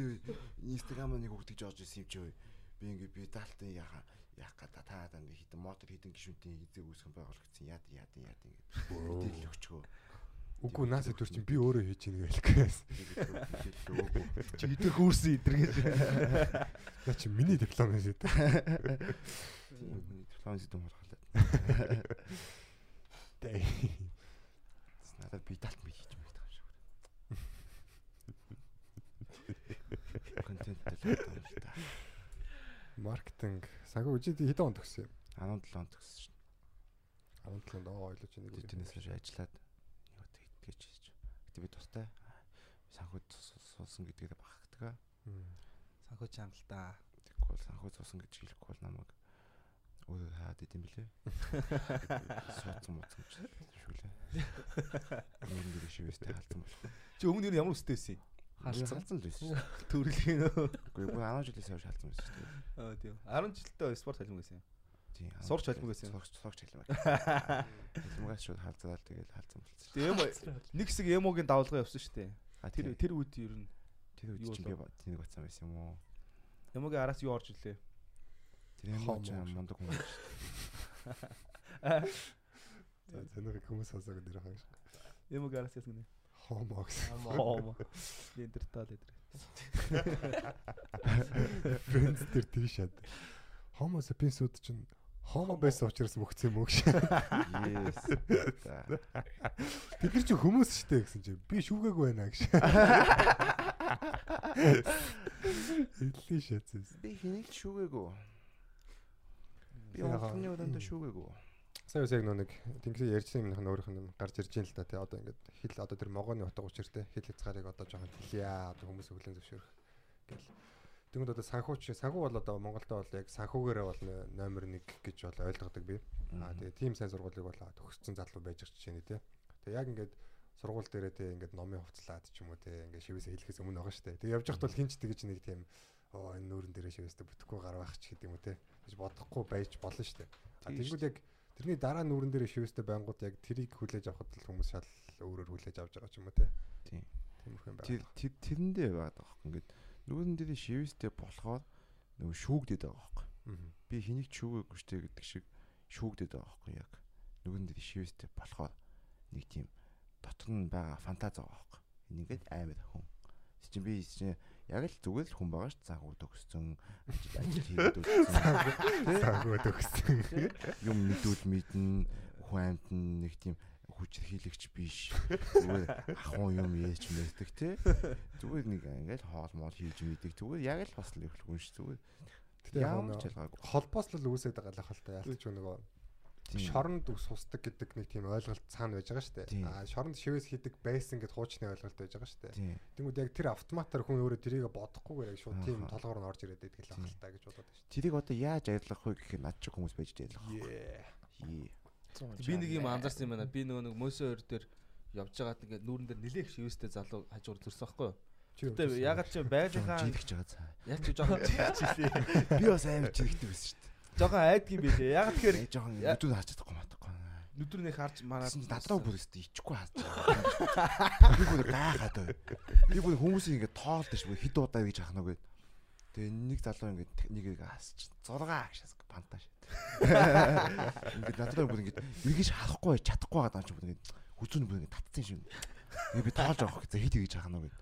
Instagram нэг хөгтөж орж ирсэн юм чи өө. Би ингээ би даалтын яха яах гэдэг та та ингээ хитэн мотор хитэн гişүнтийн эзэг үүсгэн байгуулагдсан яад яад яад ингээ мэдээлэл өгчгөө. Үгүй наа сэдвэр чинь би өөрөө хийж ийн гэлээс. Чи хэдэр хүүрсэн идэр гэж. Наа чи миний диплом сэдв. Миний диплом зэдэн болохоор. Дэй. Надад би даалт мэд хийж байгаа юм шиг. Контент дээр л та. Маркетинг. Санхүү үжид хэдэн он төгссөн юм? 17 он төгссөн шин. 17 он ойлож нэг Тэгээд тэрнээс хойш ажиллаад юу тэгтгэж хийж. Гэтэ би тустай санхуд суусан гэдгээр багтдаг. Санхүү чангалта. Тэгэхгүй бол санхуд суусан гэж хэлэхгүй бол намайг өөрөө хаад идэм блэ. Суудсан мууцсан ч шүлээ. Нүүрэн дээр шивэстэй халдсан болох. Чи өмнө нь ямар өстэй байсан юм? Халдсан л байсан. Төрөлхийн нөө. Үгүй бүр 10 жилээс хойш халдсан байсан шүү дээ. Аа тийм. 10 жилдээ спорт халимг байсан юм. Тийм. Сурч халимг байсан. Сурч сурч халимг. Халимгаас шууд халзаад тэгэл халдсан болсон. Тэгээ эмо нэг хэсэг эмогийн давлгаа явсан шүү дээ. А Тэр тэр үед ер нь тэр үед чинь би тэнэг батсан байсан юм уу? эмогийн араас юу орж ирлээ? Тэр юм Хом ч ууш. мундаг хүн. За зэнэг хүмүүс сонсоод нэр хаяш. Эмогийн араас ясна гинэ. Хомо гэсэн. Хоом. Лендертал эдэр. Фрэндс тэр тэр шат. Хомо сапиенсүүд чинь хомо байсан учраас мөгцсөн юм уу гэж. Yes. Бид нар чинь хүмүүс штэ гэсэн чинь би шүүгээгүй байна гэж. Эдлийн шатс. Би хэнийг шүүгээгүй. Би онцны өдөндөө шүүгээгүй. Сайн үсэг нөө нэг тэнгисээ ярьсан юм өөрийнх нь гарч ирж ин л та тий одоо ингээд хэл одоо тэр могооны утга учиртай хэл хязгаарыг одоо жоохон хэлье одоо хүмүүс өглөн зөвшөөрөх гэл. Тэгмэд одоо санхүүч санхүү бол одоо Монголдо бол яг санхүүгээрээ бол номер 1 гэж бол ойлгодог би. Аа тэгээ тийм сайн сургуулийг бол төгссөн залуу байж байгаа жишээ нь тий. Тэгээ яг ингээд сургууль дээрээ тий ингээд номын хувцлаад ч юм уу тий ингээд шивээсээ хэлэхээс өмнө байгаа дээ. Тэгээ явж байхад бол хинч тэгэж нэг тийм оо энэ нүүрэн дээрээ шивээстэй бүтэхгүй гар байх ч гэдэг юм уу тий. гэж бодохгүй байж болно шүү дээ. А тэгвэл яг тэрний дараа нүүрэн дээрээ шивээстэй байнгут яг тэрийг хүлээж авахд л хүмүүс шал өөрөөр хүлээж авч байгаа ч юм уу тий. Тийм. Тиймэрхүү юм байна. тэр тэрэндээ байгаа байхгүй ингээд нүгэн дээр шивэстэй болохоор нөгөө шүүгдэд байгаа. Мгм. Би хэнийг ч шүүгээгүй штэ гэдэг шиг шүүгдэд байгаа байхгүй яг. Нүгэн дээр шивэстэй болохоор нэг тийм дотор нь байгаа фантаз байгаа байхгүй. Энэ ингээд амар хүн. Чи би чинь яг л зүгээр л хүн байгаа ш. Загуу төгссөн, ажил ажил хийгээд өгсөн. Сангууд өгсөн. юм мэдүүл мэднэ хүн амьтан нэг тийм хүчрхийлэгч биш зүгээр ахуй юм ээж мэддэг те зүгээр нэг ингээл хоол моол хийж мэддэг зүгээр яг л бас л хүн ш зүгээр яг ямар ч ялгаагүй холбоос л үүсээд байгаа л хальтай ялч ч нөгөө. Шоронд ус сусдаг гэдэг нэг тийм ойлголт цаана байж байгаа шүү дээ. Аа шоронд шивээс хийдэг байсан гэд хуучны ойлголт байж байгаа шүү дээ. Тэнгүүд яг тэр автоматар хүн өөрөө тэрийг бодохгүйгээр яг шууд тийм толгоор нь орж ирээд байдаг л Тийм. хальтай гэж бодоод байна шүү тэрийг одоо яаж ажиллах вэ гэхээр над чи хүмүүс байж дээ. Йee. Би нэг юм анзаарсан юм байна. Би нөгөө нэг мөсөө хоёр дээр явж байгаад ингээд нүүрэн дээр нилээх шивэстэй залуу хажуур зөрсөн байхгүй юу? Чи Гэтэ ягаад ч байлынхаа жидгч байгаа цаа яаж ч жоохон би бас амар жидгтэй байсан шүү дээ жоохон айдаг юм билээ. Ягаад тэгэхээр ээ жоохон Я- нүдүүд харж чадахгүй матахгүй нүдрийг харж чи надраа бүр өстө ичгүй хаач. Би бүр гайхаад бай. Би бүр хүмүүсийг ингэ тоолдож бүр хэд удаа гэж ахна үгүй. Тэгээ нэг залуу ингэ нэгийг хаасч 6 агшаас панташ. Ингээд надраа бүр ингэ эргэж харахгүй чадахгүй байгаа юм чи бүр ингэ хүзүүн бүр ингэ татсан. Тэгээ би тоолж авах гэж хэд гэж ахна үгүй.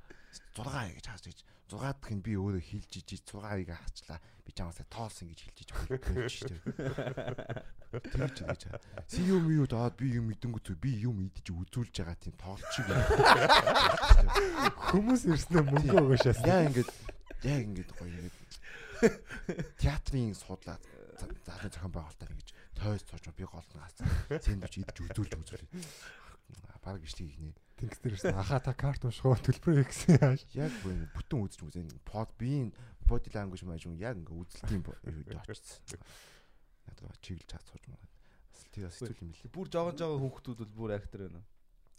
6 гэж хааж гэж 6 дахь нь би өөрөө хилж ижиж 6-ыг хаачлаа. Би чамаасаа тоолсон гэж хэлж иж болж шүү дээ. Тэгж гэж. Си юм юу даад би юм идэнгүү би юм идэж үзүүлж байгаа тийм тоолчих юм. Хүмүүс ирснээр мөнгө өгөөшээс. Яа ингээд яа ингээд гоё ингээд театрын суудлаа залуу зохион байгуулалтаар ингэж тойс цоож би голно гаасан. Сэндвич идэж үзүүлж үзүүлээ. Бараг ишлиг ихнэ. Тэнгисдэрсэн аха та карт уншгаа төлбөрөө гэсэн яаш. Яг бүр бүтэн үзэж үзэн под биеийн body language маяг юм яг ингээ үзэлтийн үед очсон. Надад чиглэж чад сууж байгаа. Бас тийм сэтгэл юм лээ. Бүр жоохон жоохон хүүхдүүд бол бүр актер байна.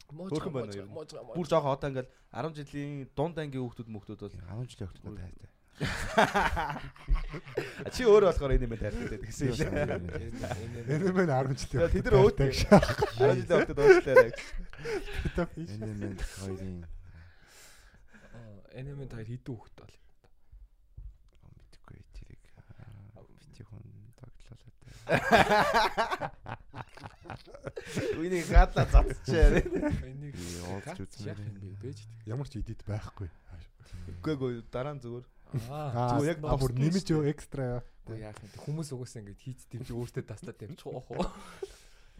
Хөөрхөн байна. Бүр жоохон одоо ингээл 10 жилийн дунд ангийн хүүхдүүд мөхтүүд бол 10 жилийн хүүхдүүд надад хайртай. А чи өөрөө болохоор энэ юм тайлбарлаад гэсэн юм лээ. Энэ мэн 10 жилийн. Тэд нар өөд 10 жилийн хүүхдүүд уучлаарай. Энэ мэн хоёрын Энемент хоёр хэдэн хүүхэд бол. мэдхгүй тэрийг бити хүн тоглолоо тэ. Үнийг гадла цацчаа. Энийг уулзч үзмээр юм бэ. Ямар ч эдит байхгүй. Үгүй ээ дараа нь зүгээр. Аа Зүгээр яг яг бүр босч нэмэж юу экстра яа. Уу яах юм хүмүүс угаасаа ингэж хийцтэй чи өөртөө тастаад тавьчих واخ уу.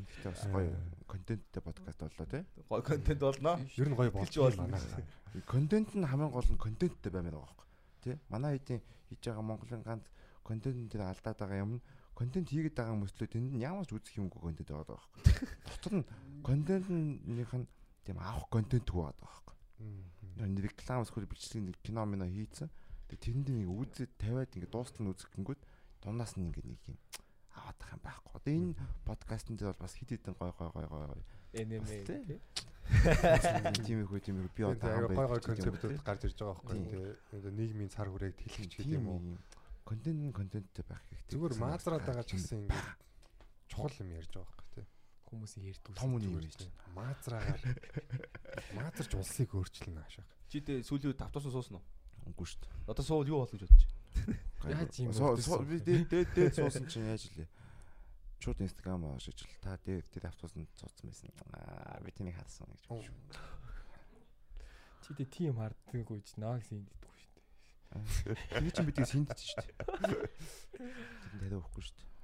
Гэхдээ бас гоё контенттэй подкаст боллоо те. Гой контент болно. Ер нь гоё Хэлж болж болно. байна. Контент нь хамгийн гол нь контенттэй баймаар байгаа байхгүй. Тэ? Манай хэдийн хийж байгаа Монголын ганц контент дээр алдаад байгаа юм нь контент хийгээд байгаа хүмүүслүүд тэнд нь ямар ч үзэх юмгүй контент байгаа байхгүй. Дотор нь контентнийх нь тийм авах контент байгаа байхгүй. Нэг реклам эсвэл бичлэг нэг кино мино хийцэн. Тэгээ тэрэнд нэг үзээд тавиад ингээд дуустал нь үзэх гингүүд дундаас нь ингээд нэг юм аваад байгаа юм байхгүй. Тэгээ энэ подкастн дээр бол бас хит хитэн гой гой гой гой Энемент Тий. тий. тийм их үү тийм их би одоо гой гой концептууд гарч ирж байгаа байхгүй. Тийм. Тэгээ нийгмийн цар хүрээг тэлхэж гэдэг юм уу. Контент нь контенттэй байх хэрэгтэй. Зүгээр маазраад байгаа ч гэсэн ирнэ. ингээд чухал юм ярьж байгаа байхгүй тий. Хүмүүсийн ярьдаг. том үний юм байж. Маазраагаар маазарч улсыг өөрчилнө хаашаа. Чи дэ сүүлийн үед тавтуусан суусан уу? Үгүй шүү дээ. Одоо суул юу болно гэж бодож байна? Яаж юм суув? би дээд дээд дээд суусан чинь яаж илээ. Шууд инстаграм ашиглаж л та дээд дээд автуусан цуцсан байсан. Аа би тэнийг харсан гэж. Оо. Чи дэ тийм харддаггүй ч юм дийдгүй шүү дээ. Би чинь бидийг синдэж шүү дээ. Тэр тариу өгөхгүй шүү дээ.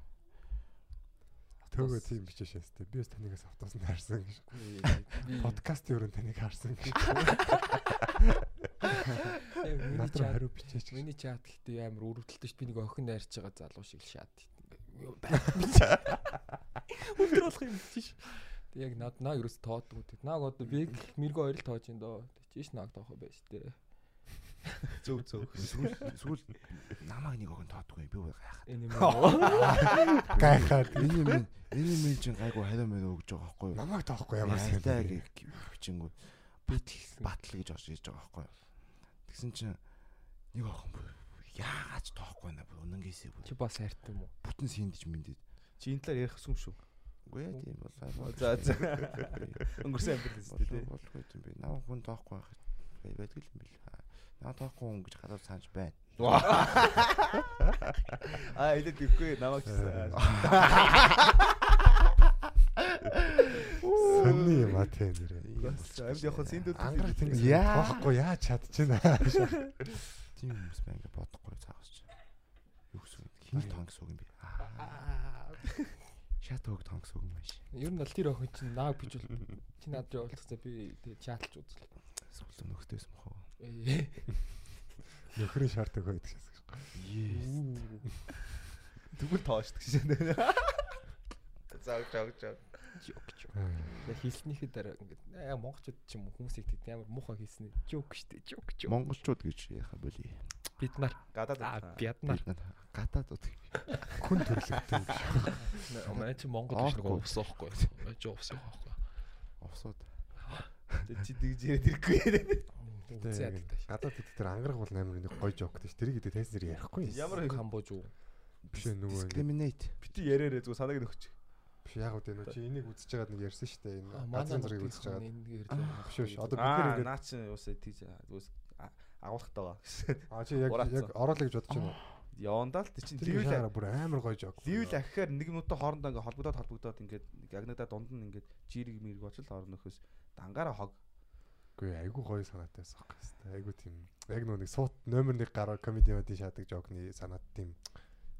Төөгөө тийм бичээшээс тий. Би бас танигаас автооснд харсан гэж. Би Подкастын өрөөнд таныг харсан гэж. миний чат хариу бичээч. миний чат гэхдээ амар өрөвдөлтөй ш би нэг охин найрч байгаа залуу шиг л шат. Өдөр болох юм тийш. Тэг яг над наа ерөөс тоодгүй. Тэг нааг одоо би мэрэгөө хоёр л тоож ин доо. Тийш нааг тоохоо байж тээ. Зөв зөв. Сүүл сүүл намайг нэг огон тоодгүй би бүр гайхаад. Энэ юм. Гайхаад Энэ юм энэ юм чинь гайгүй хариу мөрөө өгж байгаа байхгүй юу? намайг тоохгүй ямар сайн. бичингүү батл батл гэж орж ирж байгаа байхгүй юу? Тэгсэн чинь нэг охин бүр яагаад ч тоохгүй наа бүр үнэнгээсээ бүр Чи бас хайртай юм уу? бүтэн синдэж мэдэд. Чи энэ талаар ярих юм шүү. Үгүй ээ тийм бол За за. Өнгөрсөн амжилт болов тий. болгүй юм би. Намайг хүн тоохгүй байх байдаг юм бил. Намайг тоохгүй хүн гэж гадаад санаж байна. Аа илээд гэхгүй намайг гэсэн. Сонны юм а тий нэрээ. Амьд явах синдүүд Ангараг тэнгис тоохгүй яаж чадчихна. Тийм хүмүүс байна ингээ бодохгүй цаагасч. Юу гэсэн хин тонг гэсэн үг юм би. Шат хөг тонг гэсэн үг юм биш. Ер нь бол тэр охин чинь нааг бичвэл чи над явуулчихсан би тэг чатлж үзлээ. Эсвэл нөхдөйс мохоо. Ээ. Нөхрийн шарт өгөө гэдэг шээс. Тэгвэл тоошдаг шээ. Зааг зааг зааг. Яг хэлснийхээ дараа ингээд аа монголчууд ч юм уу хүмүүсийг тэг амар муухай хэлсэн жок штэ жок жок. Монголчууд гэж яхаа боли. Бид нар Гадаад аа бид нар гадаад утга. Хүн төрлөختөө гэж. манай чи монгол биш нэг Оохгүй. увс оохгүй. Чи увс оохгүй. Овсууд. чи тэгж яриад ирэхгүй. Үзээ ядалтай. Гадаад хэд тэр ангараг бол амар нэг гоё жок гэж. Тэрийг гэдэг тайс нэр ярихгүй. Ямар камбож уу? биш нөгөө Discriminate. Бити яриараа зүгээр санааг нөхч. биш яг үү нөө чи энийг үзэж байгаад нэг ярьсан шүү дээ. Энэ газрын зургийг үзэж байгаад. Биш биш. Одоо бид Аа нэр ингэ наа чи юусаа тийж зүгээс агуулгатай байгаа гэсэн. аа чи яг яг оруулах гэж бодож байна уу? Явандаа л ливэл шаараа бүр амар гоё жок. ливэл ахихаар нэг минутаа хоорондоо ингээ холбогдоод холбогдоод ингээд ягнадаа дунд нь ингээд жирэг мэрэг очил орно нөхөс дангаараа хог Үгүй айгу гоё санаатай байсан хэвээр. Айгу тийм яг нөгөө нэг суут номер 1 гараа комедиодын шаадаг жокны санаат тийм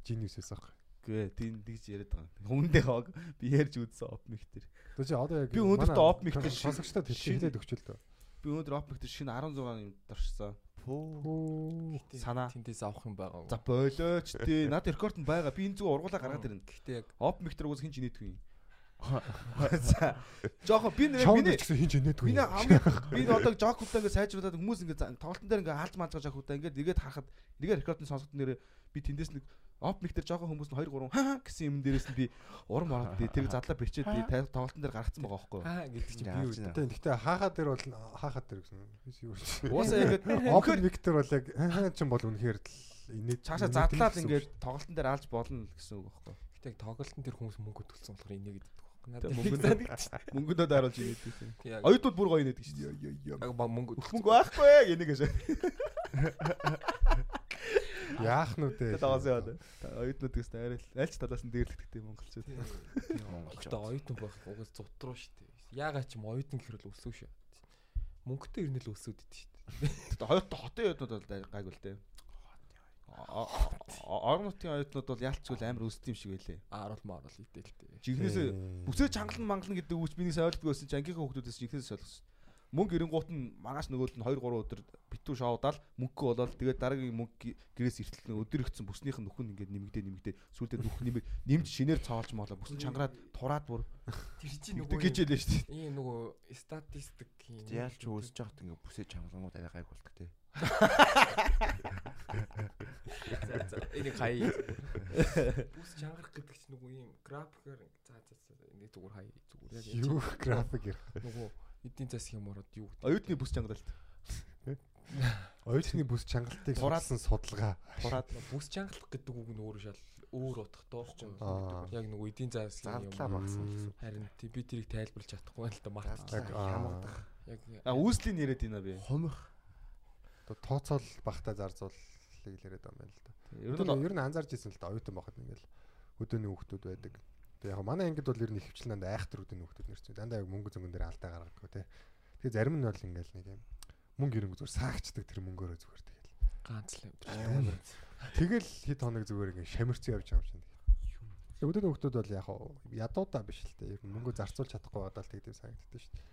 genius байсан байхгүй. Гээ тийм тэгж яриад байгаа. Хүмүүндээ хог би ярьж үзсэн оп михтер. Тэр чи одоо яг Би өнөөдөр op mic шин- сонсогчдод хэлээд өгч л дөө. Би өнөөдөр оп михтер шинэ 16 юм доршсон. Санаа. Тэндээс авах юм байгаа. За болооч тий. Над рекорд нь байгаа. Би энэ зүг ургуулаа гаргаад ирнэ. Гэхдээ яг Оп михтер уус хин ч инээдгүй юм. За. Жохо би нэр миний гэсэн хин ч инээдгүй. Миний хамгийн би одоо жокудаа ингээ сайжруулад хүмүүс ингээ за- тоглолтын дээр ингээ хаалж маалж байгаа жокудаа ингээ нэгээд харахад нэгээр рекордын сонсоход нэрээ би тэндээс нэг оп миктер жоохон хүмүүс нь 2 3 хаа гэсэн юм дээрээс нь би урам ороод тэр задлаа бичээд тоглолтон дээр гаргацсан байгаа байхгүй юу. аа гэдэг чинь би Яаж үү. нэ. Гэтэ гэхдээ хаахаа дээр бол хаахаа дээр гэсэн. Уусаа ингээд Open Victor бол яг хаа ч юм бол үнэхээр л инээд цаашаа задлаад ингээд тоглолтон дээр алж болно гэсэн үг байхгүй юу. Гэтэ тоглолтын тэр хүмүүс мөнгө төлсөн болохоор инээ гэдэг байхгүй. Тэгээ Надад мөнгөнд мөнгөндөө дааруулж юм. Яг Оюутнууд бүр гоё инээдэг шүү дээ. яг ба мөнгө Мөнгө байхгүй гэнэ гэж. яах нүдэ. Тэгээд аваасаа яваад. Оюутнууд гэсэн арай л аль ч талаас нь дээрлэгддэг монголчууд. Монголд оюутан байх угаас зутруу шүү дээ. Яагаад ч юм оюутан гэхэр л өсөв шүү. Мөнгөтэй ирнэ л өсөд идэв шүү дээ. Тэгээд хоёрт хотын оюутнууд бол гайгүй л дээ. Орон нутгийн оюутнууд бол ялцгүй амар өсдөг юм шиг байлээ. Аарал маарал идэлтэй. Жигнэсээ бүсээ чангалан мангална гэдэг үгч миний ойлгохгүй байсан чи ангийнхаа хүмүүсээс жигнэсээс ойлгосон. Мөнгө ирэнгуут нь магаш нөгөөд нь 2 3 өдөр битүү шоудаал мөнгө болоод тэгээд дараагийн мөнгө гэрээс иртэл өдөр ихсэн бүснийх нь нөхөн ингээд нэмэгдээ нэмэгдээ сүултээ нөх нэмэг нэмж шинээр цоолж моолоо бүсэн чангараад тураад бүр Тэр чинь нөгөө гэж ялээ шүү дээ. ийм нөгөө статистик юм. Яаль ч үүсэж байхад ингээ бүсээ чангалангууд арай гайг болдог те. За за энийг хай. Бүс чангарах гэдэг чинь нөгөө ийм графикаар за за за энийг зүгээр хай зүгээр яг юу график ярих. нөгөө эдийн засгийн юм ороод юу гэдэг. Оюутны бүс чангалалт. Оюутны бүс чангалтыг суралцсан судалгаа. Тураад бүс чангалах гэдэг үг нь өөрөө шал өөр Аа. юу? Яг нөгөө эдийн засгийн юм. Харин би тэрийг тайлбарлаж чадахгүй байна л да Яг аа. Яг А үүслийн яриад ийна би. Хомих. Тооцоол багтаа зарзуулыг л яриад байгаа юм л да. Ер нь нь ер нь анзаарч ирсэн л да оюутан байхад ингээл өдөөний хүүхдүүд байдаг. Тэгээ яг манай ангид бол ер нь ихвчлэн дандаа айхтар өдөөний хүүхдүүд нэрчээ. Дандаа яг мөнгө зөнгөн дээр алдаа гаргадаггүй тий. Тэгээ зарим нь бол ингээл нэг юм мөнгө ирэнгүү зүгээр саагчдаг тэр мөнгөөрөө зүгээр тэгэл. ганц л юм. Тэгэл хэд хоног зүгээр ингээ шамирцсан явж байгаа юм шиг. Өдөөний хүүхдүүд бол яг ядуудаа биш л дээ. Ер нь мөнгө зарцуулж чадахгүй badаа л тэгдэв санагддаг шүү дээ.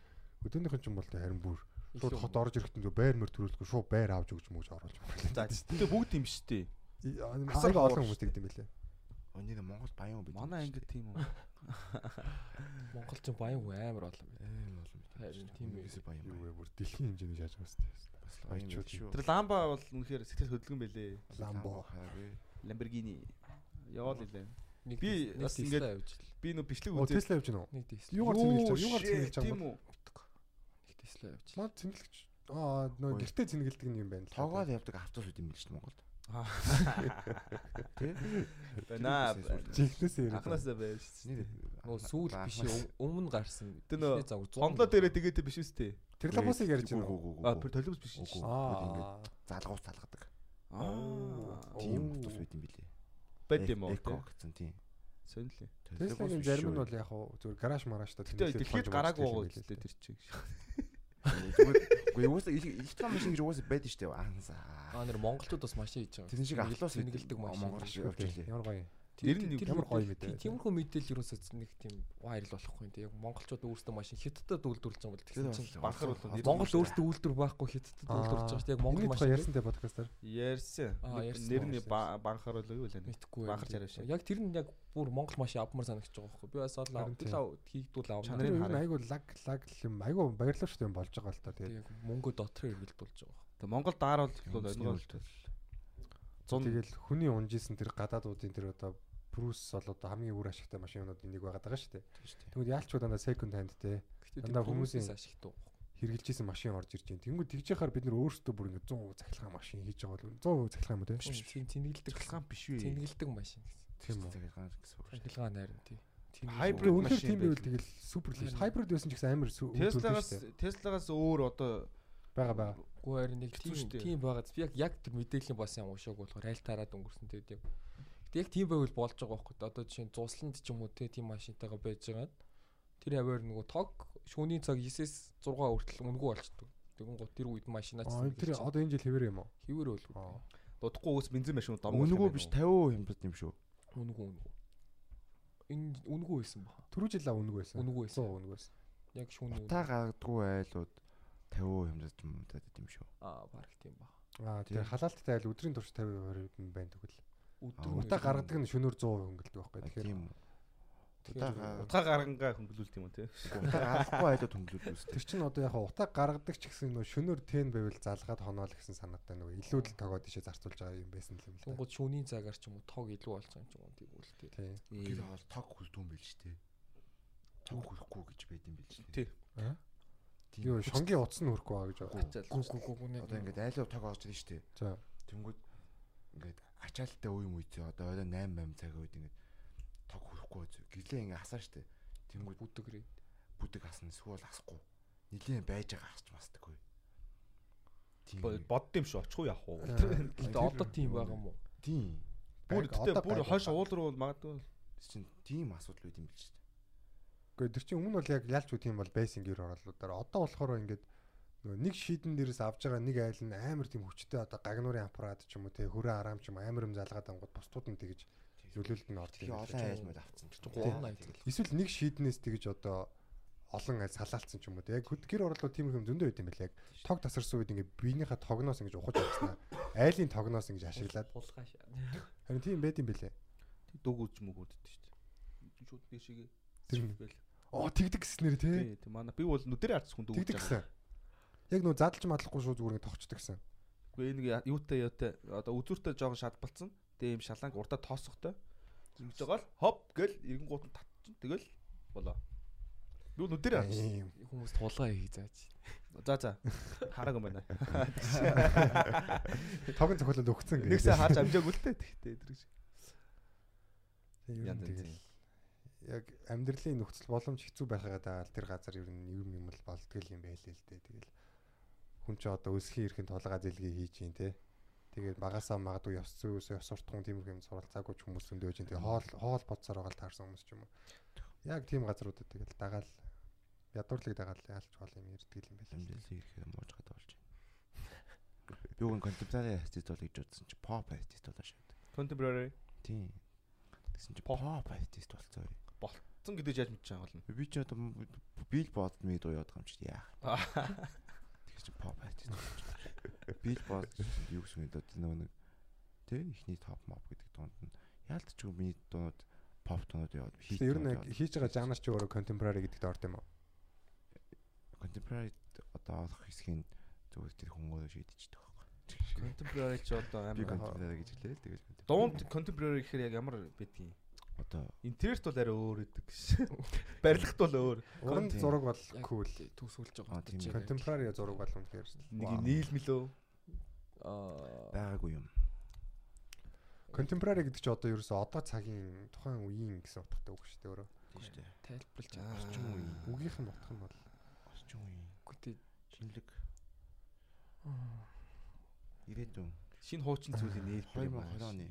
Өдөөнийхэн ч юм бол харин бүр шууд хот орж ирэхдээ зүгээр байр мөр төрүүлгүй шууд байр авч өгч мөгж оруулж байгаа. За тэгээ бүгд юм шүү дээ. Асар олон хүмүүс тэгдэм билээ. Өнөө Монгол баян бид. Манай ангид тийм үү. Монгол ч баян хүн амар олон байна. Аим болон бид. Харин тийм үү. Юусе баян. Юу вэ бүр дэлхийн хэмжээний шааж байгаа сте. Бас баян шүү. Тэр ламба бол үнэхээр сэтгэл хөдлөн байлээ. Ламбо. Lamborghini. Яваал илээ. Би бас л. Би нөө бичлэг Оо үзээд Тесла явж. Нэг Tesla. Юугаар цэнгэлж байгаа? Юугаар цэнгэлж байгаа Тийм үү? Нэг Tesla явж л. Маа цэнгэлж аа нөө гэртээ цэнгэлдэг юм байна л. Тоогоод явдаг автобус үүд юм биш Монголд? Тэ? Байна. Жигнэс яриад. Анханасаа байж. Нөгөө сүүл биш өм- өмнө гарсан. Тэр нөө Ихний загвар 100 Гомлоо дээрээ тэгээд биш үстэй. Тэр лабосыг ярьж байна. А тэр толгоос биш. Аа. залгуус залгадаг. Аа. Тийм автобус байт юм билээ. Бэд юм уу? Эко гэсэн тийм. Сонирхлээ. Теслагийн зарим нь бол яг хуу зүгээр гараж мараш та Гэтэ дэлхийд гараагүй байгаа үстэй тэр чиг. Үгүй юус электрон машин гэж уусаа байдаг шүү дээ. Анзаа. Аа нэр монголчууд бас машин хийж байгаа. Тэрэн шиг автобус тэнгэлдэг машин. Монгол шиг явж илээ. Ямар гоё. Тэр нь ямар гоё мэдээ. Тиймэрхүү мэдээлэл ерөөсөө нэг тийм вайрал болохгүй юм. Яг монголчууд өөрсдөө машин хятадд үйлдвэрлэж байгаа бол тэгсэн чинь Банхар бол Монгол өөрсдөө үйлдвэр байхгүй хятадд үйлдвэрлэж байгаа шүү. Яг монгол машин ярьсан те подкастаар. Ярьсан. Аа, ярьсан. Нэрний банхаар л юу вэ? мэдхгүй Банхар чарав шиг. Яг тэр нь яг бүр монгол машин авмаар санагдаж байгаа байхгүй. Би бас ол авдлаа хийгдүүл авна. Чанарын нь айгу лаг лаг юм айгу шүү дээ болж байгаа л та тэгээд. Яг мөнгө дотроо эргэлдүүлж байгаа. Тэг Монгол дааруул бол үйлдэл. Зун Тэгэл хүний унжсэн тэр гадаадуудын тэр одоо Брус бол одоо хамгийн үр ашигтай машинуудын нэг байгаад байгаа шүү дээ. Тэгвэл яалч ч дандаа second hand те Дандаа хүмүүсийн- хүмүүсээс ашигтай. хэрэгжилжсэн машин орж ирж байна. Тэнгүү тэгж яхаар бид нар өөрсдөө бүр ингэ 100 цахилгаан машин хийж байгаа бол 100 цахилгаан юм уу те? Цэнгэлдэг цахилгаан биш үү? цэнгэлдэг машин. Тийм үү. Цэнгэлгаан найран тий. Hybrid Үнэхээр машин тийм байвал тэгэл супер л. Hybrid байсан ч гэсэн амар сүү- Tesla-гаас шүү. Tesla-гаас өөр одоо байгаа байгаа. Гүү харин нэг тийм шүү дээ. тийм байгаад би яг яг тэр мэдээллийн бас юм уушааг болохоор аль тараад өнгөрсөн тэгээд юм. Гэтэ яг тийм байвал болж байгаа байхгүй. Одоо жишээ нь зусланд ч юм уу те тийм машинтайгаа байж байгаа. Тэр аваар нөгөө тог шөнийн цаг 9-с 6 хүртэл өнгөө болчдөг. Тэгэн гот тэр үед машинаач Аа тэр одоо энэ жил хэвээр юм уу? хിവэр бол Аа. Дутхгүй уус бензин машин дом. Үнгүү биш 50% хямдсан юм шүү. үнэгүй үнэгүй. Энэ үнэгүй байсан баха. Түрүү жил аа үнэг байсан. Үнэгүй байсан. 100 үнэг байсан. Яг шүүн Утаа гаргадгүй айлууд 50% хямдсан юм даа юм шүү. аа баг тийм баха. Аа тэр халаалттай айл өдрийн турш 50% юм байна тэгвэл. Өдөр Утаа гаргадаг нь шөнөөр 100% хөнгөлдөг байхгүй. Тэгэхээр Тийм. Утаа Утга гарангаа хөнгөлүүлт юм уу те. утаа гаргахгүй айлууд хөнгөлүүлж үстэй. тэр чинь одоо яг утаа гаргадаг ч гэсэн нөө шөнөөр тэн байвал залгаад хоноол гэсэн санаатай нөгөө илүү л тогоод ишээ зарцуулж байгаа юм байсан юм л да. Тунгууд шүүний цагаар ч юм уу тог илүү болж байгаа юм ч юм уу. Тийм. Тэр хоол тог хүлдүүн байл ч тээ. Тог хүлэхгүй гэж байд юм байл ч Тий. Аа? Тийм. Юу шонгийн утас нь хөрөхгүй байгаа гэж байна. Гү гү гү гү нэг Одоо ингээд айлуу тог оож ирж штэ. За. Тэнгүүд ингээд ачаалттай үе мүйцээ одоо орой 8 8 цагийн үед ингээд тог хүрэхгүй. Гэлээ ингээд хасаа штэ. Тэнгүүд бүдэгрээ. бүдэг хасна эсвэл хасахгүй. Нилийн байж байгаа хасч мастаггүй. Бодд юм шүү очих уу явах уу. Гэтэ одоо тийм байгаа юм уу? Тийм. Бүр одоо бүр хойш уул руу магадгүй. чинь тийм асуудал үүд юм бил штэ. Гэхдээ тэр чинь өмнө бол яг ялч үт юм бол байсан гэр оролуудаар одоо болохоор ингээд нөгөө нэг шийдэн дээрээс авж байгаа нэг айл нь амар тийм хүчтэй одоо гагнуурын аппарат ч юм уу те хөрөө араам ч юм амар юм залгаад ангууд бусдууд нь тэгж зөвлөлд нь ордог юм. олон айлмод авцсан. Эсвэл нэг шийднээс тэгж одоо олон айл салаалцсан ч юм уу те яг гэр орлууд тийм юм зөндөө байт юм байл яг тог тасарсан үед ингээд биенийхээ тогноос ингэж ухаж авснаа айлын тогноос ингэж ашиглаад харин тийм байт юм бэлээ. Дөгөөж мөгөөд дээ шүү дээ. Шууд дэшигээ. Тэр. Тэгэл. Оо тэгдэг гэснээр те Тий, тий манай би бол нүдэрээ харц хүн дөгөөж тэгдэг гэсэн. Яг нөө задлж мадлахгүй шүү зүгээр ингэ тогчдөг гэсэн. Үгүй нэг юутай юутай одоо үзүүртэй жоохон шалбалцсан. Тэгээ юм шаланг урдаа тоосохтой. Ингэж байгаа л хоп гэл эргэн гут нь татчихын. Тэгэл болоо. Нүдэрээ харц. Ийм. Хүмүүс тулгаа хий зааж. За за. Хараг юм байна. Тог нь цохиолоод өгцөн гэх. Нэгсээ харж амжаагүй л дээ. Тэгтээ нь Янз тэгэл яг амьдралын нөхцөл боломж хэцүү байхагаа даал тэр газар ер нь юм юм л болдгол юм байлээ л дээ. Тэгэл хүн ч одоо өсхийн эрхэнд толгой зэлгээ хийж ийн те. Тэгээд багасаа магадгүй ёс зүйс ёс суртахуун тийм юм суралцаагүй ч хүмүүс зөндөө байж ин. Тэгээ хоол хоол бодсоор байгаа л таарсан хүмүүс ч юм уу. Яг тийм газруудад тэгэл дагаал ядуурлыг дагаал яалч бол юм ярьдаг юм байлээ. Амжилтыг ихээр мууж гадаа болж байна. Би үн контемпорари артист бол гэж бодсон чи pop артист болоо шээ. Contemporary Тийм. Тэгсэн чи pop артист болцоо. болцсон гэдэг яаж мэдэж байгаа юм. Би чи одоо billboard мэд уу яваад юм чи яах. Чи pop артист. Billboard юу гэсэн юм одоо нөгөө нэг тэ ихний топ моп гэдэг дуунд нь яалтчгүй миний дуунууд pop дуунууд яваад хийх. Тэгээ ер нь хийж байгаа жанр ч өөрөө contemporary гэдэгт орд юм уу? contemporary одоо олох хэсгийг зүгээр тэр хүмүүст шийдчихдэг байхгүй. Contemporary ч одоо амар contemporary гэж хэлээ л тэгэл contemporary. Дунд contemporary гэхээр яг ямар байдгийг. Одоо Интерьерт бол арай өөр гэдэг шээ. Барилгат бол өөр. Уран зураг бол cool. Төсөөлж Аа, байгаа. гэж. Contemporary зураг бол үнэхээр Нэг юм нийлмэлөө. Аа байгаагүй юм. Contemporary гэдэг чи одоо ерөөсөө одоо цагийн тухайн үеийн гэсэн утгатай үг шүү дээ өөрөө. Тийм шүү дээ. тайлбарлаж. Орчин үеийн Үгийнх нь утга нь бол орчин үеийн үгүй шинэлэг ирээдүйн Шинэ хуучин зүйлийг аа. 2020 оны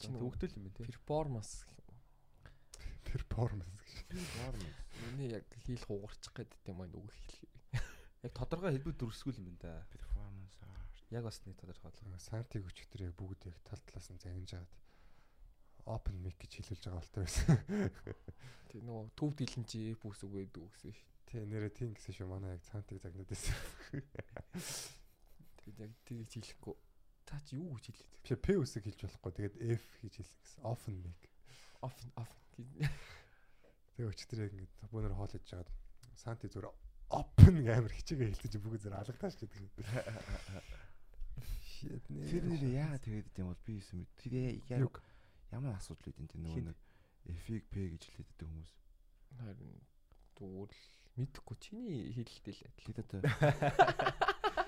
Чинь Төвөгтэй юм тий. перформанс гэх юм. performance гэж. норм. Миний яг хийл хугарчих гэдэг юм байна үг хэлхий. Яг тодорхой хэлбэр дүрсгүүл юм да. performance art. Яг бас нэг тодорхой. Сантиг өчтөр яг бүгд яг тал талаас нь загнаж агаад open mic гэж хэлүүлж байгаа болтой байсан. Тэг нөгөө төв дийлэн чи бүс үг гэдэг үгсэн ш. Тий нэрээ тийм гэсэн шүү манай яг цаантыг загнаад байсан. Тэгэд яг тэгж хэлэхгүй. Та чи юу гэж хэлээд? Би P үсэг хэлж болохгүй. Тэгээд F гэж хэлсэн гэсэн. Mic. Оф оф гэж. Тэгээ өчтөр яг ингээд бөөнөр хоол хийж жагаад санти зүгээр open амар хичээгээ хэлсэн чи бүгд зэрэг алгадаач гэдэг. Shit нэ. Тэр нэр яа тэгээд юм бол би юм мэд. Тэр яа Юг. ямар асуудал үүдэн тэр нөгөө нэг F-ийг P гэж хэлээд байдаг хүмүүс. Харин зүгээр л мэдхгүй чиний хэлэлтэй л адил. Тэгэд одоо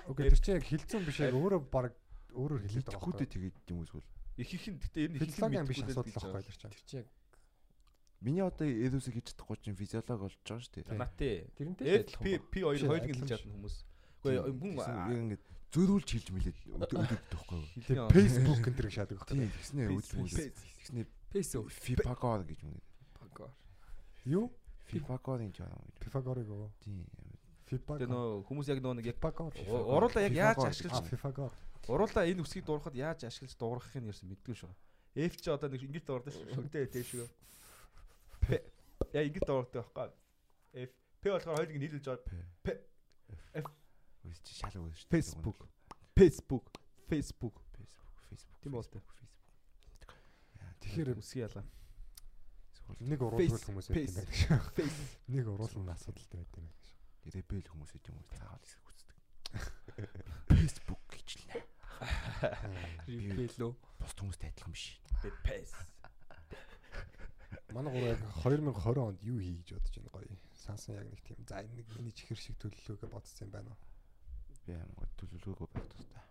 Окей тэр чи яг хэлцэн биш яг өөрөө баг өөрөөр хэлээд байгаа байхгүй. тэгээд юм эсвэл Их их нь гэтээ ер нь Физиологийн биш асуудал байхгүй л чинь. Тэр чи яг миний одоо эдүсийг хийж чадахгүй чинь физиолог болж байгаа шүү дээ. Нати. тэрнтэй л P ба. P2 Чи хоёулыг адилхан хэлж чадна хүмүүс. Үгүй хүн яг ингээд зөрүүлж хэлж мэлээд өдөд тахгүй. Тэгээ Facebook энэ төр шаадаг байхгүй. Тийм тэгснээ өдөд. Тэгснээ Песо Fipagor гэж юм. багаар. Юу? Fipagor гэж юм. Pythagoras гоо. Тийм. FIFA. Тэгээ нөө хүмүүс яг нөө нэг яг FIFA. уруулаа яг яаж ашиглаж FIFA. Уруулаа энэ үсгийг дуурахад яаж ашиглаж дуурахыг нь ерсэн мэдгүй шүү. F ч одоо нэг ингэж дуурдаг шүү. Шүгдээ тийм шүү. П яа ингэж дуурдаг байхгүй. F П болохоор хоёулыг нийлүүлж байгаа. Үс чи шал өгнө шүү. Facebook. Facebook. Facebook. Facebook. Тийм бол тээ. Тэгэхээр үсгийн ялгаа. нэг уруулгал хүмүүс байдаг шүү. Нэг уруулгал асуудалтай байдаг юм байна шүү. Ребел хүмүүс үү юм уу цаагаал хэсэг үздэг. Facebook гэж л нэ. Рибелөө. Бус хүмүүстэй адилхан биш. Pace. Манай гурав яг 2020 онд юу хий гэж бодож байна гоё. Сансан яг нэг тийм за энэ нэг миний чихэр шиг төлөвлөгөө бодсон юм байна уу? Би амар төлөвлөгөөгүй байх тустай.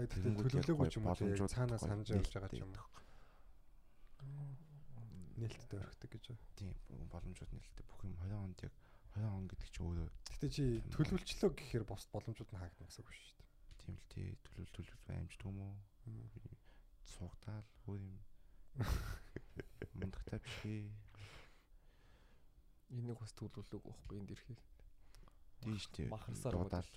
Яг тийм төлөвлөгөө ч юм уу цаанаас санаж явж байгаа ч нээлттэй юм уу. Нээлттэй өрхдөг гэж. байна. Тийм боломжууд нэлээд бүх юм 20 онд яг 20 он гэдэг чинь өөрөө Гэтэ чи төлөвлөлчлөө гэхээр бос боломжууд нь хаагдана гэсэн үг шүү дээ. Тийм л тий төлөв төлөв амжт юм уу? Суугдаал өөр юм. Мундахтай биш ээ. Энийг бас төлөвлөг байхгүй энд ирэхийг. Тийш тий. Махарсаар дуудаал.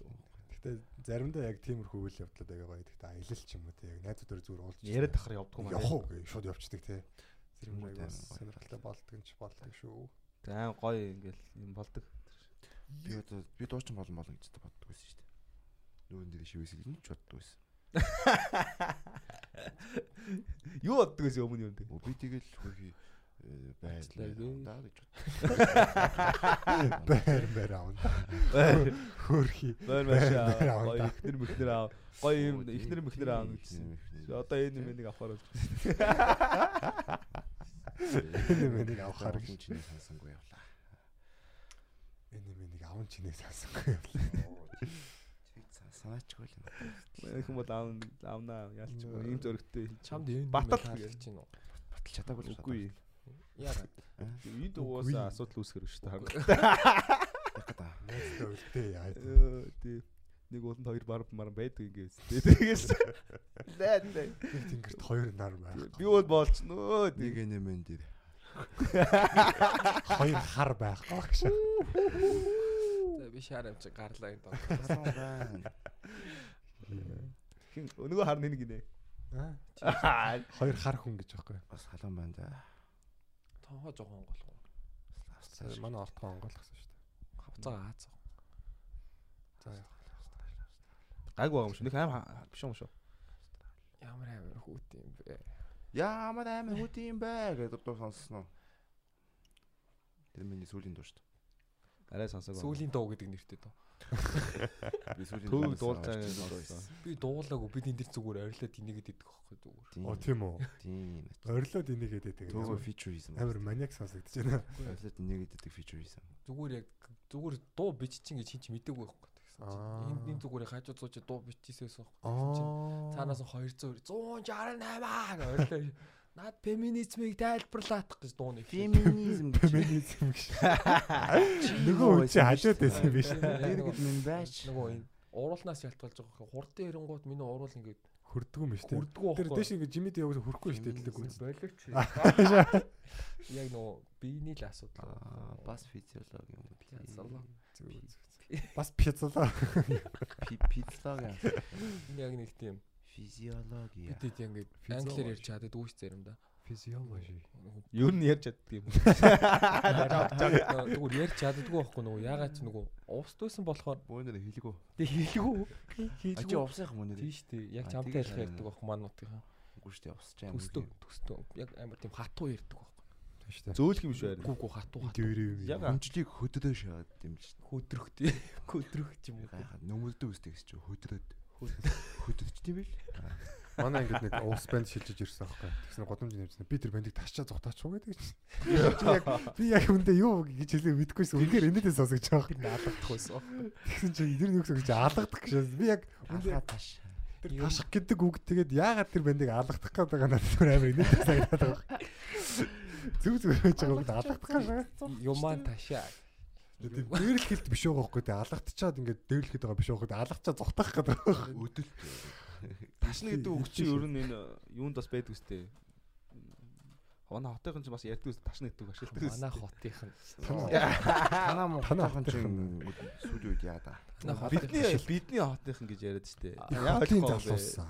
Гэтэ заримдаа яг тиймэрхүү үйл явдлууд байгаа гоё. Гэтэ аялал ч юм уу те яг найзуудаар зүгээр уулзч. Яриад тахаар явдггүй маа. Явах уу шууд явцдаг те. Бас амар гоё. сонирхолтой болдог нь ч болдог шүү. Аим гоё ингээл юм болдог. Би одоо би дуучин болон болно гэж боддог байсан шүү дээ. Нүүрэн дээр шивээс л энэ ч боддог байсан. Юу боддог гэсэн өмнө юм бэ? Би тэгэл хөрхи Баярлалаа байлаа даа гэж Бэр бэр аав. Хөрхи. Баяр Баяр баяшаа. аав. Ихнэр мөхнөр аав. Гоё юм ихнэр мөхнөр аав гэсэн. Одоо энэ юм нэг авахаар болж байна. Энэ мэнийг авахаар авахар чинь сонсонгүй явлаа. энэ мэнийг аван чинээ сансангүй явлаа. Санаачгүй л юм. Юм бол аав аавнаа юм ийм зөрөгтэй Чамд энэ Батал таалагдаж байна уу? Батал чадаагүй л үгүй. Яагаад? Энд угаасаа асуудал үүсгэр шүү дээ. Ягда. Найзтай үлдээ яа. Э, Тий. Нэг ууланд хоёр бар мар байдаг ингээс. Тэгээс. Даа даа. Нэг тэнгэрт хоёр нар байх. Би бол боолч нөө. Нэг нэмэн дээр. Хоёр хар байх багш. Би шаар амч гарлаа энэ доо. Хин нөгөө хар нэг гинэ. Хоёр хар хүн гэж байхгүй. Бас халуун байна да. Тонхоо жоохон голгоо. Сая манай ортгоо онгойлгосон шүү дээ. Хавцаа Аз. За Гайг байгаа юм шүү. Нэг аим биш юм шүү. Ямар амар хүүт юм бэ? Ямар амар хөт юм бэ гэдэг дуу сонссноо. Тэр миний сүүлийн дуу шүү дээ. Арай сонсог. Сүүлийн дуу гэдэг нэртэй дөө. Би сүүлийн дуу дуулцаа сонссон. Би дуулаагүй бид энэ дэр зүгээр ойрлоод инегээд идэх байхгүй зүгээр. Оо тийм үү. Тийм. Орилоод энийгээд байдаг. Төөгөө фичер хийсэн. Амар маниак сонсогдож байна. Ойлоод нэгэд идэг фичер хийсэн. Зүгээр яг зүгээр дуу биччихин гэж хин ч мэдээгүй байхгүй гэсэн чинь. Аа. Энд энэ зүгээр хажуу зууч дуу биччихсэн байхгүй. Аа. Цаанаас нь 200 168 гэж ойрлоо. Наад феминизмыг тайлбарлаах гэж дууны. Феминизм феминизм гэж. Нөгөө үчи хажууд байсан юм биш. Иргэд минь байж. Нөгөө энэ уруулнаас ялтгалж байгаа хөө хурдан ирэнгууд миний урул ингээд шүү дээ. хүрдгүү Тэр дэш ингэ жимэд яваад хүрхгүй шүү дээ дэлэг үз. Боловч яг нөгөө биений л асуудал. Бас физиологи юм? Физиологи. Бас пиццалаа. Энэ яг нэг тийм Физиологи. бид хэд ингээд англиар ярьж чаддаг үуч заримдаа. Физиологи. Юу нь ярьж чаддаг юм. Зүгээр ярьж чаддаггүй байхгүй нөгөө ягаад ч нөгөө уст байсан болохоор Бөөнөр хэлгүү. тэг хэлгүү. А чи Хэлгүү. увсах мөн нэр. Тийм шүү дээ. Яг чамтай ярих ярьдаг байхгүй мануудынхаа. Үгүй шүү дээ увсаж юм. Төстөө төстөө яг амар тийм хатуу ярьдаг байхгүй. Тийм шүү дээ. Зөөлх юм шүү харин. Гүү гүү хатуу хатуу. Юм. Яг Хүнчлийг хөдрөө шаад юм л шүү. Хөдрөх ч юм дээ. уу. Нөмөлдөө үстэй гэж чи хөдрөөд. Хөдөрч тийм бил. Манай ингээд нэг уус банд шилжиж ирсэн аахгүй. Тэгсэн годомж нэмсэн. Би тэр бандыг тасчаа зогтаач уу гэдэг чинь. Яг би яг үндэ юу гэж хэлээ мэдэхгүйсэн. Үнээр энэдээ сонсож байгаа. Би наалдах байсан. Тэгсэн чинь тэр нүгс гэж алгадах гэж. Би яг үндэ таш. тэр ташх гэдэг үг тэгээд яагаад тэр бандыг алгадах байгаа надад амар энэдээ санагдаад байгаа. Зүг зүг байж байгаа үг алгадах гэж. Юман ташаа. Тэр дээрлэхэд биш байгаа байхгүй тэ алгадчаад ингээд дээрлэхэд байгаа биш байгаа байхгүй алгачаа зогтоох гэдэг байгаа. Өдөлт. Ташна гэдэг үг чинь ер нь энэ юунд бас байдаг үстэй. манай хотынхан ч бас ярьдаг ус ташны гэдэг ашигладаг. Манай хотынх нь. Танаа танаа чинь сүүлийн үед яа да. Хотынх Бидний бидний хотынхан гэж яриад штэ. Хотын залуусан.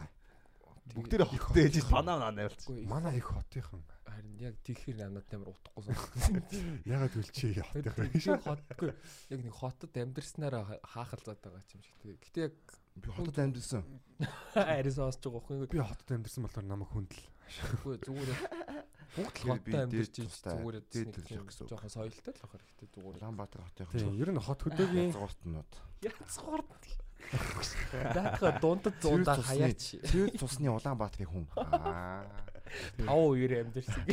Бүгдээрээ хоттой ээж танаа наа найралцсан. Манай их хотынхан. Харин яг тийхэр намнад амар утгагүй сон. Ягаад үлчээ хотынхан. Тийш хотгүй яг нэг хотод амьдэрснараа хаахалзаад байгаа юм шиг. тий. Гэтэ яг Би хотод амьдсан. арис оосч байгаа байхгүй Би хотод амьдсан болохоор намайг хүндэл. юу зүгээр бүгд л хотод амьдэрч дээд тустай, зүгээр дээд тийм гэсэн үг. жоохон соёлтой л бахар ихтэй зүгээр. Улаанбаатар хотын Тийм, ер нь хот хөдөөгийн зуртнууд. Яцгуурд. Даатга дундад зундаа хаяач. Тэр цусны Улаанбаатарын хүн. Аа. 5 үеэр амьдэрсэн.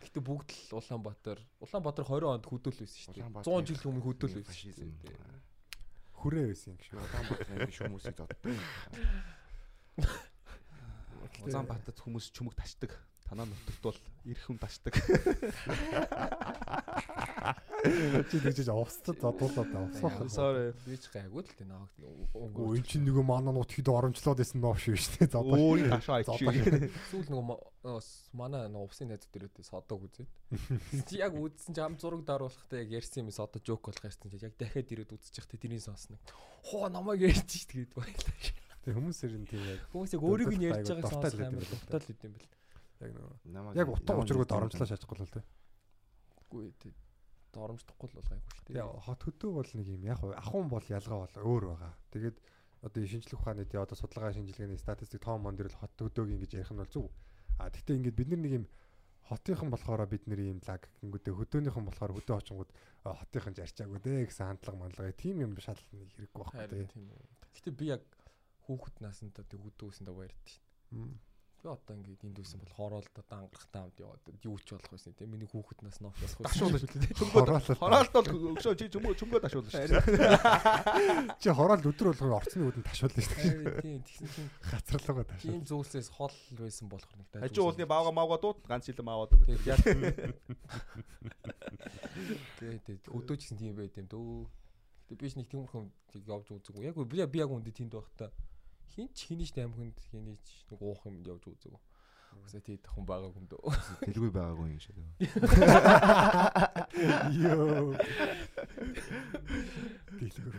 Гэтэ бүгд л Улаанбаатар Улаанбаатар 20 онд хөдөөл байсан шүү дээ. Улаанбаатар 100 жил өмнө хөдөөл байсан. шүү дээ. хүрээ байсан шиг. Улаанбаатарын хүмүүсийг доддог. Улаанбаатарт хүмүүс чүмэг ташдаг. Танаа нутагт бол ирэх хүн ташдаг. Чи тэгж овцод задуулаад авсан. Sorry. Би ч гайгүй л дээ наагд Өө өнгө. эн чинь нөгөө манай нутгид оромжлоод байсан ноо шүү дээ. Задаа. Өөрийн ташаа Задаа. ичээ. Сүүл нөгөө манай нөгөө усын найзууд дээрээ содог үзээд. Чи яг үзсэн чи ам зураг даруулахдаа яг ярьсан юм содо жоок болох ярьсан чи яг дахиад ирээд үзчихтэй тэрний сонсно. Хоо намайг ярьж шít гээд баялаа. Тэг хүмүүс ер нь тийм яг Хүмүүс яг өөрийг нь ярьж байгааг сонсох амар байдаг. дуртай л идэм бэл. Яг нөгөө яг утга учиргууд оромжлоо шаажахгүй л тий. Үгүй тий. Доромждохгүй л бол гайгүй шүү дээ. Тэгээ хот хөдөө бол нэг юм яг хуу ахуун бол ялгаа бол өөр байгаа. Тэгээд одоо шинжлэх ухааны тий одоо судалгаа шинжилгээний статистик том мон дээр л хот хөдөөг ингэж ярих нь бол зөв. А тэгтээ ингээд бид нар нэг юм хотынхан болохоор бид нэр ийм лаг гингүүдээ хөдөөнийхэн болохоор хөдөө очингууд хотынхан ч арчаагүй дээ гэсэн хандлага мандлага тийм юм шал хэрэггүй байхгүй тийм үү. Гэтэ би яг хүүхэд наснда тэг хөдөө үсэндээ баярд шин. Би одоо ингээд энд үсэн бол хороолд одоо ангарахтаа хамт яваад юу ч болох байсан тийм миний хүүхэд нас ноохоос Ташуулж. Хороолол. Хороолт бол өгшөө чи чөмөө чөмгөө ташуулна шүү. Чи хороол өдөр болгон орцны үүдэн ташуулна шүү тийм тэгсэн чинь Гацралгаа ташуул. тийм зүйлсээс хол байсан болохоор нэг таа. Хажуу уулны баага маага дууд ганц хилэм аваад өг. Тэгээд яг тэгээд хөдөө ч гэсэн тийм байд юм дөө. Би ч нэг тиймэрхүү тийг явж үзээгүй. Яг би би яг үндэ тэнд байхдаа хин ч хинийч амхынд хинийч нэг уух юм явж үзээгүй. Үсээ тий хүн байгаа юм дөө. Дэлгүй байгаагүй юм шиг. Йоо. Дэлгүр.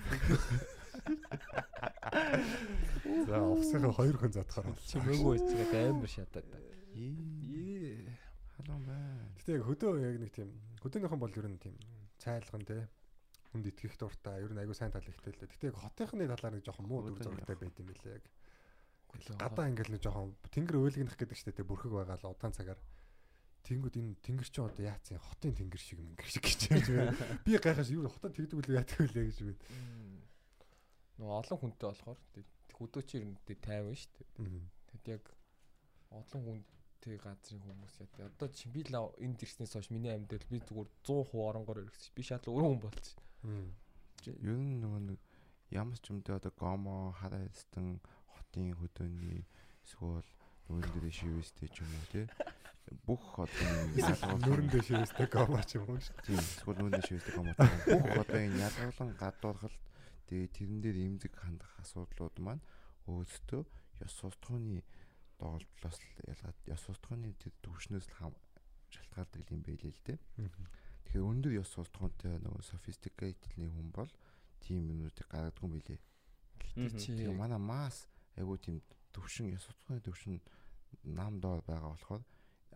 За овсгоо хоёр хүн задахаар. Чимээгүй байцгаа амар шатаад. Ээ. Халуун бай. Гэтэ яг хөдөө яг нэг тийм хөдөөнийхэн бол ер нь тийм цайлган те хүнд итгэх дуртай ер нь айгу сайн тал ихтэй л дээ. Гэтэ яг хотынхны талаар нэг жоохон муу дүр зурагтай байд юм билээ яг. Гадаа ингээл нэг жоохон тэнгэр өөлгөнөх гэдэг чтэй те бүрхэг байгаа л удаан цагаар Тэнгүүд энэ тэнгэр чинь одоо яац юм хотын тэнгэр шиг мэнгэр шиг гэж вэ? Би гайхаж юу хотод тэгдэг үлээ яадаг үлээ гэж байна. Нөгөө олон хүнтэй болохоор хөдөө чи ер нь тайван шүү дээ. Тэгэд яг олон хүнтэй газрын хүмүүс яа. Одоо чи би л энд ирснээс хойш миний амьдрал би зүгээр 100% оронгоор ирсэн. Би шал өөр хүн болчих. Ер нь нөгөө нэг ямар ч юмдээ одоо гомо хараастан хотын хөдөөний эсвэл нүүрэн дээр шивэстэй ч юм уу тий бүх хотын ялгуулсан Нүрэн дэш юмстай гомач юм уу шүү. тийм эсвэл нүүрэн дээр шивэстэй гомо бүх хотын ялгуулан гадуурхалт тэгээ тэрэн дээр имзэг хандах асуудлууд маань өөдөө ёс суртахууны доолдлоос л ялгаад ёс суртахууны тэр төвшнөөс л хам шалтгаалдаг юм байлээ л дээ. Тэгэхээр өндөр ёс суртахуунтай нөгөө sophisticated нэг хүн бол тийм юмнуудыг гаргадаг юм билээ. Гэтэ чи манай мас айгуу тийм төвшин ёс суртахууны төвшин нам доор байгаа болохоор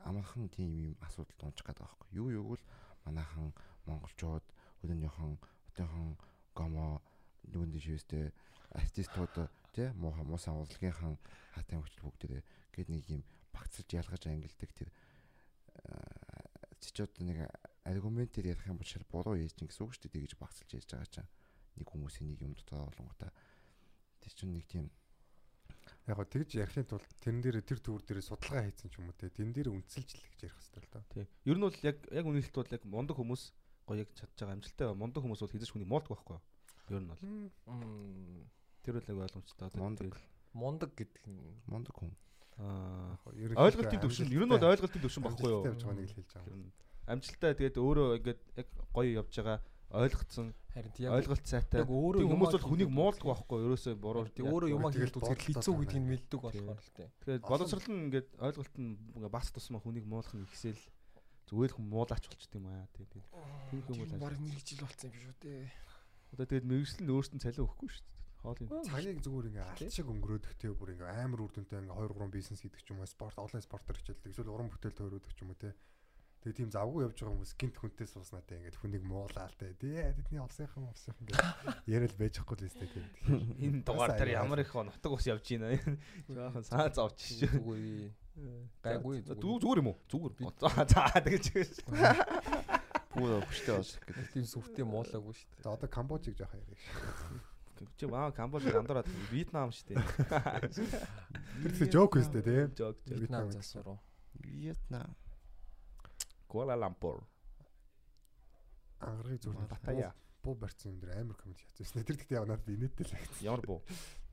амархан тийм юм асуудалд унчих гэдэг байхгүй. Юу юу бол манайхан монголчууд өдөөнийхон өдөөхон гомо нүгэн дэшвэстэй артистууд тий муу муусан урлагийнхан хатан хүчил бүгдээ гээд нэг юм багцлж ялгаж ангилдаг тэр чи ч одоо нэг аргументээр ярих юм бол шал буруу ярьж гин гэсэн үг шүү дээ тэгж багцлж ярьж байгаа чинь нэг хүмүүсийн нэг юм дотор олонготой тэр чинь нэг тийм Яг гоо тэгж ярихын тулд тэрэн дээр тэр төвөр дээр судалгаа хийсэн ч юм уу те. Тэн дээр үнсэлж л гэж ярих хэрэгтэй л доо. Тий. Ер нь бол яг яг үнэхээр бол яг мундаг хүмүүс гоё яг чадж байгаа амжилттай мундаг хүмүүс бол хэзээ ч хүний муулдаг байхгүй? Ер нь бол тэр бол яг ойлгомжтой. Одоо Мундаг. мундаг гэдэг нь мундаг хүн Аа ойлголтын төвшин ер нь бол ойлголтын төвшин багхгүй юу? Явж байгаа нэг л хэлж байгаа. Нь амжилттай тэгээд өөрөө ингээд яг гоё явж байгаа ойлгоцсон Харин яг ойлголт сайтай. яг өөрөө Тийм хүмүүс бол хүнийг муулдаг байхгүй ерөөсөө буруу. Тэг өөрөө юмаа үзэхэд бодлоо хэцүү танаа. гэдгийг мэддэг болохоор л тээ. Тэгээд боловсрол нь ингээд ойлголт нь бас тусмаа хүнийг муулах нь ихсэл зүгээр хүн муулаач болчт юм аа. Тэгээд тийм Тийм хүмүүс баг мэрэгжил болсон юм шүү дээ. Одоо тэгээд мэрэгжил нь өөртөө цалин өгөхгүй шүү дээ. Хоолын. цагийг зүгээр ингээ алт шиг өнгөрөөдөг те бүр ингээ амар үр дүнтэй ингээ 2 3 бизнес хийдэг ч юм уу спорт онлайн спортоор хичээлдэг эсвэл уран бүтээл төрөөдөг ч юм уу те Тэгээ тийм завгүй явж байгаа хүмүүс гинт хүнтэй сууснаа те ингээд хүнийг муулаа л те тий тэдний олсынхан олсынхан ингээд яриад байж ахгүй л өстэй тийм Энэ дугаар дээр ямар их нутаг ус явж байна. Жаахан саа зовч шүү. Зүгээр гайгүй Зүг зүгээр. юм уу? Зүгээр. За за тэгэж. Пүү хөштэй бас гэдэг. Тийм сүртэй муулаагүй шүү дээ. За одоо Камбожийг жоох ярих. Чи маа Камбож андуураад Вьетнам шүү дээ. Тэр тэр жок өстэй тий. Жог. Вьетнам засвар? Вьетнам. Куала Лампур. Ангарыг зүгээр Паттайя. Буу барьсан юм дээр амар комент хийчихсэн. Тэр гэхдээ яг надад инээдтэй л агц. Ямар буу?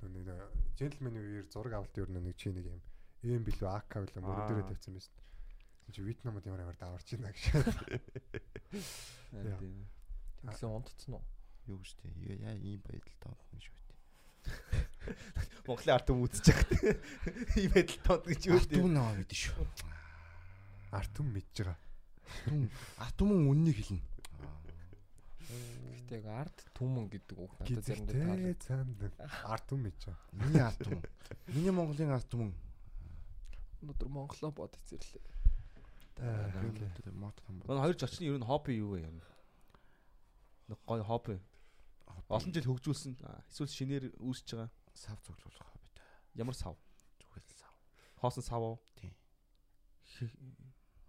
Нэг джентльменийн үеэр зураг авалт юу нэг чи нэг юм эм билүү АК билүү мөр Аа. дээрээ тавьсан байсан. Чи Вьетнамд ямар ямар даварч байна гэж. Тэгсэн унтцсан уу? Юу гэж тий. Яа ийм байдалтай байна шүү дээ. Монголын ард түмэн үзэж байгаа. Ийм байдал тод гэж юу Артум наа гэдэг шүү. Артум мэдж байгаа. Артум үннийг хэлнэ. Гэхдээ яг арт түмэн гэдэг үг надад заримдаа цаанд артум мэдж байгаа. Миний артум. Миний Монголын артум. Өнөөдөр Монголоо бод эзэрлээ. Мот там. Манай хоёр зочны ер нь хобби юу вэ? Нэг гоё хобби. Олон жил хөгжүүлсэн. Эсвэл шинээр үүсэж байгаа. Сав цуглуулах хоббит. Ямар сав? Зүгээр л сав. Хоосон сав уу? Тийм.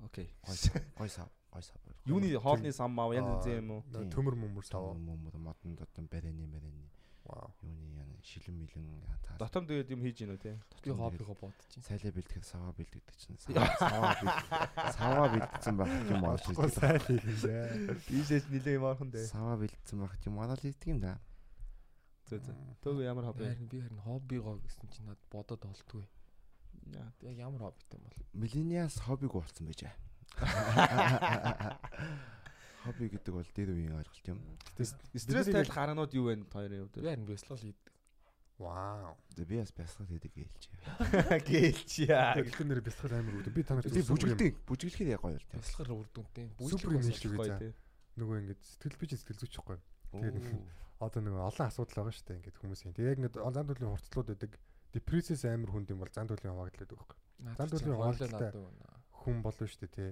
Окей. Гой сав. Гой сав. Юуны хоолны сам мав янз янз юм уу? Төмөр мөмөр сав. мөмөр модон дотон барэны барэны Вау. юуны яна шилэн милэн таа. Дотор тэгээд юм хийж гинөө те. Би хоббигоо бодож. Сайлаа бэлтгэхэд саваа бэлдэгдэг чинь саваа бэлд- саваа бэлдсэн байх юм хэлдэг. сайн хийлээ. Ийшээс нилээ юм архан дээ. Саваа бэлдсэн байх юм олж хэлдэг юм да. Зөө зөө. Төг ямар хобби? Би харин хоббигоо гэсэн чинь над бодоод олдгүй. Яг ямар хоббитэй юм бол. Millennials хоббиг уулцсан байж. Хобби гэдэг бол дээр үеийн ойлголт юм. Стресс тайл гараанууд юу вэ хоёрын Би хувьд? харин бясалгал хийдэг. Вау. Тэгээ би бас бясалгал хийдэг ээлж. Гэлч яа. Тэгэхээр нэр бэлтгэл амар үүд. Би та нарт Тэгээ бүжгэлдэг. Бүжгэлэхээр яг гоё л тийм. Бясалгал үр дүнтэй. Супер юм. Гоё те. Нөгөө ингэж сэтгэл би сэтгэл зүйч ихгүй. Оо. Тэгээд одоо нөгөө олон асуудал байгаа шүү дээ ингээд хүмүүсийн. Тэгээ яг ингээд зан төлөвийн хурцлууд байдаг. Депрессээс амар хүнд юм бол зан төлөвийн хаваагдлаад байгаа. Зан төлөвийн хаваагдлаа хүн болно шүү дээ тий.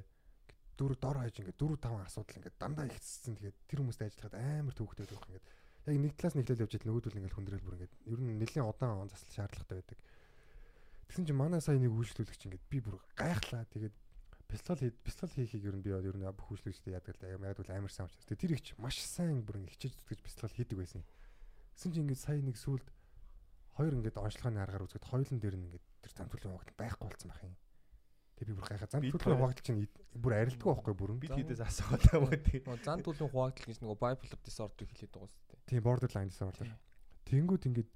Дөрөв дор хаяж ингээд дөрөв таван асуудал ингээд дандаа ихссэн. Тэгээд тэр хүмүүстэй ажиллахад амар төвөгтэй байх ингээд. Яг нэг талаас нь эхлэл явж идэл нөгөөдөл ингээд хүндрэл бүр ингээд ер нь нэлийн удаан он засал шаардлагатай байдаг. Тэгсэн чинь манай сая нэг үйлчлүүлэгч ингээд би бүр гайхлаа. Тэгээд хий бяцлал хийхийг ер нь би ер нь бүх үйлчлүүлэгчтэй яадаг л яг бол амар сайн учраас. Тэгээд тэр их ч маш сайн бүр ингээд хичээж зүтгэж бяцлал хийдэг байсан. Тэгсэн чинь ингээд сая нэг сүулт хоёр ингээд онцлогооны аргаар үзэхэд хоёулын дээр нь ингээд тэр зам төлөвийн хавагдал байхгүй болсон байх юм. Тэгээ би бүр гайхаа зам тэр- хавагдал чинь бүр арилддаг байхгүй бүрэн. Бид хийдээс асуугаад байгаа юм тий. Зан төлөвийн хуваагдал гэж нөгөө bipolar disorder хэлээд байгаа дээ. Тийм borderline disorder. Тэнгүүд ингээд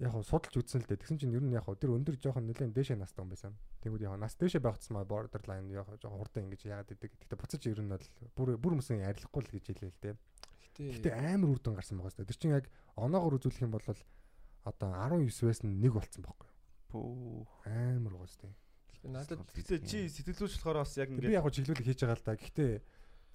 яг хав судалж үзсэн л дээ. Тэгсэн чинь ер нь яг хав тэр өндөр жоохон нэлээд дээшээ настай хүн байсан. Тэнгүүд яг нас дээшээ байх тусмаа borderline яг жоохон хурдан ингэж яагаад идэг. Гэхдээ буцаж ер нь бол бүр бүр мөсөн арилахгүй л гэж хэлээ л дээ. Гэтэ Гэтэ амар үр дүн гарсан байгаа шүү дээ. Тэр чинь яг оноогоор үзүүлэх юм бол одоо 19-ээс нь нэг болцсон байхгүй юу? Пүү. Амар дээ. надад Гэтэ чи сэтгэл зүйч болохоор бас яг Би ингээд яг хөө чиглүүлэг хийж байгаа л да. Гэхдээ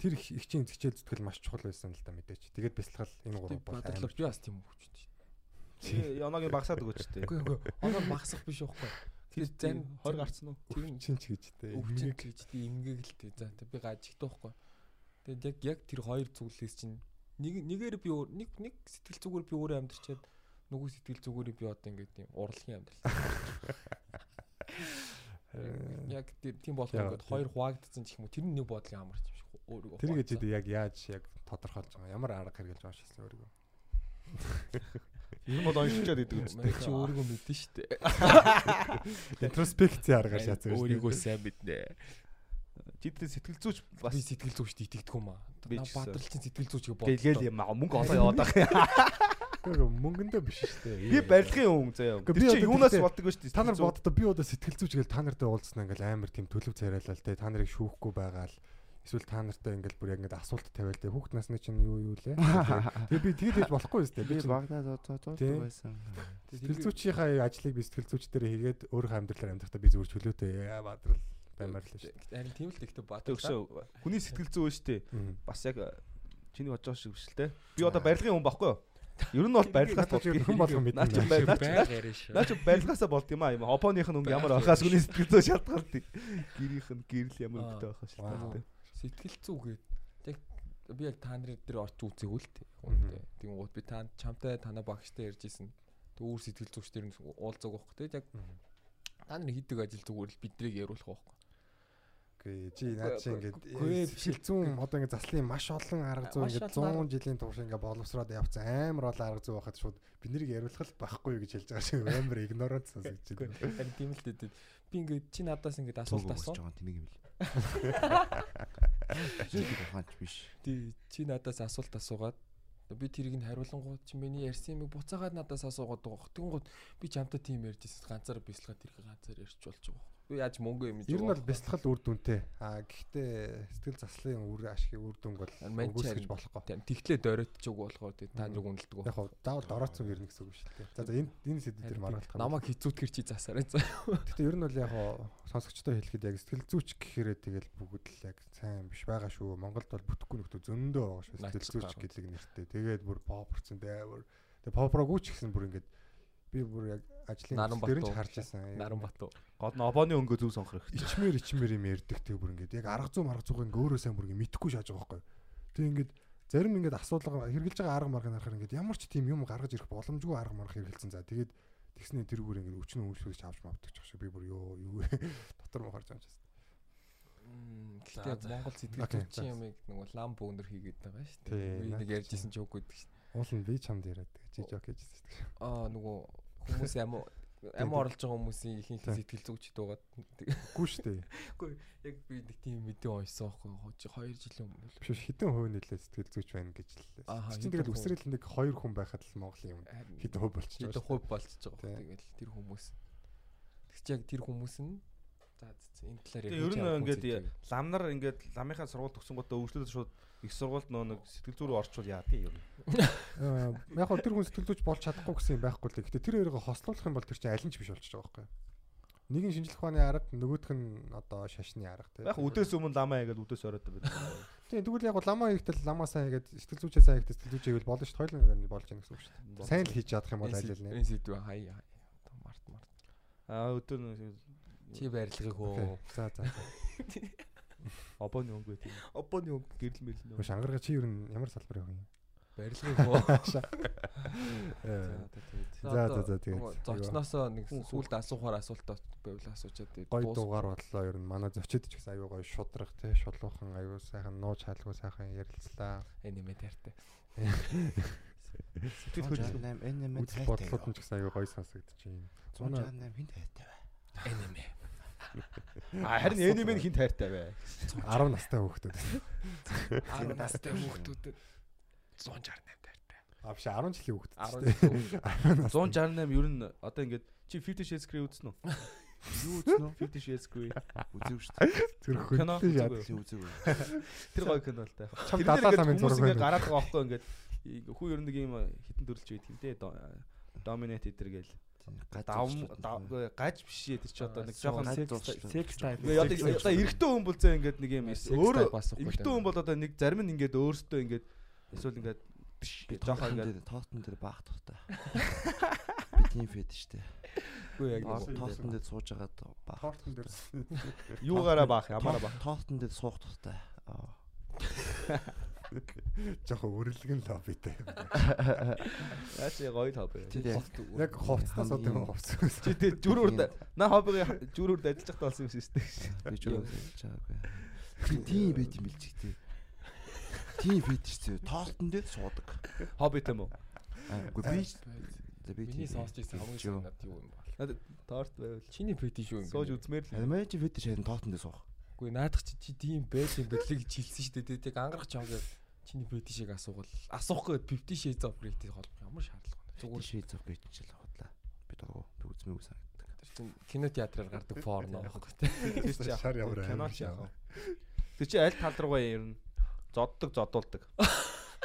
тэр их их чинь зэчээл зүтгэл маш чухал байсан л да мэдээч. Тэгээд бясалгал энэ гурав бол амар. би бас тийм хөвчтэй. янагийн багсаад өгөөч тээ. Үгүй үгүй. Оноо багсах биш байхгүй. Тэр зан 20 гарцсан уу? тэр нь чин ч гэж дээ. өвчин гэж тий имгээг л тий. За тэг би гажигтай байхгүй. Тэгээд яг яг тэр хоёр зүйлээс чинь нэг нэгээр би нэг нэг сэтгэл зүгээр би өөрөө амьдрчаад нөгөө сэтгэл зүгээрээ би одоо ингээд тийм урлагийн амьдрал. Яг тийм болох ингээд хоёр хуваагдсан ч юм уу тэр нэг бодлын амарч юм шиг өөрийгөө. Тэр гэж хуваалцсан. яг яаж яг тодорхойлж байгаа. Ямар арга хэрэгэлж байгаа шээ өөрийгөө. Энэ бол оншилчаад идэг үстэй. Мэн чи өөрийгөө мэдэн штэ. Интроспекцийн аргаар шатсан шүү. Өөрийгөө сайн мэднэ. Чи тэр сэтгэл зүйч бас Би сэтгэл зүйчд итгэдэг юм аа. Би На ч гэсэн. бадралчин сэтгэл зүйчгээ бодлоо. гэлгээл юм аа мөнгө олоо яваад байгаа. Гэхдээ мөнгөндөө биш шүү Би дээ. барилгын хүн заяа. Тэр би чи одоо юунаас тэгтээ- болдог вэ шүү дээ? Та нар боддоо би одоо сэтгэл зүйч гээл та нартай уулзсан ингээл амар тийм төлөв царайлал те та нарыг шүүхгүй байгаа л Эсвэл та нартай ингээл бүр яг ингээд асуулт тавиал те хүүхд насны чинь юу юу лээ. Тэгээ би тэгээд хийж болохгүй өстэй. Би Би чинь багнаа зодод Тий. байсан. сэтгэл зүйчийнхаа ажлыг би сэтгэл зүйчдэр хийгээд өөрийнхөө амьдралаар амьдрахтаа би зүгээр чөлөөтэй яа бадрал баймаар л шүү. Харин тийм л бат. Тэгвшээ хүний сэтгэл зүй шүү дээ. дээ. Бас яг чиний бодож байгаа шиг биш л те. Би одоо барилгын хүн баггүй юу? Ер нь бол барилгаас ч хүн болгон мэднэ. Наа чи бай- наа чи- байг яриа шүү. наа чи барилгаасаа болд юм аа. Юм опоных нь өнгө ямар байхаас хүний сэтгэл зүй шалтгаалдаг. Гэрийнх нь гэрэл ямар өнгөтэй байхаас шалтгаалдаг. Сэтгэл зүйгээд яг би яг та нарын дээр орч үзег үл тээ. Тийм гот би та чамтай танаа багштай ярьжсэн. Тэг өөр сэтгэл зүйчдэр нь уулзаг байхгүй тэгээд яг та нарын хийдэг ажил зүгээр л биднийг яриулах байхгүй. Окей, чи наад чи ингээд Үгүй, сэтгэл зүүн одоо ингээд заслын маш олон арга зүй ингээд олон 100 жилийн турш ингээд боловсроод явцсан амар олон арга зүй байхад шууд бид нарыг яриулах л байхгүй гэж хэлж байгаа шиг амар игнорант сонсогдож байна. Харин тийм л дээ. Би ингээд чи надаас ингээд асуулт асуу. тэнийг юм л. Зөвхөн ухаанч биш. Тий чи надаас асуулт асуугаад би тэрийг нь хариулангууд чи миний ярьсан юмыг буцаагаад надаас асуугаад байгаа. Тэнгууд би чамтай тийм ярьжсэн ганцаараа бислэхэд тэрийг ганцаар ярьж болж байгаа. Яаж мөнгө юм Ер нь бол бясалгал үр дүнтэй. Аа гэхдээ сэтгэл заслын үр ашиг үр дүнг бол үгүйсгэж харин болохгүй. Тийм тэгтлээ дөрөтчөг болохоор тий та нарыг үнэлдэг. Яг хав даавал дороцсон ирнэ гэсэн үг шүү дээ. За за энэ энэ сэдв дээр маргалдах. Намайг хизүүтгэр чи засаарай. Гэхдээ ер нь бол яг хоо сонсогчдоо хэлэхэд яг сэтгэл зүйч гэхээрээ тэгэл бүгд л яг сайн биш байгаа шүү. Монголд бол бүтэхгүй нөхдөд зөндөө байгаа шүү. Сэтгэл зүйч гэдэг нэртэй. Тэгээд бүр попроцент амар. Тэгээ попрогүйч гэсэн бүр ингээд би бүр яг ажлын Наран дээр нь ч Батуу. харж байсан. Наран Батуу. Гол нь опоны өнгө зөв сонгох хэрэгтэй. ичмэр ичмэр юм ярьдаг тэг бүр ингээд яг арга зүй марга зүйг ингээ өөрөө сайн бүр ингээ мэдхгүй шааж байгаа байхгүй. Тэг ингээд зарим ингээд асуудал хэрглэж байгаа арга маргыг харахаар ингээд ямар ч тийм юм гаргаж ирэх боломжгүй арга марга хэрэгэлсэн. За тэгээд тэгснэ тэр бүр ингээд өчнө үйлчлүүлж авч мавдаг ч шиг би бүр ёо юу дотор юм чаас. Гэхдээ яг Монгол сэтгэл за. ямыг нэг лам бөөнөр хийгээд байгаа шүү дээ. Би нэг ярьжсэн ч үгүй гэдэг шүү. Уул нь би чамд яриад чи жок гэжсэн шүү дээ. Аа нөгөө хүмүүс амин амин орлож байгаа хүмүүсийн ихэнх сэтгэл зүйчд байгаа. Үгүй шүү дээ. Үгүй яг би нэг тийм мэдээ уншсан байхгүй хожи 2 жилийн өмнө л. Биш хэдэн хувь нэлээ сэтгэл зүйч байна гэж л. Ааха, Чи хэдэн тэгэл үсрэл нэг хоёр хүн байхад л Монголын юм. Хэдэн хувь болчихж Хэдэн байгаа. хувь болчихж байгаа. Тэгэл тэр хүмүүс. Тэг чи яг тэр хүмүүс нь за энэ талаар Тэгээ ер нь ингээд ламнар ингээд ламынхаа сургууль төгсөн гутаа өвчлөлт шууд их сургуульд нөө нэг сэтгэл зүйрөө орчвол яадаг юм. Аа, яг хөө тэр хүн сэтгэл зүйч болж чадахгүй гэсэн юм байхгүй л. Гэтэ тэр хоёрыг хослуулах юм бол тэр чинь аль нь ч биш болчихж байгаа байхгүй. Нэг нь шинжлэх ухааны арга, нөгөөх нь одоо шашны арга тийм. Яг үдээс өмнө ламаа хийгээд үдээс ороод байна. Тийм тэгвэл яг ламаа хийхдээ ламаа сайн хийгээд сэтгэл зүйчээ сайн хийхдээ сэтгэл зүйчээ бол болно шүү дээ. Хоёулаа болж яах гэсэн үг шүү дээ. Сайн л хийж чадах юм бол аль аль энэ сэдв хай хай. Март март. Аа өдөр нэг Чи барилгыг нэ. хөө. За за. за. опоны өнгө тийм. Опоны үг Гэрэл мэрэл Хөө шангарга чи ер нь ямар салбар явах юм? барилгыг хөө. Э, За за за тэгээд. Зочноосоо нэг сүулт асуухаар асуултаа байвал асуучаад тэгээд гой дугаар боллоо ер нь манай зочид ч гэсэн аюу гой шудрах тий шулуухан аюу сайхан нууж хаалгүй сайхан ярилцлаа. Аниме таартай. Сэтгэл хөдлөл. 168 энэ юм Үзэл бодлууд нь ч гэсэн аюу гой сонсогдож байна. 168 хинт хайтай бай. Аниме. А харин энимэн хин тайртай бай. 10 настай хүүхдүүд. 10 настай хүүхдүүдэд 168 таартай. А биш 10 жилийн хүүхдүүд. 10 168 ер нь одоо ингээд чи 50 Shades Grey үзсэн үү? Юу үзнэ үү? 50 Shades Grey. Үзээгүй шүү дээ. Зүрх Кино үзээгүй. Тэр гоё кино л та. Чам Тэр далаа хүмүүс зураг ингээд байна. гараад байгаа байхгүй ингээд хүү ер нь нэг юм хитэн төрөлж байт юм те. Dominate эдэр гээл. Дав дав гаж биш ээ тэр чи одоо нэг жоохон секс тайп. Одоо эрэгтэй хүн бол зөө ингээд нэг юм эмэгтэй байна. хүн бол одоо нэг зарим нь ингээд өөртөө ингээд эсвэл ингээд жоохон ингээд тоотон дээр баах тухтай. Би тийм фэд штэ. Үгүй яг Тоотон тоотон дээр сууж агаад баах. Тортон дээр юугаараа баах ямаараа баах. Тоотон дээр суух тухтай. Аа. жоохон үрэлгэн лоббитэй. Яаж гоё бэ? Тэр яг хувцас одоо юм хувцас. Чи тэг зүрүүрд на хоббигийн зүрүүрд ажиллаж байхдаа болсон юм шүү дээ. би юу хэлж байгаагүй. Би тийм байт юм билж тээ. Тийм фэд штэ. Тоотон дээр суудаг. Хобби тийм үү? Үгүй би за би Миний сонсч ирсэн хамгийн санаад юу юм бол. Надад торт байвал Чиний пэти шүү юм. сууж үзмээр л. Алмаж фэд шарын тоотон дээр суух. Үгүй наадах чи чи тийм байж юм бэлээ гэж хэлсэн шүү дээ. Тэг ангарах чангаар чиний пэти шиг асуувал асуух гээд 50 shades of grey-тэй хол ямар шаардлага байна. Зүгээр Зүгээр шийд зов гэж чил хотлаа. Би дагуу би үзмээгүй санагддаг. тэр чин кино театраар гардаг порно байхгүй тий. Тэр чи Шар ямар кино амар чи яах вэ? Тэр чи аль тал руугаа ер нь зоддог зодуулдаг.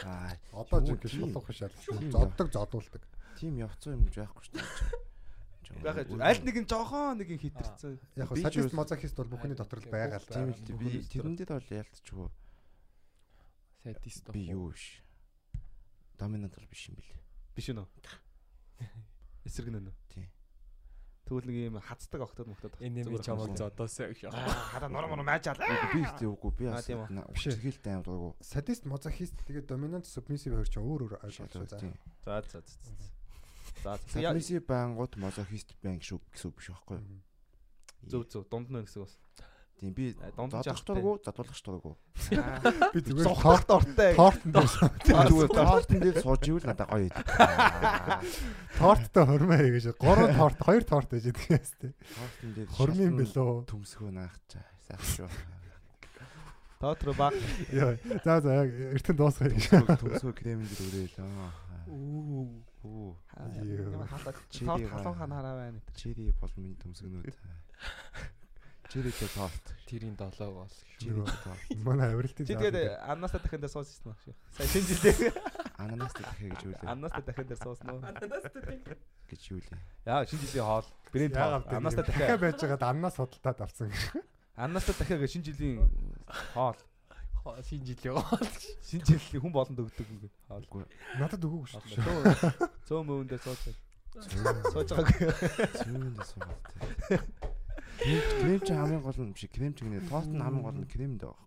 Аа, Одоо ч ингэ тийм. шулуух шаардлагатай. Зоддог зодуулдаг. тийм явцсан юм байхгүй шүү дээ. Байхад аль нэг нь жоохон нэг нь хитэрсэн. Яг нь садист мазохист бол бүхний дотор л байгаа л Тийм да. л дээ. би тэрэндээ бол ялцчихгүй. Садист. Би юу биш. Доминант бол биш юм бэл. Биш үү? Эсрэг нэ. Тийм. Тэгвэл нэг юм хацдаг октод мөхтөд. Энэми чамаг зодоосоо гэж. Хада нор мор маажаал. Би ихтэй үгүй би бас аим дургу. Садист мазохист тэгээд доминант субмиссив хоёр ч өөр өөр ойлголцоо за. За за за. за. За за. Сабмиси бангууд мазохист банк шүү гэсэн үг биш байхгүй юу? Зөв зөв дунд нь гэсэн бас. Тийм би зодох жахтай. дургу, задуулах дургу. Би зүгээр Зогтох дортой. тортон дээр Зүгээр тоортон дээр сууж ивэл надад гоё идэг. торттой хормоо гэж гурван торт хоёр торт байж байгаа юм тест. Тоортон дээр Хормын бэлөө. Төмсгөө наах чаа. Сайхан шүү. Тоотро баг. Яа. За за яг эртэн дуусгая гэж. Төмсгөө төмсгөө кремэн дээр өрөөл. Аа. Оо. Оо. Тоот га. халуун хана хараа байна. Чири бол минь төмсгнүүд. Чиритэй тоорт. Тэрийн долоог бол. Чиритэй тоорт. Манай авиралтын Чи зал тэгээд аннаастаа дахин дээр сууссан уу? Сая шинэ жилдээ Ананас дахиа гэж үлээ. аннаастаа дахин дээр суусан уу? гэж үлээ. Яа шинэ жилийн хоол. Брэнд. Аннаастаа дахиад дахин. байж байгаад аннаас судалтаад авсан. Аннаастаа дахин гэж шинэ жилийн хоол. Шинэ жилийн гол. Шинэ жилийн хүн болонд өгдөг юм. Үгүй. Надад өгөөгүй шүү дээ. Цөө цөө мөвөн дээр сууж. Сууж байгаагүй. Зүүн суугаад. Крем ч хамгийн гол нь биш. Крем ч гинэ тоорт нь хамгийн гол нь кремд байгаа.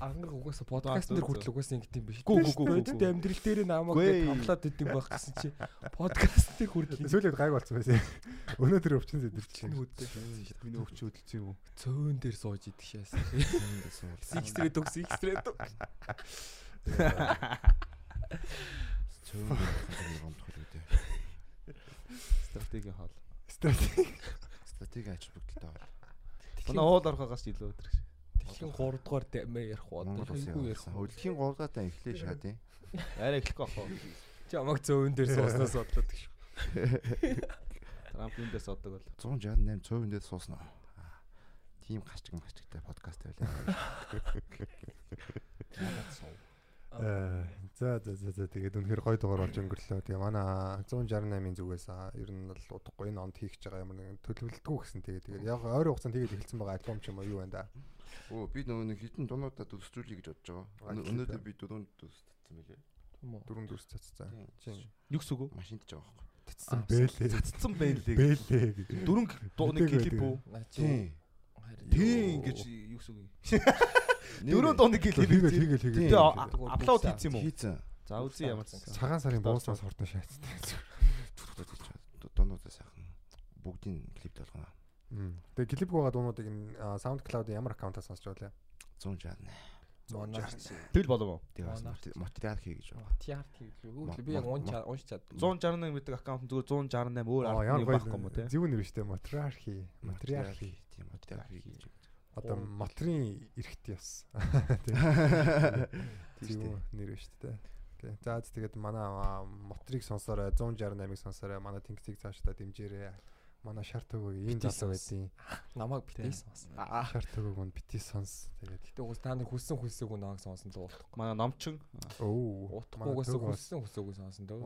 Анга угаасаа подкаст дээр хүртэл угаасаа ингэдэм юм биш. Гүү, гүү, гүү, гүү. амьдрал дээр намайг хамлаад идэм байх гэсэн чи подкаст дээр хүртэл Сүүлээд гайг болсон байсан. Өнөөдөр өвчин зэдэрч. Миний өвч хөдөлсөн юм уу? цөөн дээр сууж идэх шээс. Сикстрээд үгс сикстрээд. Зүүн гомдох үү. Стратегийн хоол. Стратеги. Стратеги ач бүгдэлтэй байна. Манай уул орохоогоос ч илүү гэж. Дэлхийн 3 дугаар дэмэ ярих уу? Айгүй ярих. Хөдөлхийн 3 дахь эхлэе шаад юм. Арай эхлэхгүй ах уу? Чамаг зөөн дээр сууснаас бодлоо гэж. Трамплин дээр суудаг бол. 168 цөөвөн дээр сууснаа. Аа, Тим гачиг гачигтай подкаст байлаа. Э, За за за за тэгээд үнэхээр гоё дугаар болж өнгөрлөө. Тэгээ манай 168-ын зүгээс ер нь бол удахгүй энэ онд хийх гэж байгаа ямар нэгэн төлөвлөлтгүй гэсэн тэгээд тэгээд яг ойрын хугацаанд тэгээд эхэлсэн байгаа альбом ч юм уу юу байна да. Оо би нөгөө нэг хитэн дуунуудаа дүрсжүүлье гэж бодож Аа, байгаа. Өнөө- Өнөөдөр би дөрөв дүрсчихсэн мөлий. Дөрөв дүрс цацсан. Чин Юу гэсэн үг? Машинд ч байгаа байхгүй. цацсан бэлээ. Цацсан байлээ. Бэлээ гэж. Дөрөв дууны Мэдээгүй клип үү? Тийм. Тийм гэж юу гэсэн үг юм. Дөрөв дууны клип Хийгээл хийгээл. хийгээл. Тэгээ апплод хийсэн юм уу? Хийцэн. За үзье ямар ч. Цагаан сарын бууснаас хортон шаацтай. Дуунуудаа сайхан бүгдийн клипт болгоно. Тэгээ клип байгаа дуунуудыг энэ SoundCloud-ийн ямар аккаунтаас сонсч байлаа? 168. Монарх. Тэгэл болов уу? Тэгээ материал хий гэж байгаа. Тиар тийм. Мо- Би яг унш чад. 161 мэддэг аккаунт зүгээр 168 өөр гоё байхгүй юм уу те? зөв нэр штэ матриархи. Матриархи. Тийм материал хий гэж. Одоо матрийн эрхт яс. Тийм нэр шүү дээ. Тий. За тэгээд манай аа, мотрийг сонсорой 168-ыг сонсорой. Манай тэнгисийг цаашдаа дэмжээрэй. Манай шар төгөөг ийм залуу байдیں۔ Намайг битээ сонс. Шар төгөөг нь бити сонс. Тэгээд Гэтэ уус та нар хүссэн хүсээгүй нааг сонсон л уулах. Манай номчин оо Утгахгүйгээс хүссэн хүсээгүй сонсон дөө.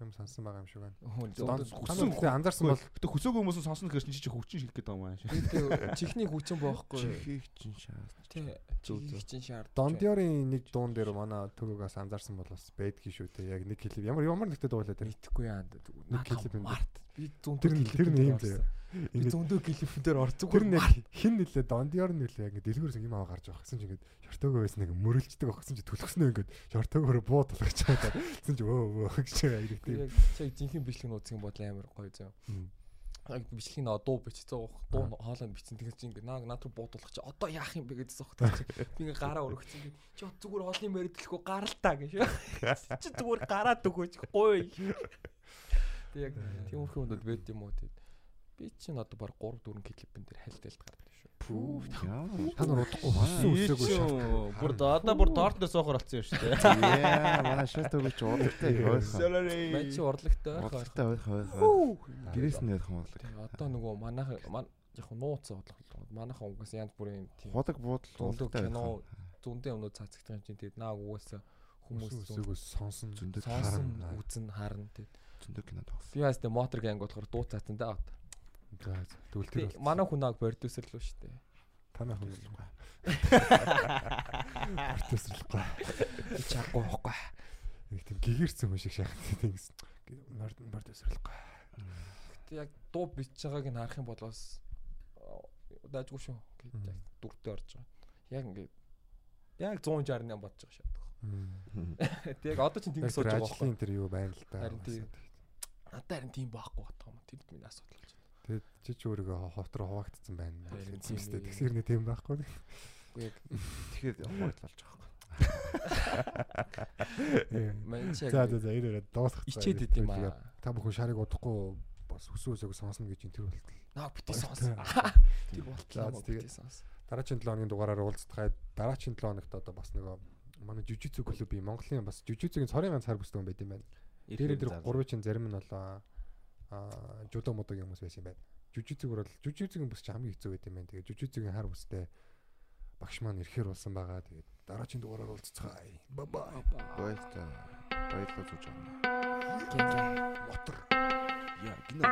Юм сонсон байгаа юм шиг байна. Хүн хүссэн нар анзаарсан бол Гэтэ хөсөөгүй хүмүүс сонсно гэхэр чи чи хөвчин шилэх гэдэг юм аа. Гэтэ чихний хүчин боохгүй. Чихийг чинь шаа. Тий. Чихийг чинь шаард. Дондиорын нэг дуун дээр манай төгөөгөөс анзаарсан бол бас байдгийн шүү дээ. Яг нэг клип ямар ямар нэгтэй дуулаад байна. Мэдхгүй яа. Нэг клип юм. Март. Би зүүн Тэр нь ийм заяа. Би Ингээд зүүндөө клип дээр ор Тэр нэг хин нэлээ дондиор нэлээ ингээд дэлгүүрээс юм аа гарч байгаа гэсэн чинь ингээд шортоогоо байсан нэг мөрөлждөг багсан чи түлхснөө ингээд шортоогоор буу тулгаж байгаа. Гэсэн чи өө өө гэж яг тийм. Яг чиг жинхэнэ бичлэг нууцын бодол амар гоё. Мм. Яг бичлэгийн нөө дуу бичсэн байгаа. Дуу хоолой бичсэн тэгэж чи ингээ наа над руу буудуулах чи одоо яах юм бэ гэдээс зогтож чи. Би ингээ гараа өргөцсөн гээ. Чи зүгээр хоолны мэрэгдлэхгүй гаралтаа гэж. Чи зүгээр гараад өгөөч гоё. Тэг яг тиймэрхүү юмуд байд юм уу тэг. Би чинь одоо баг 3 4 клипэн дээр хальт гардаг шүү. Пүү. Та нар удахгүй хөссөн үсээгүй шат. Бүр одоо бүр торт дээр суухаар болсон юм шүү дээ. Яа, манай шат өгч уралтай хойхон. Мэн чи урлагтай байх. Уралтай хойхон хойхон. Гэрээс нь ярих юм бол. Тэг одоо нөгөө манайх ман яг нууц бодлоо. Манайхан угаас янз бүрийн тийм Худаг буудал Дундуур уралтай кино хойхон. зүүндээ өмнө цаацагдах юм чинь тэгээд наа угаасаа хүмүүс хүмүүсээс сонсон Зөндөө харна. үзэн харна тэгээд зөндөө кино тоглосон. би хаас тэ мотор гэнг болохоор дуу цаасан даа. За тэгвэл тэр бол Манай хүн аг продюсер л үү шүү дээ. танай хүн л Артистлахгүй. Би чаггүй байхгүй. Нэг тийм гэгэрсэн хүн шиг шахах тийм морд мордсрлахгүй. Гэтэ яг дуу бич байгааг нь харах юм бол бас даажгүй шүү. Гэт яг дүртээ орж байгаа. Яг ингээд яг 168 бодож байгаа шатах. Тэг яг одоо тийм Яг сууж байгаа байхгүй. ажлын тэр юу байна л да. Харин тийм. Надад харин тийм байхгүй батгаа юм. Тэр миний асуудал болж байна. Тэгээд чи ч өөрийгөө хот руу хуваагдсан байна. Тэгсэр нэг тийм байхгүй. Үгүй яг Тэгэхээр хуваалж болж байгаа юм. мань чи За за за ирээ дуусгах. ичээд идэм аа. Та бүхэн шарыг удахгүй бас хүсээг сонсно гэж энэ тэр болтол. Наа бити сонс. Тэр болтлоо. За, тэгээд- Бити сонс. Дараагийн 7 хоногийн дугаараар уулзцахад дараагийн 7 хоногт одоо бас нөгөө манай жижигцүү клубын Монголын бас жижигцүүгийн цорын ганц хар бүстэй хүн байт юм байна. Тэр энэ тэр гурвын чинь зарим нь болоо аа жүдо мудаг юм ус байсан юм байна. Жүжигцэг бол жүжигцэгийн бүс чинь хамгийн хэцүү байт юм байна. Тэгээ жүжигцэгийн хар бүстэй багш маань ирэхэр болсон байгаа. Тэгээд дараагийн дугаараар уулзцгаая. Бабай. Баярлалаа. Баярлалаа зүж байна. Мотор. Яа, гинэ.